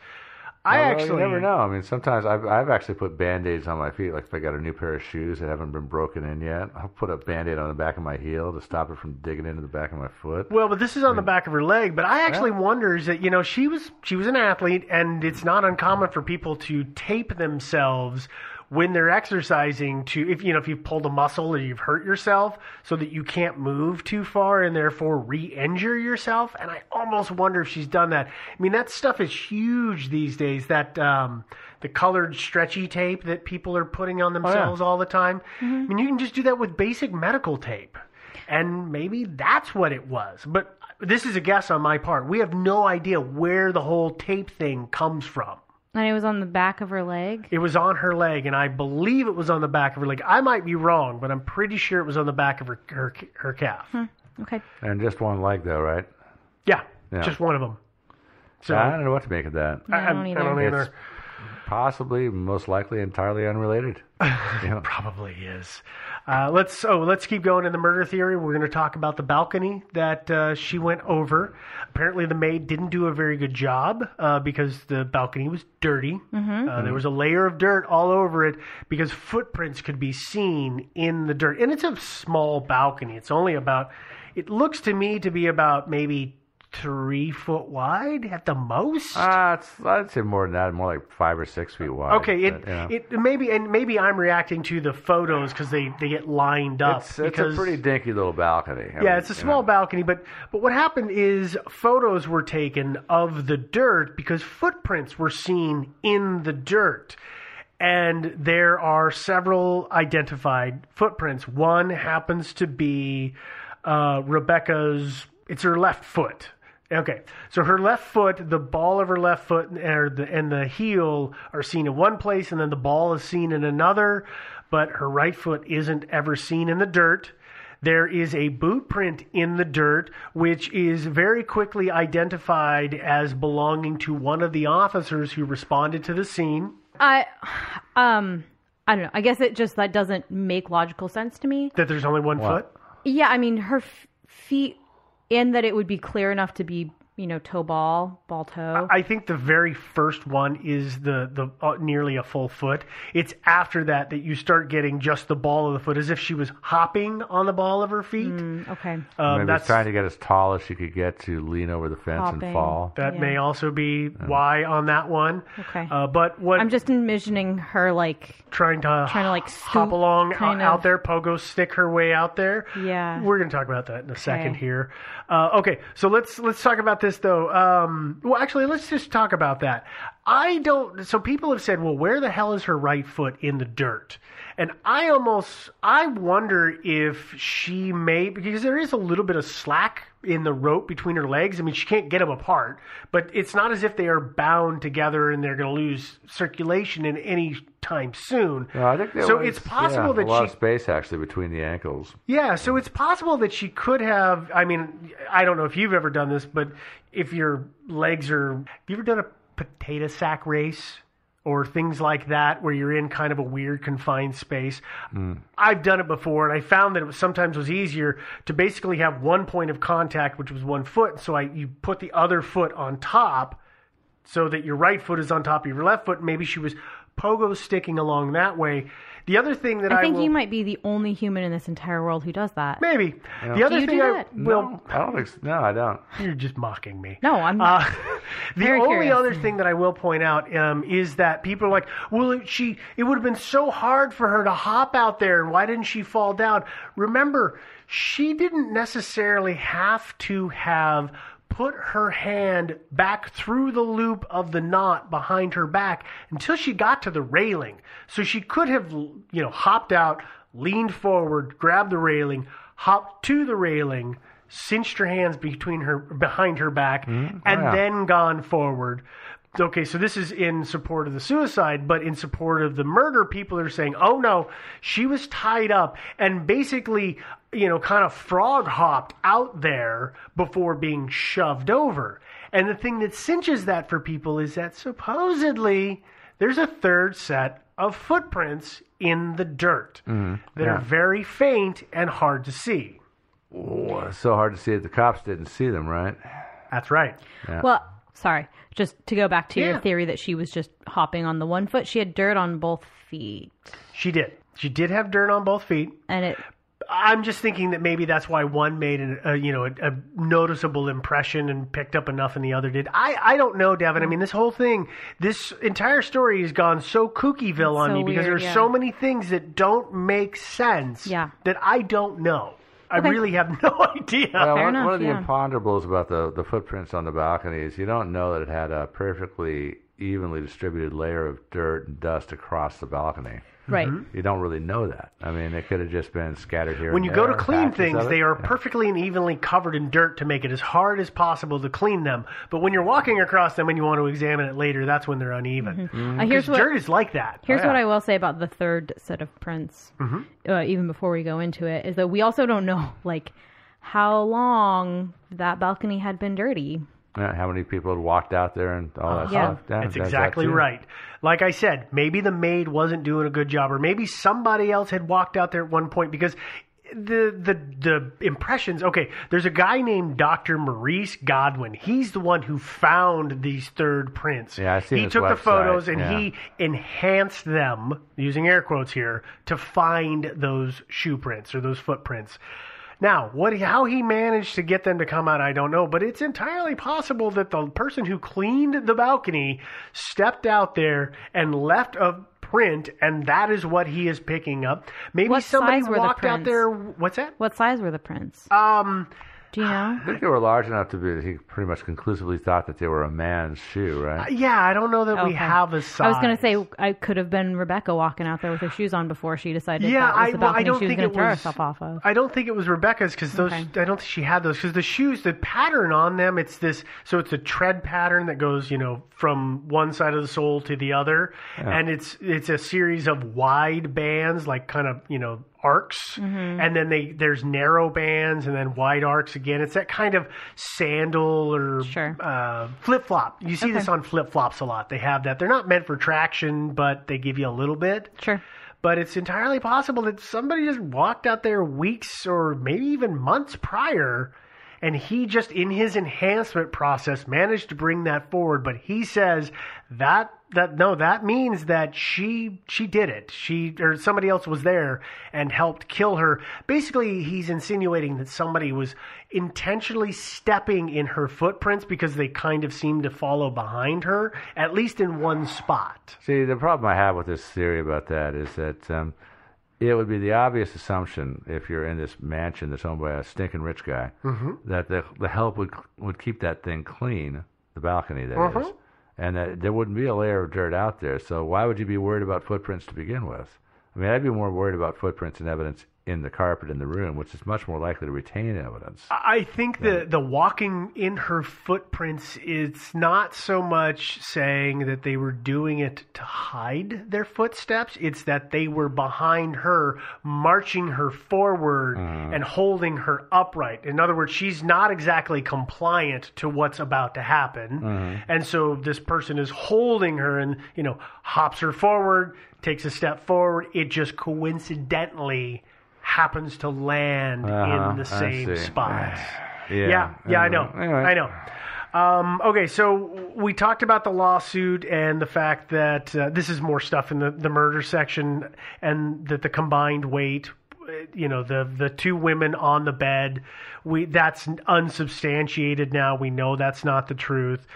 [SPEAKER 2] I
[SPEAKER 1] Although
[SPEAKER 2] actually
[SPEAKER 1] you never know. I mean, sometimes I've I've actually put band aids on my feet. Like if I got a new pair of shoes that haven't been broken in yet, I'll put a band aid on the back of my heel to stop it from digging into the back of my foot.
[SPEAKER 2] Well, but this is on the back of her leg. But I actually wonder is that you know she was she was an athlete, and it's not uncommon for people to tape themselves when they're exercising to if you know if you've pulled a muscle or you've hurt yourself so that you can't move too far and therefore re-injure yourself and i almost wonder if she's done that i mean that stuff is huge these days that um the colored stretchy tape that people are putting on themselves all the time i mean you can just do that with basic medical tape and maybe that's what it was. But this is a guess on my part. We have no idea where the whole tape thing comes from.
[SPEAKER 3] And it was on the back of her leg.
[SPEAKER 2] It was on her leg, and I believe it was on the back of her leg. I might be wrong, but I'm pretty sure it was on the back of her her, her calf.
[SPEAKER 3] Okay.
[SPEAKER 1] And just one leg, though, right?
[SPEAKER 2] Yeah,
[SPEAKER 1] Yeah.
[SPEAKER 2] just one of them. So
[SPEAKER 1] I don't know what to make of that.
[SPEAKER 3] Yeah, I don't
[SPEAKER 2] I
[SPEAKER 3] either.
[SPEAKER 2] don't
[SPEAKER 1] It's possibly, most likely, entirely unrelated. Yeah.
[SPEAKER 2] Probably is. Uh, let's oh let's keep going in the murder theory. We're going to talk about the balcony that uh, she went over. Apparently, the maid didn't do a very good job uh, because the balcony was dirty. Uh, there was a layer of dirt all over it because footprints could be seen in the dirt. And it's a small balcony. It's only about. It looks to me to be about maybe three foot wide at the most.
[SPEAKER 1] Uh, it's, I'd say more than that, more like five or six feet wide.
[SPEAKER 2] Okay, it,
[SPEAKER 1] but, you know.
[SPEAKER 2] it maybe and maybe I'm reacting to the photos because they, they get lined up.
[SPEAKER 1] it's, it's
[SPEAKER 2] because,
[SPEAKER 1] a pretty dinky little balcony. I
[SPEAKER 2] yeah,
[SPEAKER 1] mean,
[SPEAKER 2] it's a
[SPEAKER 1] you
[SPEAKER 2] small
[SPEAKER 1] know.
[SPEAKER 2] balcony, but but what happened is photos were taken of the dirt because footprints were seen in the dirt. And there are several identified footprints. One happens to be uh, Rebecca's. It's her left foot. Okay, so her left foot, the ball of her left foot, or the, and the heel are seen in one place, and then the ball is seen in another. But her right foot isn't ever seen in the dirt. There is a boot print in the dirt, which is very quickly identified as belonging to one of the officers who responded to the scene.
[SPEAKER 3] I, um, I don't know. I guess it just that doesn't make logical sense to me.
[SPEAKER 2] That there's only one foot.
[SPEAKER 3] Yeah, I mean her f- feet, and that it would be clear enough to be, you know, toe ball, ball toe.
[SPEAKER 2] I think the very first one is the the uh, nearly a full foot. It's after that that you start getting just the ball of the foot, as if she was hopping on the ball of her feet.
[SPEAKER 3] okay.
[SPEAKER 2] Um,
[SPEAKER 1] Maybe
[SPEAKER 2] that's
[SPEAKER 1] trying to get as tall as she could get to lean over the fence
[SPEAKER 3] Hopping.
[SPEAKER 1] and fall.
[SPEAKER 2] that
[SPEAKER 3] Yeah.
[SPEAKER 2] may also be why on that one.
[SPEAKER 3] Okay.
[SPEAKER 2] Uh, but what
[SPEAKER 3] I'm just envisioning her like
[SPEAKER 2] trying to
[SPEAKER 3] trying to, like,
[SPEAKER 2] hop along out,
[SPEAKER 3] kind
[SPEAKER 2] out there, pogo stick her way out there.
[SPEAKER 3] Yeah.
[SPEAKER 2] we're gonna talk about that in a second here. Uh, okay, so let's let's talk about this though. Um, well, actually, let's just talk about that. I don't. So people have said, well, where the hell is her right foot in the dirt? And I almost I wonder if she may because there is a little bit of slack in the rope between her legs. I mean, she can't get them apart, but it's not as if they are bound together and they're going to lose circulation in any time soon.
[SPEAKER 1] No, I think
[SPEAKER 2] so
[SPEAKER 1] was,
[SPEAKER 2] it's possible
[SPEAKER 1] yeah,
[SPEAKER 2] that
[SPEAKER 1] a lot
[SPEAKER 2] she
[SPEAKER 1] of space actually between the ankles.
[SPEAKER 2] yeah, so it's possible that she could have. I mean, I don't know if you've ever done this, but if your legs are. Have you ever done a potato sack race or things like that where you're in kind of a weird confined space? Hmm. I've done it before, and I found that it was sometimes was easier to basically have one point of contact, which was one foot. So I you put the other foot on top so that your right foot is on top of your left foot. Maybe she was pogo sticking along that way. The other thing that I,
[SPEAKER 3] I think
[SPEAKER 2] will,
[SPEAKER 3] you might be the only human in this entire world who does that.
[SPEAKER 2] Maybe. The other
[SPEAKER 3] you
[SPEAKER 2] thing
[SPEAKER 3] do
[SPEAKER 2] I
[SPEAKER 3] that?
[SPEAKER 2] will
[SPEAKER 1] no, I don't think. So. No, I don't.
[SPEAKER 2] you're just mocking me.
[SPEAKER 3] No, I'm
[SPEAKER 2] Uh,
[SPEAKER 3] not.
[SPEAKER 2] the
[SPEAKER 3] Very
[SPEAKER 2] only
[SPEAKER 3] curious.
[SPEAKER 2] other thing that I will point out um, is that people are like, "Well, it, she it would have been so hard for her to hop out there, and why didn't she fall down?" Remember, she didn't necessarily have to have put her hand back through the loop of the knot behind her back until she got to the railing. So she could have, you know, hopped out, leaned forward, grabbed the railing, hopped to the railing, cinched her hands between her behind her back, mm-hmm. and oh,
[SPEAKER 1] yeah.
[SPEAKER 2] then gone forward. Okay, so this is in support of the suicide, but in support of the murder, people are saying, oh no, she was tied up and basically, you know, kind of frog hopped out there before being shoved over. And the thing that cinches that for people is that supposedly there's a third set of footprints in the dirt mm-hmm. that
[SPEAKER 1] yeah.
[SPEAKER 2] are very faint and hard to see.
[SPEAKER 1] Oh, it's so hard to see it. The cops didn't see them, right?
[SPEAKER 2] That's right.
[SPEAKER 3] Well, sorry. Just to go back to
[SPEAKER 2] Yeah.
[SPEAKER 3] your theory that she was just hopping on the one foot, she had dirt on both feet.
[SPEAKER 2] She did. She did have dirt on both feet.
[SPEAKER 3] And it
[SPEAKER 2] I'm just thinking that maybe that's why one made an, a you know a, a noticeable impression and picked up enough, and the other did. I I don't know, Devin. I mean, this whole thing, this entire story has gone so kookyville on
[SPEAKER 3] so
[SPEAKER 2] me because
[SPEAKER 3] weird,
[SPEAKER 2] there's
[SPEAKER 3] yeah.
[SPEAKER 2] so many things that don't make sense.
[SPEAKER 3] Yeah.
[SPEAKER 2] That I don't know. I
[SPEAKER 3] Okay.
[SPEAKER 2] really have no idea.
[SPEAKER 1] Well,
[SPEAKER 3] Fair
[SPEAKER 1] one,
[SPEAKER 3] enough,
[SPEAKER 1] one of the
[SPEAKER 3] yeah.
[SPEAKER 1] imponderables about the, the footprints on the balcony is you don't know that it had a perfectly evenly distributed layer of dirt and dust across the balcony.
[SPEAKER 3] right.
[SPEAKER 1] You don't really know that. I mean, it could have just been scattered here.
[SPEAKER 2] when
[SPEAKER 1] and
[SPEAKER 2] you go to clean things, they are
[SPEAKER 1] Yeah.
[SPEAKER 2] perfectly and evenly covered in dirt to make it as hard as possible to clean them. But when you're walking across them and you want to examine it later, that's when they're uneven.
[SPEAKER 3] Uh, here's
[SPEAKER 2] Because
[SPEAKER 3] what
[SPEAKER 2] dirt is like that.
[SPEAKER 3] Here's
[SPEAKER 1] Oh, yeah.
[SPEAKER 3] what I will say about the third set of prints, uh, even before we go into it, is that we also don't know like how long that balcony had been dirty.
[SPEAKER 1] Yeah, how many people had walked out there and all that
[SPEAKER 3] Yeah.
[SPEAKER 1] stuff? Yeah,
[SPEAKER 2] That's
[SPEAKER 1] there's
[SPEAKER 2] exactly
[SPEAKER 1] that
[SPEAKER 2] right. Like I said, maybe the maid wasn't doing a good job, or maybe somebody else had walked out there at one point because the the the impressions. Okay, there's a guy named Dr. Maurice Godwin. He's the one who found these third prints.
[SPEAKER 1] Yeah, I seen
[SPEAKER 2] He
[SPEAKER 1] his
[SPEAKER 2] took the photos and
[SPEAKER 1] yeah.
[SPEAKER 2] he enhanced them using air quotes here to find those shoe prints or those footprints. Now, what he, how he managed to get them to come out, I don't know, but it's entirely possible that the person who cleaned the balcony stepped out there and left a print, and that is what he is picking up. Maybe
[SPEAKER 3] What
[SPEAKER 2] somebody
[SPEAKER 3] size were the
[SPEAKER 2] walked out there. What's that?
[SPEAKER 3] What size were the prints?
[SPEAKER 2] Um,
[SPEAKER 3] Do you know?
[SPEAKER 1] I think they were large enough to be. He pretty much conclusively thought that they were a man's shoe, right?
[SPEAKER 2] Uh, yeah, I don't know that we
[SPEAKER 3] Okay.
[SPEAKER 2] have a size.
[SPEAKER 3] I was going to say I could have been Rebecca walking out there with her shoes on before she decided
[SPEAKER 2] Yeah,
[SPEAKER 3] that was
[SPEAKER 2] I,
[SPEAKER 3] the
[SPEAKER 2] well, I don't
[SPEAKER 3] she was
[SPEAKER 2] think
[SPEAKER 3] going
[SPEAKER 2] it
[SPEAKER 3] to throw
[SPEAKER 2] was.
[SPEAKER 3] herself off of.
[SPEAKER 2] I don't think it was Rebecca's because those.
[SPEAKER 3] Okay.
[SPEAKER 2] I don't think she had those because the shoes, the pattern on them, it's this. So it's a tread pattern that goes, you know, from one side of the sole to the other, and it's it's a series of wide bands, like kind of you know arcs,
[SPEAKER 3] Mm-hmm.
[SPEAKER 2] and then they there's narrow bands and then wide arcs again. It's that kind of sandal or
[SPEAKER 3] Sure.
[SPEAKER 2] uh, flip flop. You see this on flip flops a lot. They have that. They're not meant for traction, but they give you a little bit
[SPEAKER 3] Sure.
[SPEAKER 2] but it's entirely possible that somebody just walked out there weeks or maybe even months prior and he just in his enhancement process managed to bring that forward but he says that that no that means that she she did it she or somebody else was there and helped kill her basically he's insinuating that somebody was intentionally stepping in her footprints because they kind of seem to follow behind her at least in one spot
[SPEAKER 1] See, the problem I have with this theory about that is that um, it would be the obvious assumption if you're in this mansion that's owned by a stinking rich guy
[SPEAKER 2] Mm-hmm.
[SPEAKER 1] that the the help would would keep that thing clean, the balcony that is,
[SPEAKER 2] Mhm.
[SPEAKER 1] And that there wouldn't be a layer of dirt out there. So why would you be worried about footprints to begin with? I mean, I'd be more worried about footprints and evidence in the carpet in the room, which is much more likely to retain evidence.
[SPEAKER 2] I think the the walking in her footprints is not so much saying that they were doing it to hide their footsteps. It's that they were behind her, marching her forward mm. and holding her upright. In other words, she's not exactly compliant to what's about to happen, mm-hmm. and so this person is holding her and you know hops her forward, takes a step forward. It just coincidentally happens to land
[SPEAKER 1] Uh-huh,
[SPEAKER 2] in the same spot.
[SPEAKER 1] Yeah,
[SPEAKER 2] Yeah, yeah, I know.
[SPEAKER 1] Anyway.
[SPEAKER 2] I know. Um, okay, so we talked about the lawsuit and the fact that uh, this is more stuff in the, the murder section, and that the combined weight, you know, the the two women on the bed, we that's unsubstantiated now. We know that's not the truth.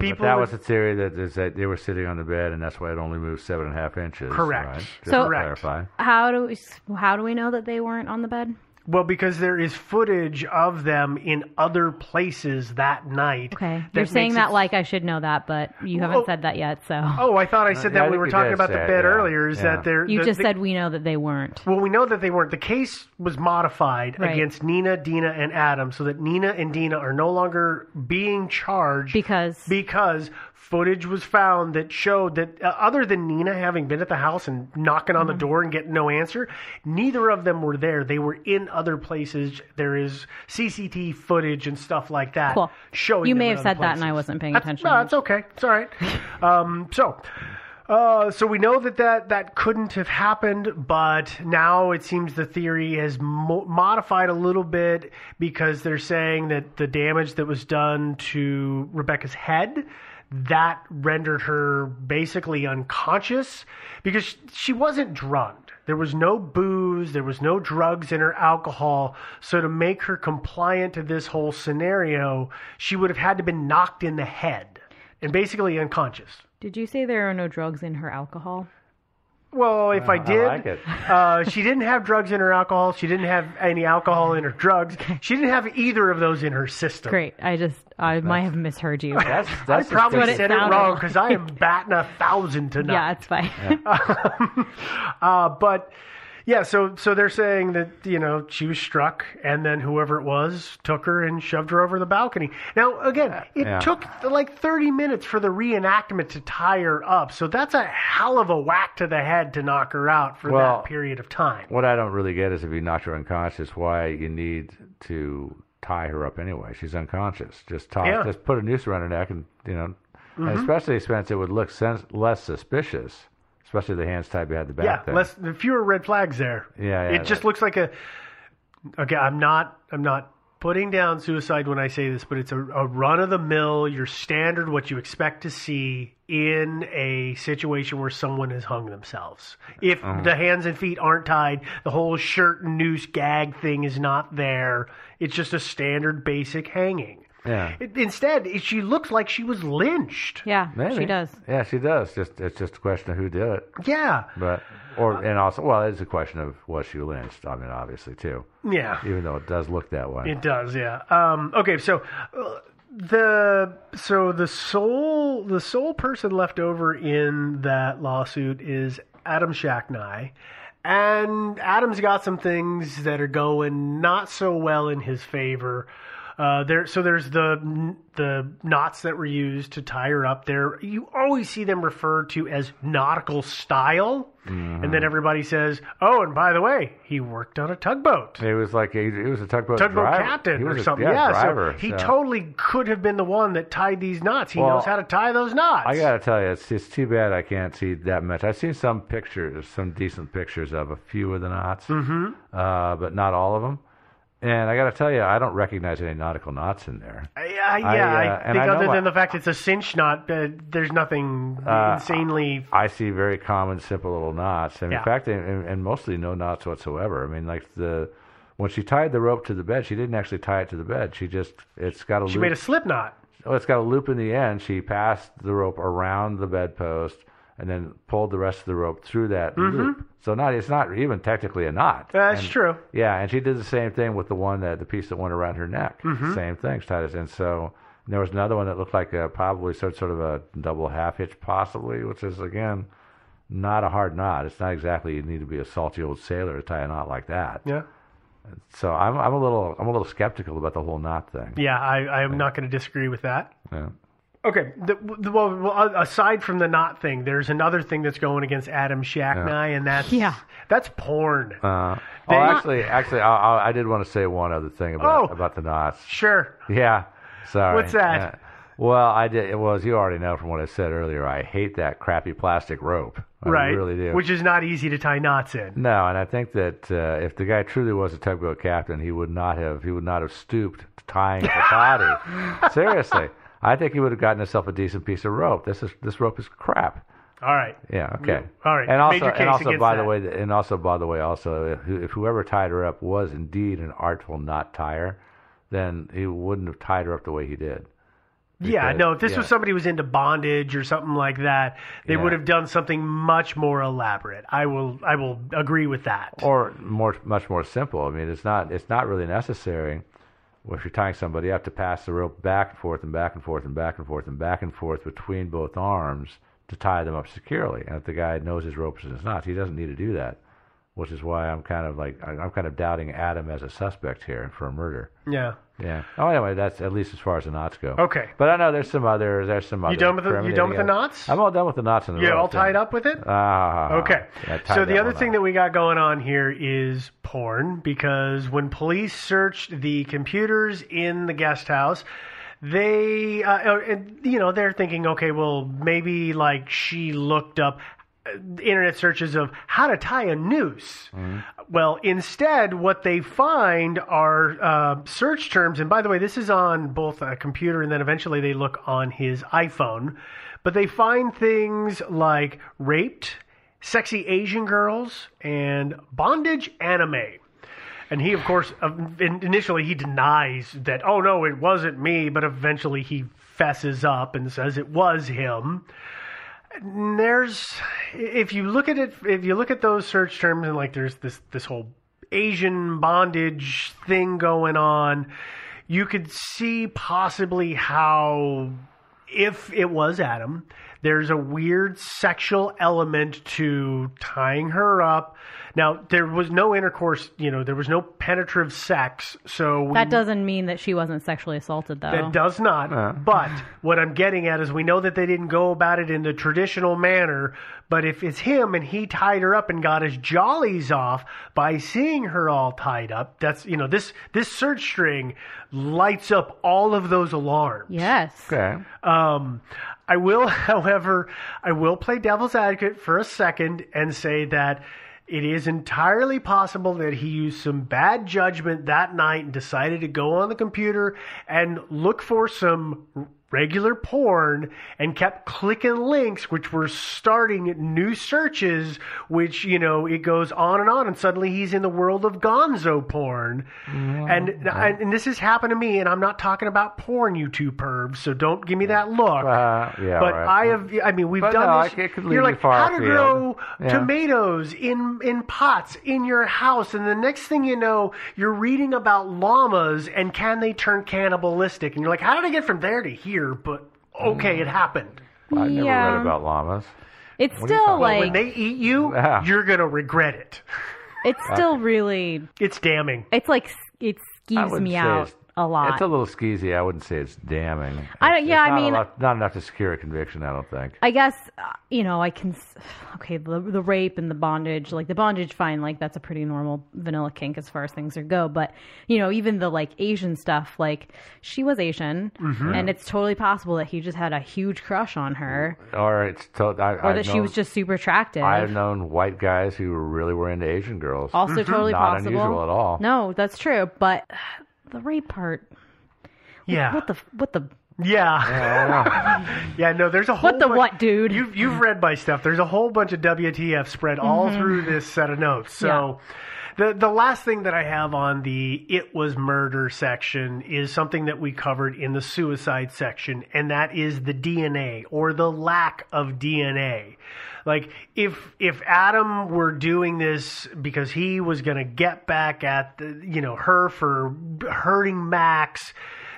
[SPEAKER 1] But that was the theory that is that they were sitting on the bed, and that's why it only moved seven and a half inches.
[SPEAKER 2] Correct.
[SPEAKER 1] Right? Just
[SPEAKER 3] So-
[SPEAKER 1] to
[SPEAKER 2] Correct.
[SPEAKER 1] clarify.
[SPEAKER 3] How do we how do we know that they weren't on the bed?
[SPEAKER 2] Well because there is footage of them in other places that night.
[SPEAKER 3] Okay,
[SPEAKER 2] that
[SPEAKER 3] you're saying that
[SPEAKER 2] it-
[SPEAKER 3] like I should know that, but you haven't
[SPEAKER 2] Well-
[SPEAKER 3] said that yet. So
[SPEAKER 2] Oh, I thought I said
[SPEAKER 1] Yeah,
[SPEAKER 2] that
[SPEAKER 1] I
[SPEAKER 2] we were talking about the bed
[SPEAKER 1] yeah.
[SPEAKER 2] earlier. Is
[SPEAKER 1] Yeah.
[SPEAKER 2] that there?
[SPEAKER 3] you
[SPEAKER 2] the-
[SPEAKER 3] just
[SPEAKER 2] the-
[SPEAKER 3] said we know that they weren't.
[SPEAKER 2] Well, we know that they weren't. The case was modified
[SPEAKER 3] Right.
[SPEAKER 2] against Nina, Dina, and Adam, so that Nina and Dina are no longer being charged
[SPEAKER 3] Because
[SPEAKER 2] because footage was found that showed that uh, other than Nina having been at the house and knocking on the door and getting no answer, neither of them were there. They were in other places. There is CCTV footage and stuff like that
[SPEAKER 3] Cool.
[SPEAKER 2] showing.
[SPEAKER 3] You may have said that and I wasn't paying
[SPEAKER 2] That's-
[SPEAKER 3] attention.
[SPEAKER 2] No, it's okay. It's all right. um, so. Uh, so we know that, that that couldn't have happened, but now it seems the theory has mo- modified a little bit because they're saying that the damage that was done to Rebecca's head that rendered her basically unconscious because she wasn't drugged. There was no booze, there was no drugs in her alcohol. So to make her compliant to this whole scenario, she would have had to have been knocked in the head and basically unconscious.
[SPEAKER 3] Did you say there are no drugs in her alcohol?
[SPEAKER 2] Well, if I
[SPEAKER 1] I
[SPEAKER 2] did,
[SPEAKER 1] like it.
[SPEAKER 2] uh, she didn't have drugs in her alcohol. She didn't have any alcohol in her drugs. She didn't have either of those in her system.
[SPEAKER 3] Great. I just I might have misheard you.
[SPEAKER 1] That's
[SPEAKER 2] I probably
[SPEAKER 3] what it
[SPEAKER 2] said it
[SPEAKER 3] sounded
[SPEAKER 2] wrong
[SPEAKER 3] like.
[SPEAKER 2] because I am batting a thousand tonight.
[SPEAKER 3] yeah, it's fine.
[SPEAKER 2] uh, but yeah, so so they're saying that you know she was struck, and then whoever it was took her and shoved her over the balcony. Now again, it
[SPEAKER 1] Yeah.
[SPEAKER 2] took like thirty minutes for the reenactment to tie her up, so that's a hell of a whack to the head to knock her out for
[SPEAKER 1] Well,
[SPEAKER 2] that period of time.
[SPEAKER 1] What I don't really get is if you knocked her unconscious, why you need to tie her up anyway. She's unconscious. Just tie,
[SPEAKER 2] Yeah. Mm-hmm.
[SPEAKER 1] just put a noose around her neck, and you know, and especially since it would look less suspicious, especially the hands tied behind the back.
[SPEAKER 2] Yeah,
[SPEAKER 1] thing.
[SPEAKER 2] less fewer red flags there.
[SPEAKER 1] Yeah, yeah,
[SPEAKER 2] it just looks like a. Okay, I'm not. I'm not putting down suicide when I say this, but it's a, a run of the mill, your standard, what you expect to see in a situation where someone has hung themselves. If
[SPEAKER 1] Uh-huh.
[SPEAKER 2] the hands and feet aren't tied, the whole shirt and noose gag thing is not there. It's just a standard, basic hanging.
[SPEAKER 1] Yeah.
[SPEAKER 2] It, instead, she looks like she was lynched.
[SPEAKER 3] Yeah,
[SPEAKER 1] Maybe.
[SPEAKER 3] she does.
[SPEAKER 1] Yeah, she does. Just it's just a question of who did it,
[SPEAKER 2] Yeah,
[SPEAKER 1] but or and also well, it's a question of was she lynched. I mean, obviously too,
[SPEAKER 2] yeah.
[SPEAKER 1] even though it does look that way.
[SPEAKER 2] It does, yeah. Um, okay, so uh, the so the sole the sole person left over in that lawsuit is Adam Shacknai, and Adam's got some things that are going not so well in his favor. Uh, there, so there's the the knots that were used to tie her up. There, you always see them referred to as nautical style, and then everybody says, "Oh, and by the way, he worked on a tugboat."
[SPEAKER 1] It was like he, he was a tugboat,
[SPEAKER 2] tugboat
[SPEAKER 1] driver.
[SPEAKER 2] captain or
[SPEAKER 1] a-
[SPEAKER 2] something.
[SPEAKER 1] Yeah,
[SPEAKER 2] Yeah,
[SPEAKER 1] driver.
[SPEAKER 2] so he
[SPEAKER 1] so.
[SPEAKER 2] totally could have been the one that tied these knots. He
[SPEAKER 1] Well,
[SPEAKER 2] knows how to tie those knots.
[SPEAKER 1] I gotta tell you, it's it's too bad I can't see that much. I've seen some pictures, some decent pictures of a few of the knots, mm-hmm. uh, but not all of them. And I gotta tell you, I don't recognize any nautical knots in there.
[SPEAKER 2] I, I, yeah, I,
[SPEAKER 1] uh, and
[SPEAKER 2] think
[SPEAKER 1] I
[SPEAKER 2] other
[SPEAKER 1] I-
[SPEAKER 2] than the fact it's a cinch knot, uh, there's nothing
[SPEAKER 1] Uh,
[SPEAKER 2] insanely.
[SPEAKER 1] I see very common, simple little knots, and
[SPEAKER 2] Yeah.
[SPEAKER 1] in fact, and, and mostly no knots whatsoever. I mean, like the when she tied the rope to the bed, she didn't actually tie it to the bed. She just it's got a
[SPEAKER 2] She
[SPEAKER 1] loop.
[SPEAKER 2] made a slip knot.
[SPEAKER 1] Oh, it's got a loop in the end. She passed the rope around the bedpost and then pulled the rest of the rope through that loop. So not it's not even technically a knot.
[SPEAKER 2] Mm-hmm. That's
[SPEAKER 1] And-
[SPEAKER 2] true.
[SPEAKER 1] Yeah, and she did the same thing with the one that the piece that went around her neck.
[SPEAKER 2] Mm-hmm.
[SPEAKER 1] Same thing, it. And so there was another one that looked like a, probably sort sort of a double half hitch, possibly, which is again not a hard knot. It's not exactly you need to be a salty old sailor to tie a knot like that.
[SPEAKER 2] Yeah,
[SPEAKER 1] So I'm I'm a little I'm a little skeptical about the whole knot thing.
[SPEAKER 2] yeah. I, I'm not going to disagree with that.
[SPEAKER 1] Yeah.
[SPEAKER 2] Okay. The, the, well, well, aside from the knot thing, there's another thing that's going against Adam Shacknai, and that's
[SPEAKER 3] Yeah.
[SPEAKER 2] that's porn.
[SPEAKER 1] Uh,
[SPEAKER 2] They-
[SPEAKER 1] oh, actually, actually, I, I, I did want to say one other thing about
[SPEAKER 2] Oh.
[SPEAKER 1] about the knots.
[SPEAKER 2] Sure.
[SPEAKER 1] Yeah, sorry.
[SPEAKER 2] What's that?
[SPEAKER 1] Yeah. Well, I did. Well, as you already know from what I said earlier. I hate that crappy plastic rope. I
[SPEAKER 2] right.
[SPEAKER 1] really do.
[SPEAKER 2] Which is not easy to tie knots in.
[SPEAKER 1] no, and I think that uh, if the guy truly was a tugboat captain, he would not have he would not have stooped to tying the body. Seriously, I think he would have gotten himself a decent piece of rope. This is this rope is crap.
[SPEAKER 2] All right.
[SPEAKER 1] Yeah. Okay.
[SPEAKER 2] All right.
[SPEAKER 1] And also,
[SPEAKER 2] Made your case
[SPEAKER 1] and also, by the way, and also, by the way, also, if, if whoever tied her up was indeed an artful knot tire, then he wouldn't have tied her up the way he did.
[SPEAKER 2] Yeah, no, if this
[SPEAKER 1] yeah.
[SPEAKER 2] was somebody who was into bondage or something like that, they
[SPEAKER 1] Yeah.
[SPEAKER 2] would have done something much more elaborate. I will I will agree with that.
[SPEAKER 1] or more, much more simple. I mean, it's not, it's not really necessary. Well, if you're tying somebody up to pass the rope back and forth and back and forth and back and forth and back and forth between both arms to tie them up securely. And if the guy knows his ropes and his knots, he doesn't need to do that. Which is why I'm kind of like I- I'm kind of doubting Adam as a suspect here for a murder.
[SPEAKER 2] Yeah.
[SPEAKER 1] Yeah. Oh, anyway, that's at least as far as the knots go.
[SPEAKER 2] Okay.
[SPEAKER 1] But I know there's some others. There's some other.
[SPEAKER 2] done with the- you done with the knots?
[SPEAKER 1] I'm all done with the knots in the
[SPEAKER 2] You
[SPEAKER 1] rope
[SPEAKER 2] all
[SPEAKER 1] thing.
[SPEAKER 2] tied up with it?
[SPEAKER 1] Ah.
[SPEAKER 2] Okay. so the other thing
[SPEAKER 1] up.
[SPEAKER 2] that we got going on here is porn because when police searched the computers in the guest house, they, uh, you know, they're thinking, okay, well, maybe like she looked up internet searches of how to tie a noose. Well, instead, what they find are uh, search terms. And by the way, this is on both a computer and then eventually they look on his iPhone. But they find things like raped, sexy Asian girls, and bondage anime. And he, of course, uh, initially he denies that, oh no, it wasn't me, but eventually he fesses up and says it was him there's if you look at it if you look at those search terms and like there's this this whole asian bondage thing going on you could see possibly how if it was adam there's a weird sexual element to tying her up now there was no intercourse you know there was no penetrative sex so we
[SPEAKER 3] That doesn't mean that she wasn't sexually assaulted, though.
[SPEAKER 2] that does not. But what I'm getting at is we know that they didn't go about it in the traditional manner. But if it's him and he tied her up and got his jollies off by seeing her all tied up, that's you know this this search string lights up all of those alarms.
[SPEAKER 3] yes.
[SPEAKER 1] Okay.
[SPEAKER 2] Um, I will, however, I will play devil's advocate for a second and say that it is entirely possible that he used some bad judgment that night and decided to go on the computer and look for some regular porn and kept clicking links which were starting new searches which you know it goes on and on and suddenly he's in the world of gonzo porn and, and and this has happened to me and i'm not talking about porn you two pervs so don't give me that look
[SPEAKER 1] Uh, yeah.
[SPEAKER 2] but
[SPEAKER 1] right.
[SPEAKER 2] I have, I mean, we've
[SPEAKER 1] But
[SPEAKER 2] done
[SPEAKER 1] no,
[SPEAKER 2] this.
[SPEAKER 1] it could
[SPEAKER 2] You're
[SPEAKER 1] you
[SPEAKER 2] like,
[SPEAKER 1] far
[SPEAKER 2] how to grow
[SPEAKER 1] Yeah.
[SPEAKER 2] tomatoes in in pots in your house, and the next thing you know, you're reading about llamas and can they turn cannibalistic, and you're like, how did I get from there to here? But okay, it happened.
[SPEAKER 1] I've never
[SPEAKER 3] Yeah.
[SPEAKER 1] read about llamas.
[SPEAKER 3] It's
[SPEAKER 1] are you
[SPEAKER 3] still
[SPEAKER 1] talking-
[SPEAKER 3] like
[SPEAKER 2] when they eat you,
[SPEAKER 1] Yeah.
[SPEAKER 2] you're gonna regret it.
[SPEAKER 3] it's still really
[SPEAKER 2] It's damning.
[SPEAKER 3] it's like it
[SPEAKER 1] I
[SPEAKER 3] skeeves
[SPEAKER 1] wouldn't
[SPEAKER 3] me
[SPEAKER 1] say
[SPEAKER 3] out
[SPEAKER 1] it's-
[SPEAKER 3] a lot.
[SPEAKER 1] It's a little skeezy. I wouldn't say it's damning.
[SPEAKER 3] I don't- yeah,
[SPEAKER 1] it's
[SPEAKER 3] I mean-
[SPEAKER 1] enough, not enough to secure a conviction. I don't think.
[SPEAKER 3] I guess uh, you know I can. Okay, the the rape and the bondage, like the bondage, fine. Like that's a pretty normal vanilla kink as far as things are go. But you know, even the like Asian stuff, like she was Asian,
[SPEAKER 1] Mm-hmm.
[SPEAKER 3] and it's totally possible that he just had a huge crush on her,
[SPEAKER 1] Or it's to, I,
[SPEAKER 3] or that she was just super attractive.
[SPEAKER 1] I've known white guys who really were into Asian girls.
[SPEAKER 3] also totally
[SPEAKER 1] Not
[SPEAKER 3] possible.
[SPEAKER 1] unusual at all.
[SPEAKER 3] No, that's true. But the rape part,
[SPEAKER 2] Yeah,
[SPEAKER 3] what the what the
[SPEAKER 2] yeah, yeah. No, there's a whole.
[SPEAKER 3] what the
[SPEAKER 2] bunch-
[SPEAKER 3] what, dude?
[SPEAKER 2] You've you've read my stuff. There's a whole bunch of WTF spread all mm-hmm. through this set of notes. So the the last thing that I have on the it was murder section is something that we covered in the suicide section, and that is the DNA or the lack of DNA. Like if if Adam were doing this because he was going to get back at the, you know her for hurting Max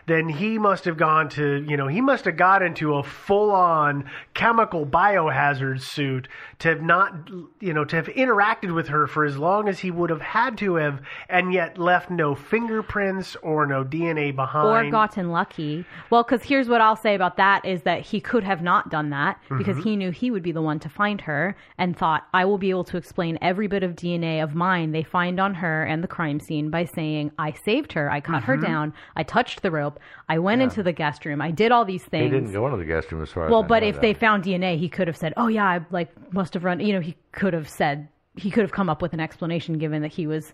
[SPEAKER 2] then he must have gone to, you know, he must have got into a full on chemical biohazard suit to have not, you know, to have interacted with her for as long as he would have had to have, and yet left no fingerprints or no DNA behind.
[SPEAKER 3] or gotten lucky. Well, because here's what I'll say about that is that he could have not done that because mm-hmm. he knew he would be the one to find her and thought, I will be able to explain every bit of DNA of mine they find on her and the crime scene by saying, I saved her, I cut her mm-hmm. down, I touched the rope, I went into the guest room, I did all these things.
[SPEAKER 1] He didn't go into the guest room as far as
[SPEAKER 3] Well,
[SPEAKER 1] I
[SPEAKER 3] but
[SPEAKER 1] know
[SPEAKER 3] if
[SPEAKER 1] that.
[SPEAKER 3] they found DNA, he could have said, "Oh yeah, I like must have run." You know, he could have said he could have come up with an explanation given that he was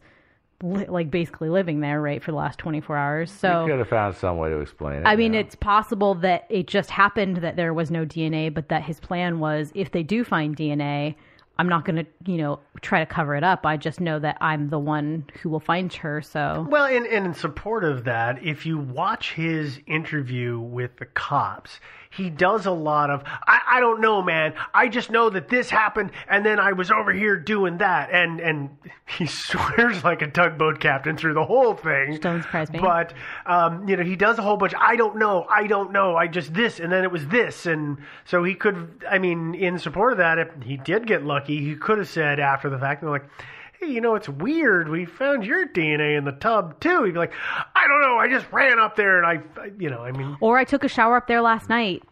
[SPEAKER 3] li- like basically living there right for the last 24 hours. So he
[SPEAKER 1] could have found some way to explain it.
[SPEAKER 3] I mean,
[SPEAKER 1] yeah.
[SPEAKER 3] it's possible that it just happened that there was no DNA, but that his plan was if they do find DNA, I'm not going to, you know, try to cover it up. I just know that I'm the one who will find her. So
[SPEAKER 2] Well, and, and in support of that, if you watch his interview with the cops, he does a lot of, I, I don't know, man. I just know that this happened, and then I was over here doing that. And, and he swears like a tugboat captain through the whole thing.
[SPEAKER 3] Don't surprise me.
[SPEAKER 2] But, um, you know, he does a whole bunch, I don't know, I don't know, I just this, and then it was this. And so he could, I mean, in support of that, if he did get lucky, he could have said after the fact, they're like, hey, you know, it's weird. We found your DNA in the tub too. He'd be like, I don't know. I just ran up there and I, I you know, I mean,
[SPEAKER 3] Or I took a shower up there last night.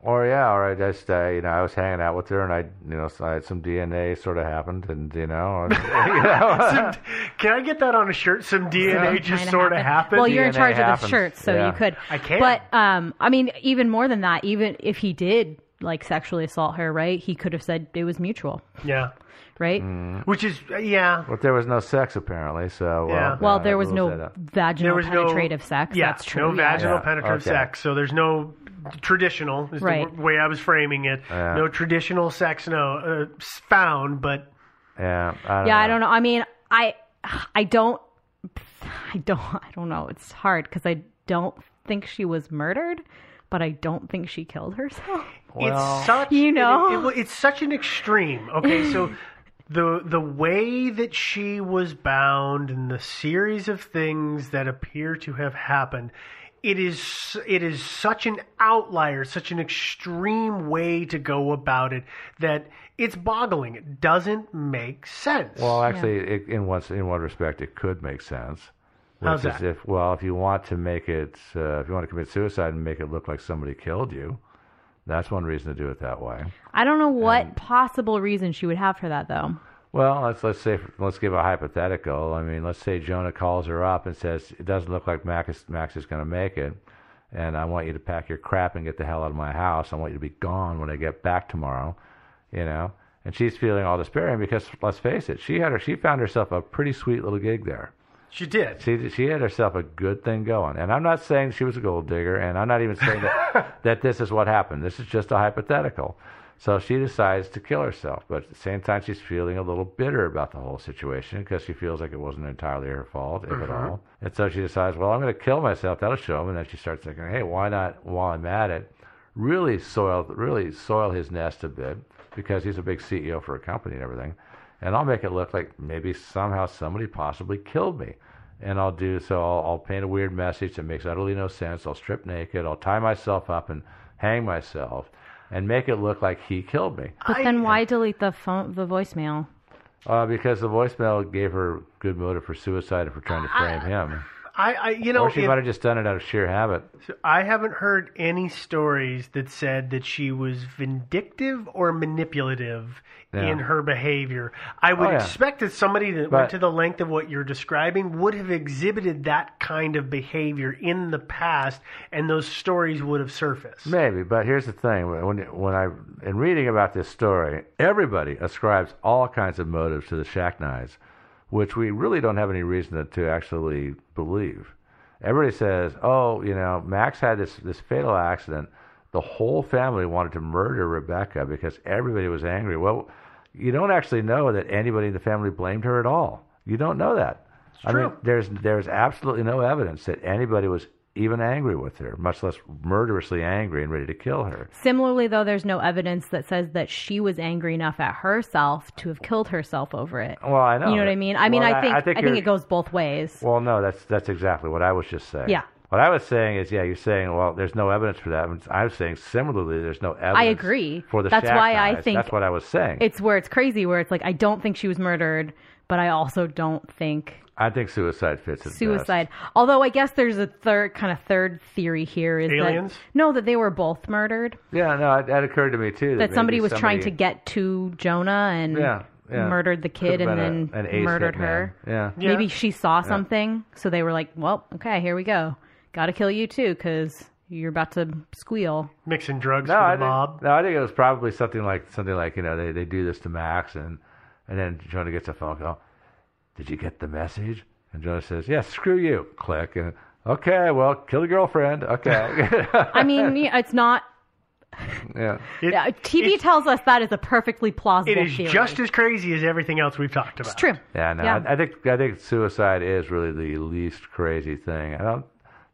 [SPEAKER 1] Or yeah, or I just uh, you know I was hanging out with her and I you know so I had some DNA sort of happened and you know, and, you know
[SPEAKER 2] some, can I get that on a shirt? Some DNA just
[SPEAKER 3] Kinda
[SPEAKER 2] sort of
[SPEAKER 3] happened.
[SPEAKER 2] happened.
[SPEAKER 3] Well, you're in
[SPEAKER 1] DNA
[SPEAKER 3] charge of the
[SPEAKER 1] happens.
[SPEAKER 3] shirts, so
[SPEAKER 1] Yeah.
[SPEAKER 3] you could.
[SPEAKER 2] I can.
[SPEAKER 3] But um, I mean, even more than that, even if he did like sexually assault her, right? He could have said it was mutual,
[SPEAKER 2] yeah,
[SPEAKER 3] right?
[SPEAKER 1] Mm.
[SPEAKER 2] which is yeah.
[SPEAKER 1] but there was no sex apparently, so
[SPEAKER 2] Yeah.
[SPEAKER 1] well,
[SPEAKER 3] Well, there was no vaginal
[SPEAKER 2] There was no
[SPEAKER 3] penetrative sex.
[SPEAKER 2] Yeah,
[SPEAKER 3] That's true.
[SPEAKER 2] no vaginal
[SPEAKER 1] Yeah.
[SPEAKER 2] penetrative
[SPEAKER 1] Okay.
[SPEAKER 2] sex. So there's no traditional. Is
[SPEAKER 3] Right.
[SPEAKER 2] the way I was framing it.
[SPEAKER 1] Yeah.
[SPEAKER 2] No traditional sex. No uh, found, but
[SPEAKER 1] Yeah, I don't
[SPEAKER 3] yeah,
[SPEAKER 1] know.
[SPEAKER 3] I don't know. I mean, I, I don't, I don't, I don't know. It's hard because I don't think she was murdered, but I don't think she killed herself.
[SPEAKER 2] it's such
[SPEAKER 3] You know?
[SPEAKER 2] it- it- it's such an extreme. Okay, so the the way that she was bound and the series of things that appear to have happened. It is it is such an outlier, such an extreme way to go about it that it's boggling. It doesn't make sense.
[SPEAKER 1] Well, actually, it, in one in one respect, it could make sense. Which
[SPEAKER 2] How's
[SPEAKER 1] is
[SPEAKER 2] that?
[SPEAKER 1] if well, if you want to make it, uh, if you want to commit suicide and make it look like somebody killed you, that's one reason to do it that way.
[SPEAKER 3] I don't know what possible reason she would have for that, though.
[SPEAKER 1] Well, let's let's say let's give a hypothetical. I mean, let's say Jonah calls her up and says it doesn't look like Max is, Max is going to make it, and I want you to pack your crap and get the hell out of my house. I want you to be gone when I get back tomorrow, you know. And she's feeling all despairing because let's face it, she had her she found herself a pretty sweet little gig there.
[SPEAKER 2] She did.
[SPEAKER 1] She she had herself a good thing going, and I'm not saying she was a gold digger, and I'm not even saying that that this is what happened. This is just a hypothetical. So she decides to kill herself, but at the same time, she's feeling a little bitter about the whole situation because she feels like it wasn't entirely her fault, if at uh-huh. all. And so she decides, well, I'm going to kill myself. That'll show him. And then she starts thinking, hey, why not? While I'm at it, really soil really soil his nest a bit because he's a big CEO for a company and everything, and I'll make it look like maybe somehow somebody possibly killed me. And I'll do so. I'll, I'll paint a weird message that makes utterly no sense. I'll strip naked. I'll tie myself up and hang myself, and make it look like he killed me.
[SPEAKER 3] But then why delete the phone, the voicemail?
[SPEAKER 1] Uh, because the voicemail gave her good motive for suicide and for trying to frame him.
[SPEAKER 2] I, I you know,
[SPEAKER 1] or she
[SPEAKER 2] if-
[SPEAKER 1] might have just done it out of sheer habit.
[SPEAKER 2] So I haven't heard any stories that said that she was vindictive or manipulative
[SPEAKER 1] Yeah.
[SPEAKER 2] in her behavior. I would
[SPEAKER 1] Oh, yeah.
[SPEAKER 2] expect that somebody that
[SPEAKER 1] But-
[SPEAKER 2] went to the length of what you're describing would have exhibited that kind of behavior in the past, and those stories would have surfaced.
[SPEAKER 1] Maybe, but here's the thing: when when I in reading about this story, everybody ascribes all kinds of motives to the Shacknais, which we really don't have any reason to, to actually believe. Everybody says, "Oh, you know, Max had this this fatal accident. The whole family wanted to murder Rebecca because everybody was angry." Well, you don't actually know that anybody in the family blamed her at all. You don't know that. I mean,
[SPEAKER 2] true.
[SPEAKER 1] there's there's absolutely no evidence that anybody was even angry with her, much less murderously angry and ready to kill her.
[SPEAKER 3] Similarly, though, there's no evidence that says that she was angry enough at herself to have killed herself over it.
[SPEAKER 1] Well, I know.
[SPEAKER 3] You know what I mean? I mean,
[SPEAKER 1] Well,
[SPEAKER 3] I think I think,
[SPEAKER 1] you're-
[SPEAKER 3] it goes both ways.
[SPEAKER 1] Well, no, that's that's exactly what I was just saying.
[SPEAKER 3] Yeah.
[SPEAKER 1] What I was saying is, yeah, you're saying, well, there's no evidence for that. I'm saying similarly, there's no evidence.
[SPEAKER 3] I agree.
[SPEAKER 1] For the
[SPEAKER 3] That's why I think
[SPEAKER 1] that's what I was saying.
[SPEAKER 3] It's where it's crazy, where it's like I don't think she was murdered, but I also don't think
[SPEAKER 1] I think suicide fits it best.
[SPEAKER 3] suicide. Although I guess there's a third kind of third theory here is
[SPEAKER 2] Aliens?
[SPEAKER 3] that no, that they were both murdered.
[SPEAKER 1] Yeah, no, that occurred to me too.
[SPEAKER 3] That
[SPEAKER 1] maybe
[SPEAKER 3] somebody was trying to get to Jonah and
[SPEAKER 1] Yeah, yeah.
[SPEAKER 3] murdered the kid
[SPEAKER 1] Could've
[SPEAKER 3] and then
[SPEAKER 1] a- an
[SPEAKER 3] murdered
[SPEAKER 1] hitman.
[SPEAKER 3] her.
[SPEAKER 1] Yeah.
[SPEAKER 2] Yeah.
[SPEAKER 3] Maybe she saw something, so they were like, "Well, okay, here we go. Got to kill you too, because you're about to squeal."
[SPEAKER 2] Mixing drugs
[SPEAKER 1] No,
[SPEAKER 2] for the
[SPEAKER 1] I think,
[SPEAKER 2] mob.
[SPEAKER 1] no, I think it was probably something like something like you know they, they do this to Max and and then Jonah gets a phone call. Did you get the message? And Jonah says, "Yes, screw you." Click and okay, well, kill your girlfriend. Okay.
[SPEAKER 3] I mean, it's not.
[SPEAKER 1] yeah.
[SPEAKER 2] It-
[SPEAKER 3] yeah, TV tells us that is a perfectly plausible
[SPEAKER 2] it is
[SPEAKER 3] theory.
[SPEAKER 2] just as crazy as everything else we've talked about.
[SPEAKER 3] it's true.
[SPEAKER 1] Yeah, no,
[SPEAKER 3] Yeah.
[SPEAKER 1] I, I think I think suicide is really the least crazy thing. I don't.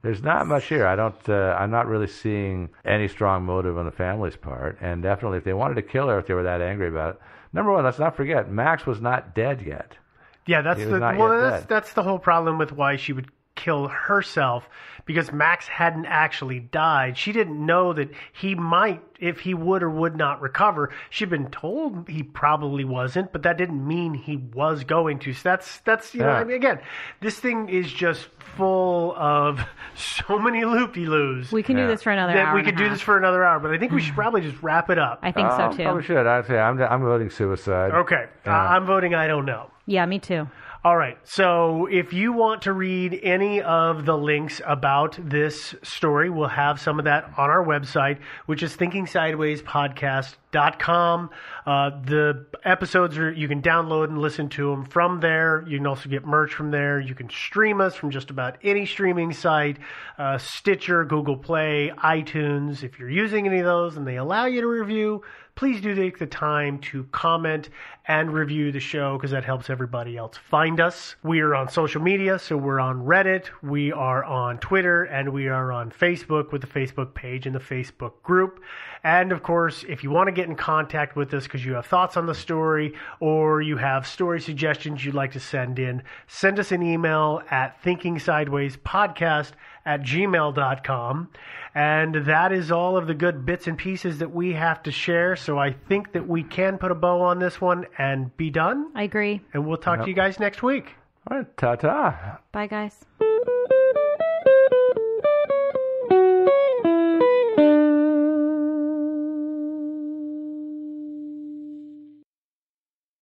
[SPEAKER 1] There's not much here. I don't. Uh, I'm not really seeing any strong motive on the family's part, and definitely, if they wanted to kill her, if they were that angry about it. Number one, let's not forget, Max was not dead yet.
[SPEAKER 2] Yeah, that's the well, that's
[SPEAKER 1] dead.
[SPEAKER 2] that's the whole problem with why she would kill herself because Max hadn't actually died. She didn't know that he might, if he would or would not recover. She'd been told he probably wasn't, but that didn't mean he was going to. So that's that's you know, I mean, again, this thing is just full of so many loopy loos.
[SPEAKER 3] We can
[SPEAKER 1] Yeah.
[SPEAKER 3] do this for another hour.
[SPEAKER 2] we could do
[SPEAKER 3] half.
[SPEAKER 2] this for another hour, but I think we should probably just wrap it up.
[SPEAKER 3] I think
[SPEAKER 1] Oh,
[SPEAKER 3] so too.
[SPEAKER 1] We should. I'd say I'm, I'm voting suicide.
[SPEAKER 2] Okay, uh, I'm voting I don't know.
[SPEAKER 3] Yeah, me too.
[SPEAKER 2] All right. So if you want to read any of the links about this story, we'll have some of that on our website, which is thinkingsidewayspodcast.com. Uh, the episodes are, you can download and listen to them from there. You can also get merch from there. You can stream us from just about any streaming site, uh, Stitcher, Google Play, iTunes. If you're using any of those and they allow you to review, please do take the time to comment and review the show because that helps everybody else find us. We are on social media, so we're on Reddit, we are on Twitter, and we are on Facebook with the Facebook page and the Facebook group. And of course, if you want to get in contact with us because you have thoughts on the story or you have story suggestions you'd like to send in, send us an email at thinkingsidewayspodcast at gmail.com. And that is all of the good bits and pieces that we have to share. So I think that we can put a bow on this one and be done.
[SPEAKER 3] I agree.
[SPEAKER 2] And we'll talk to you guys next week.
[SPEAKER 1] All right, ta ta.
[SPEAKER 3] Bye, guys.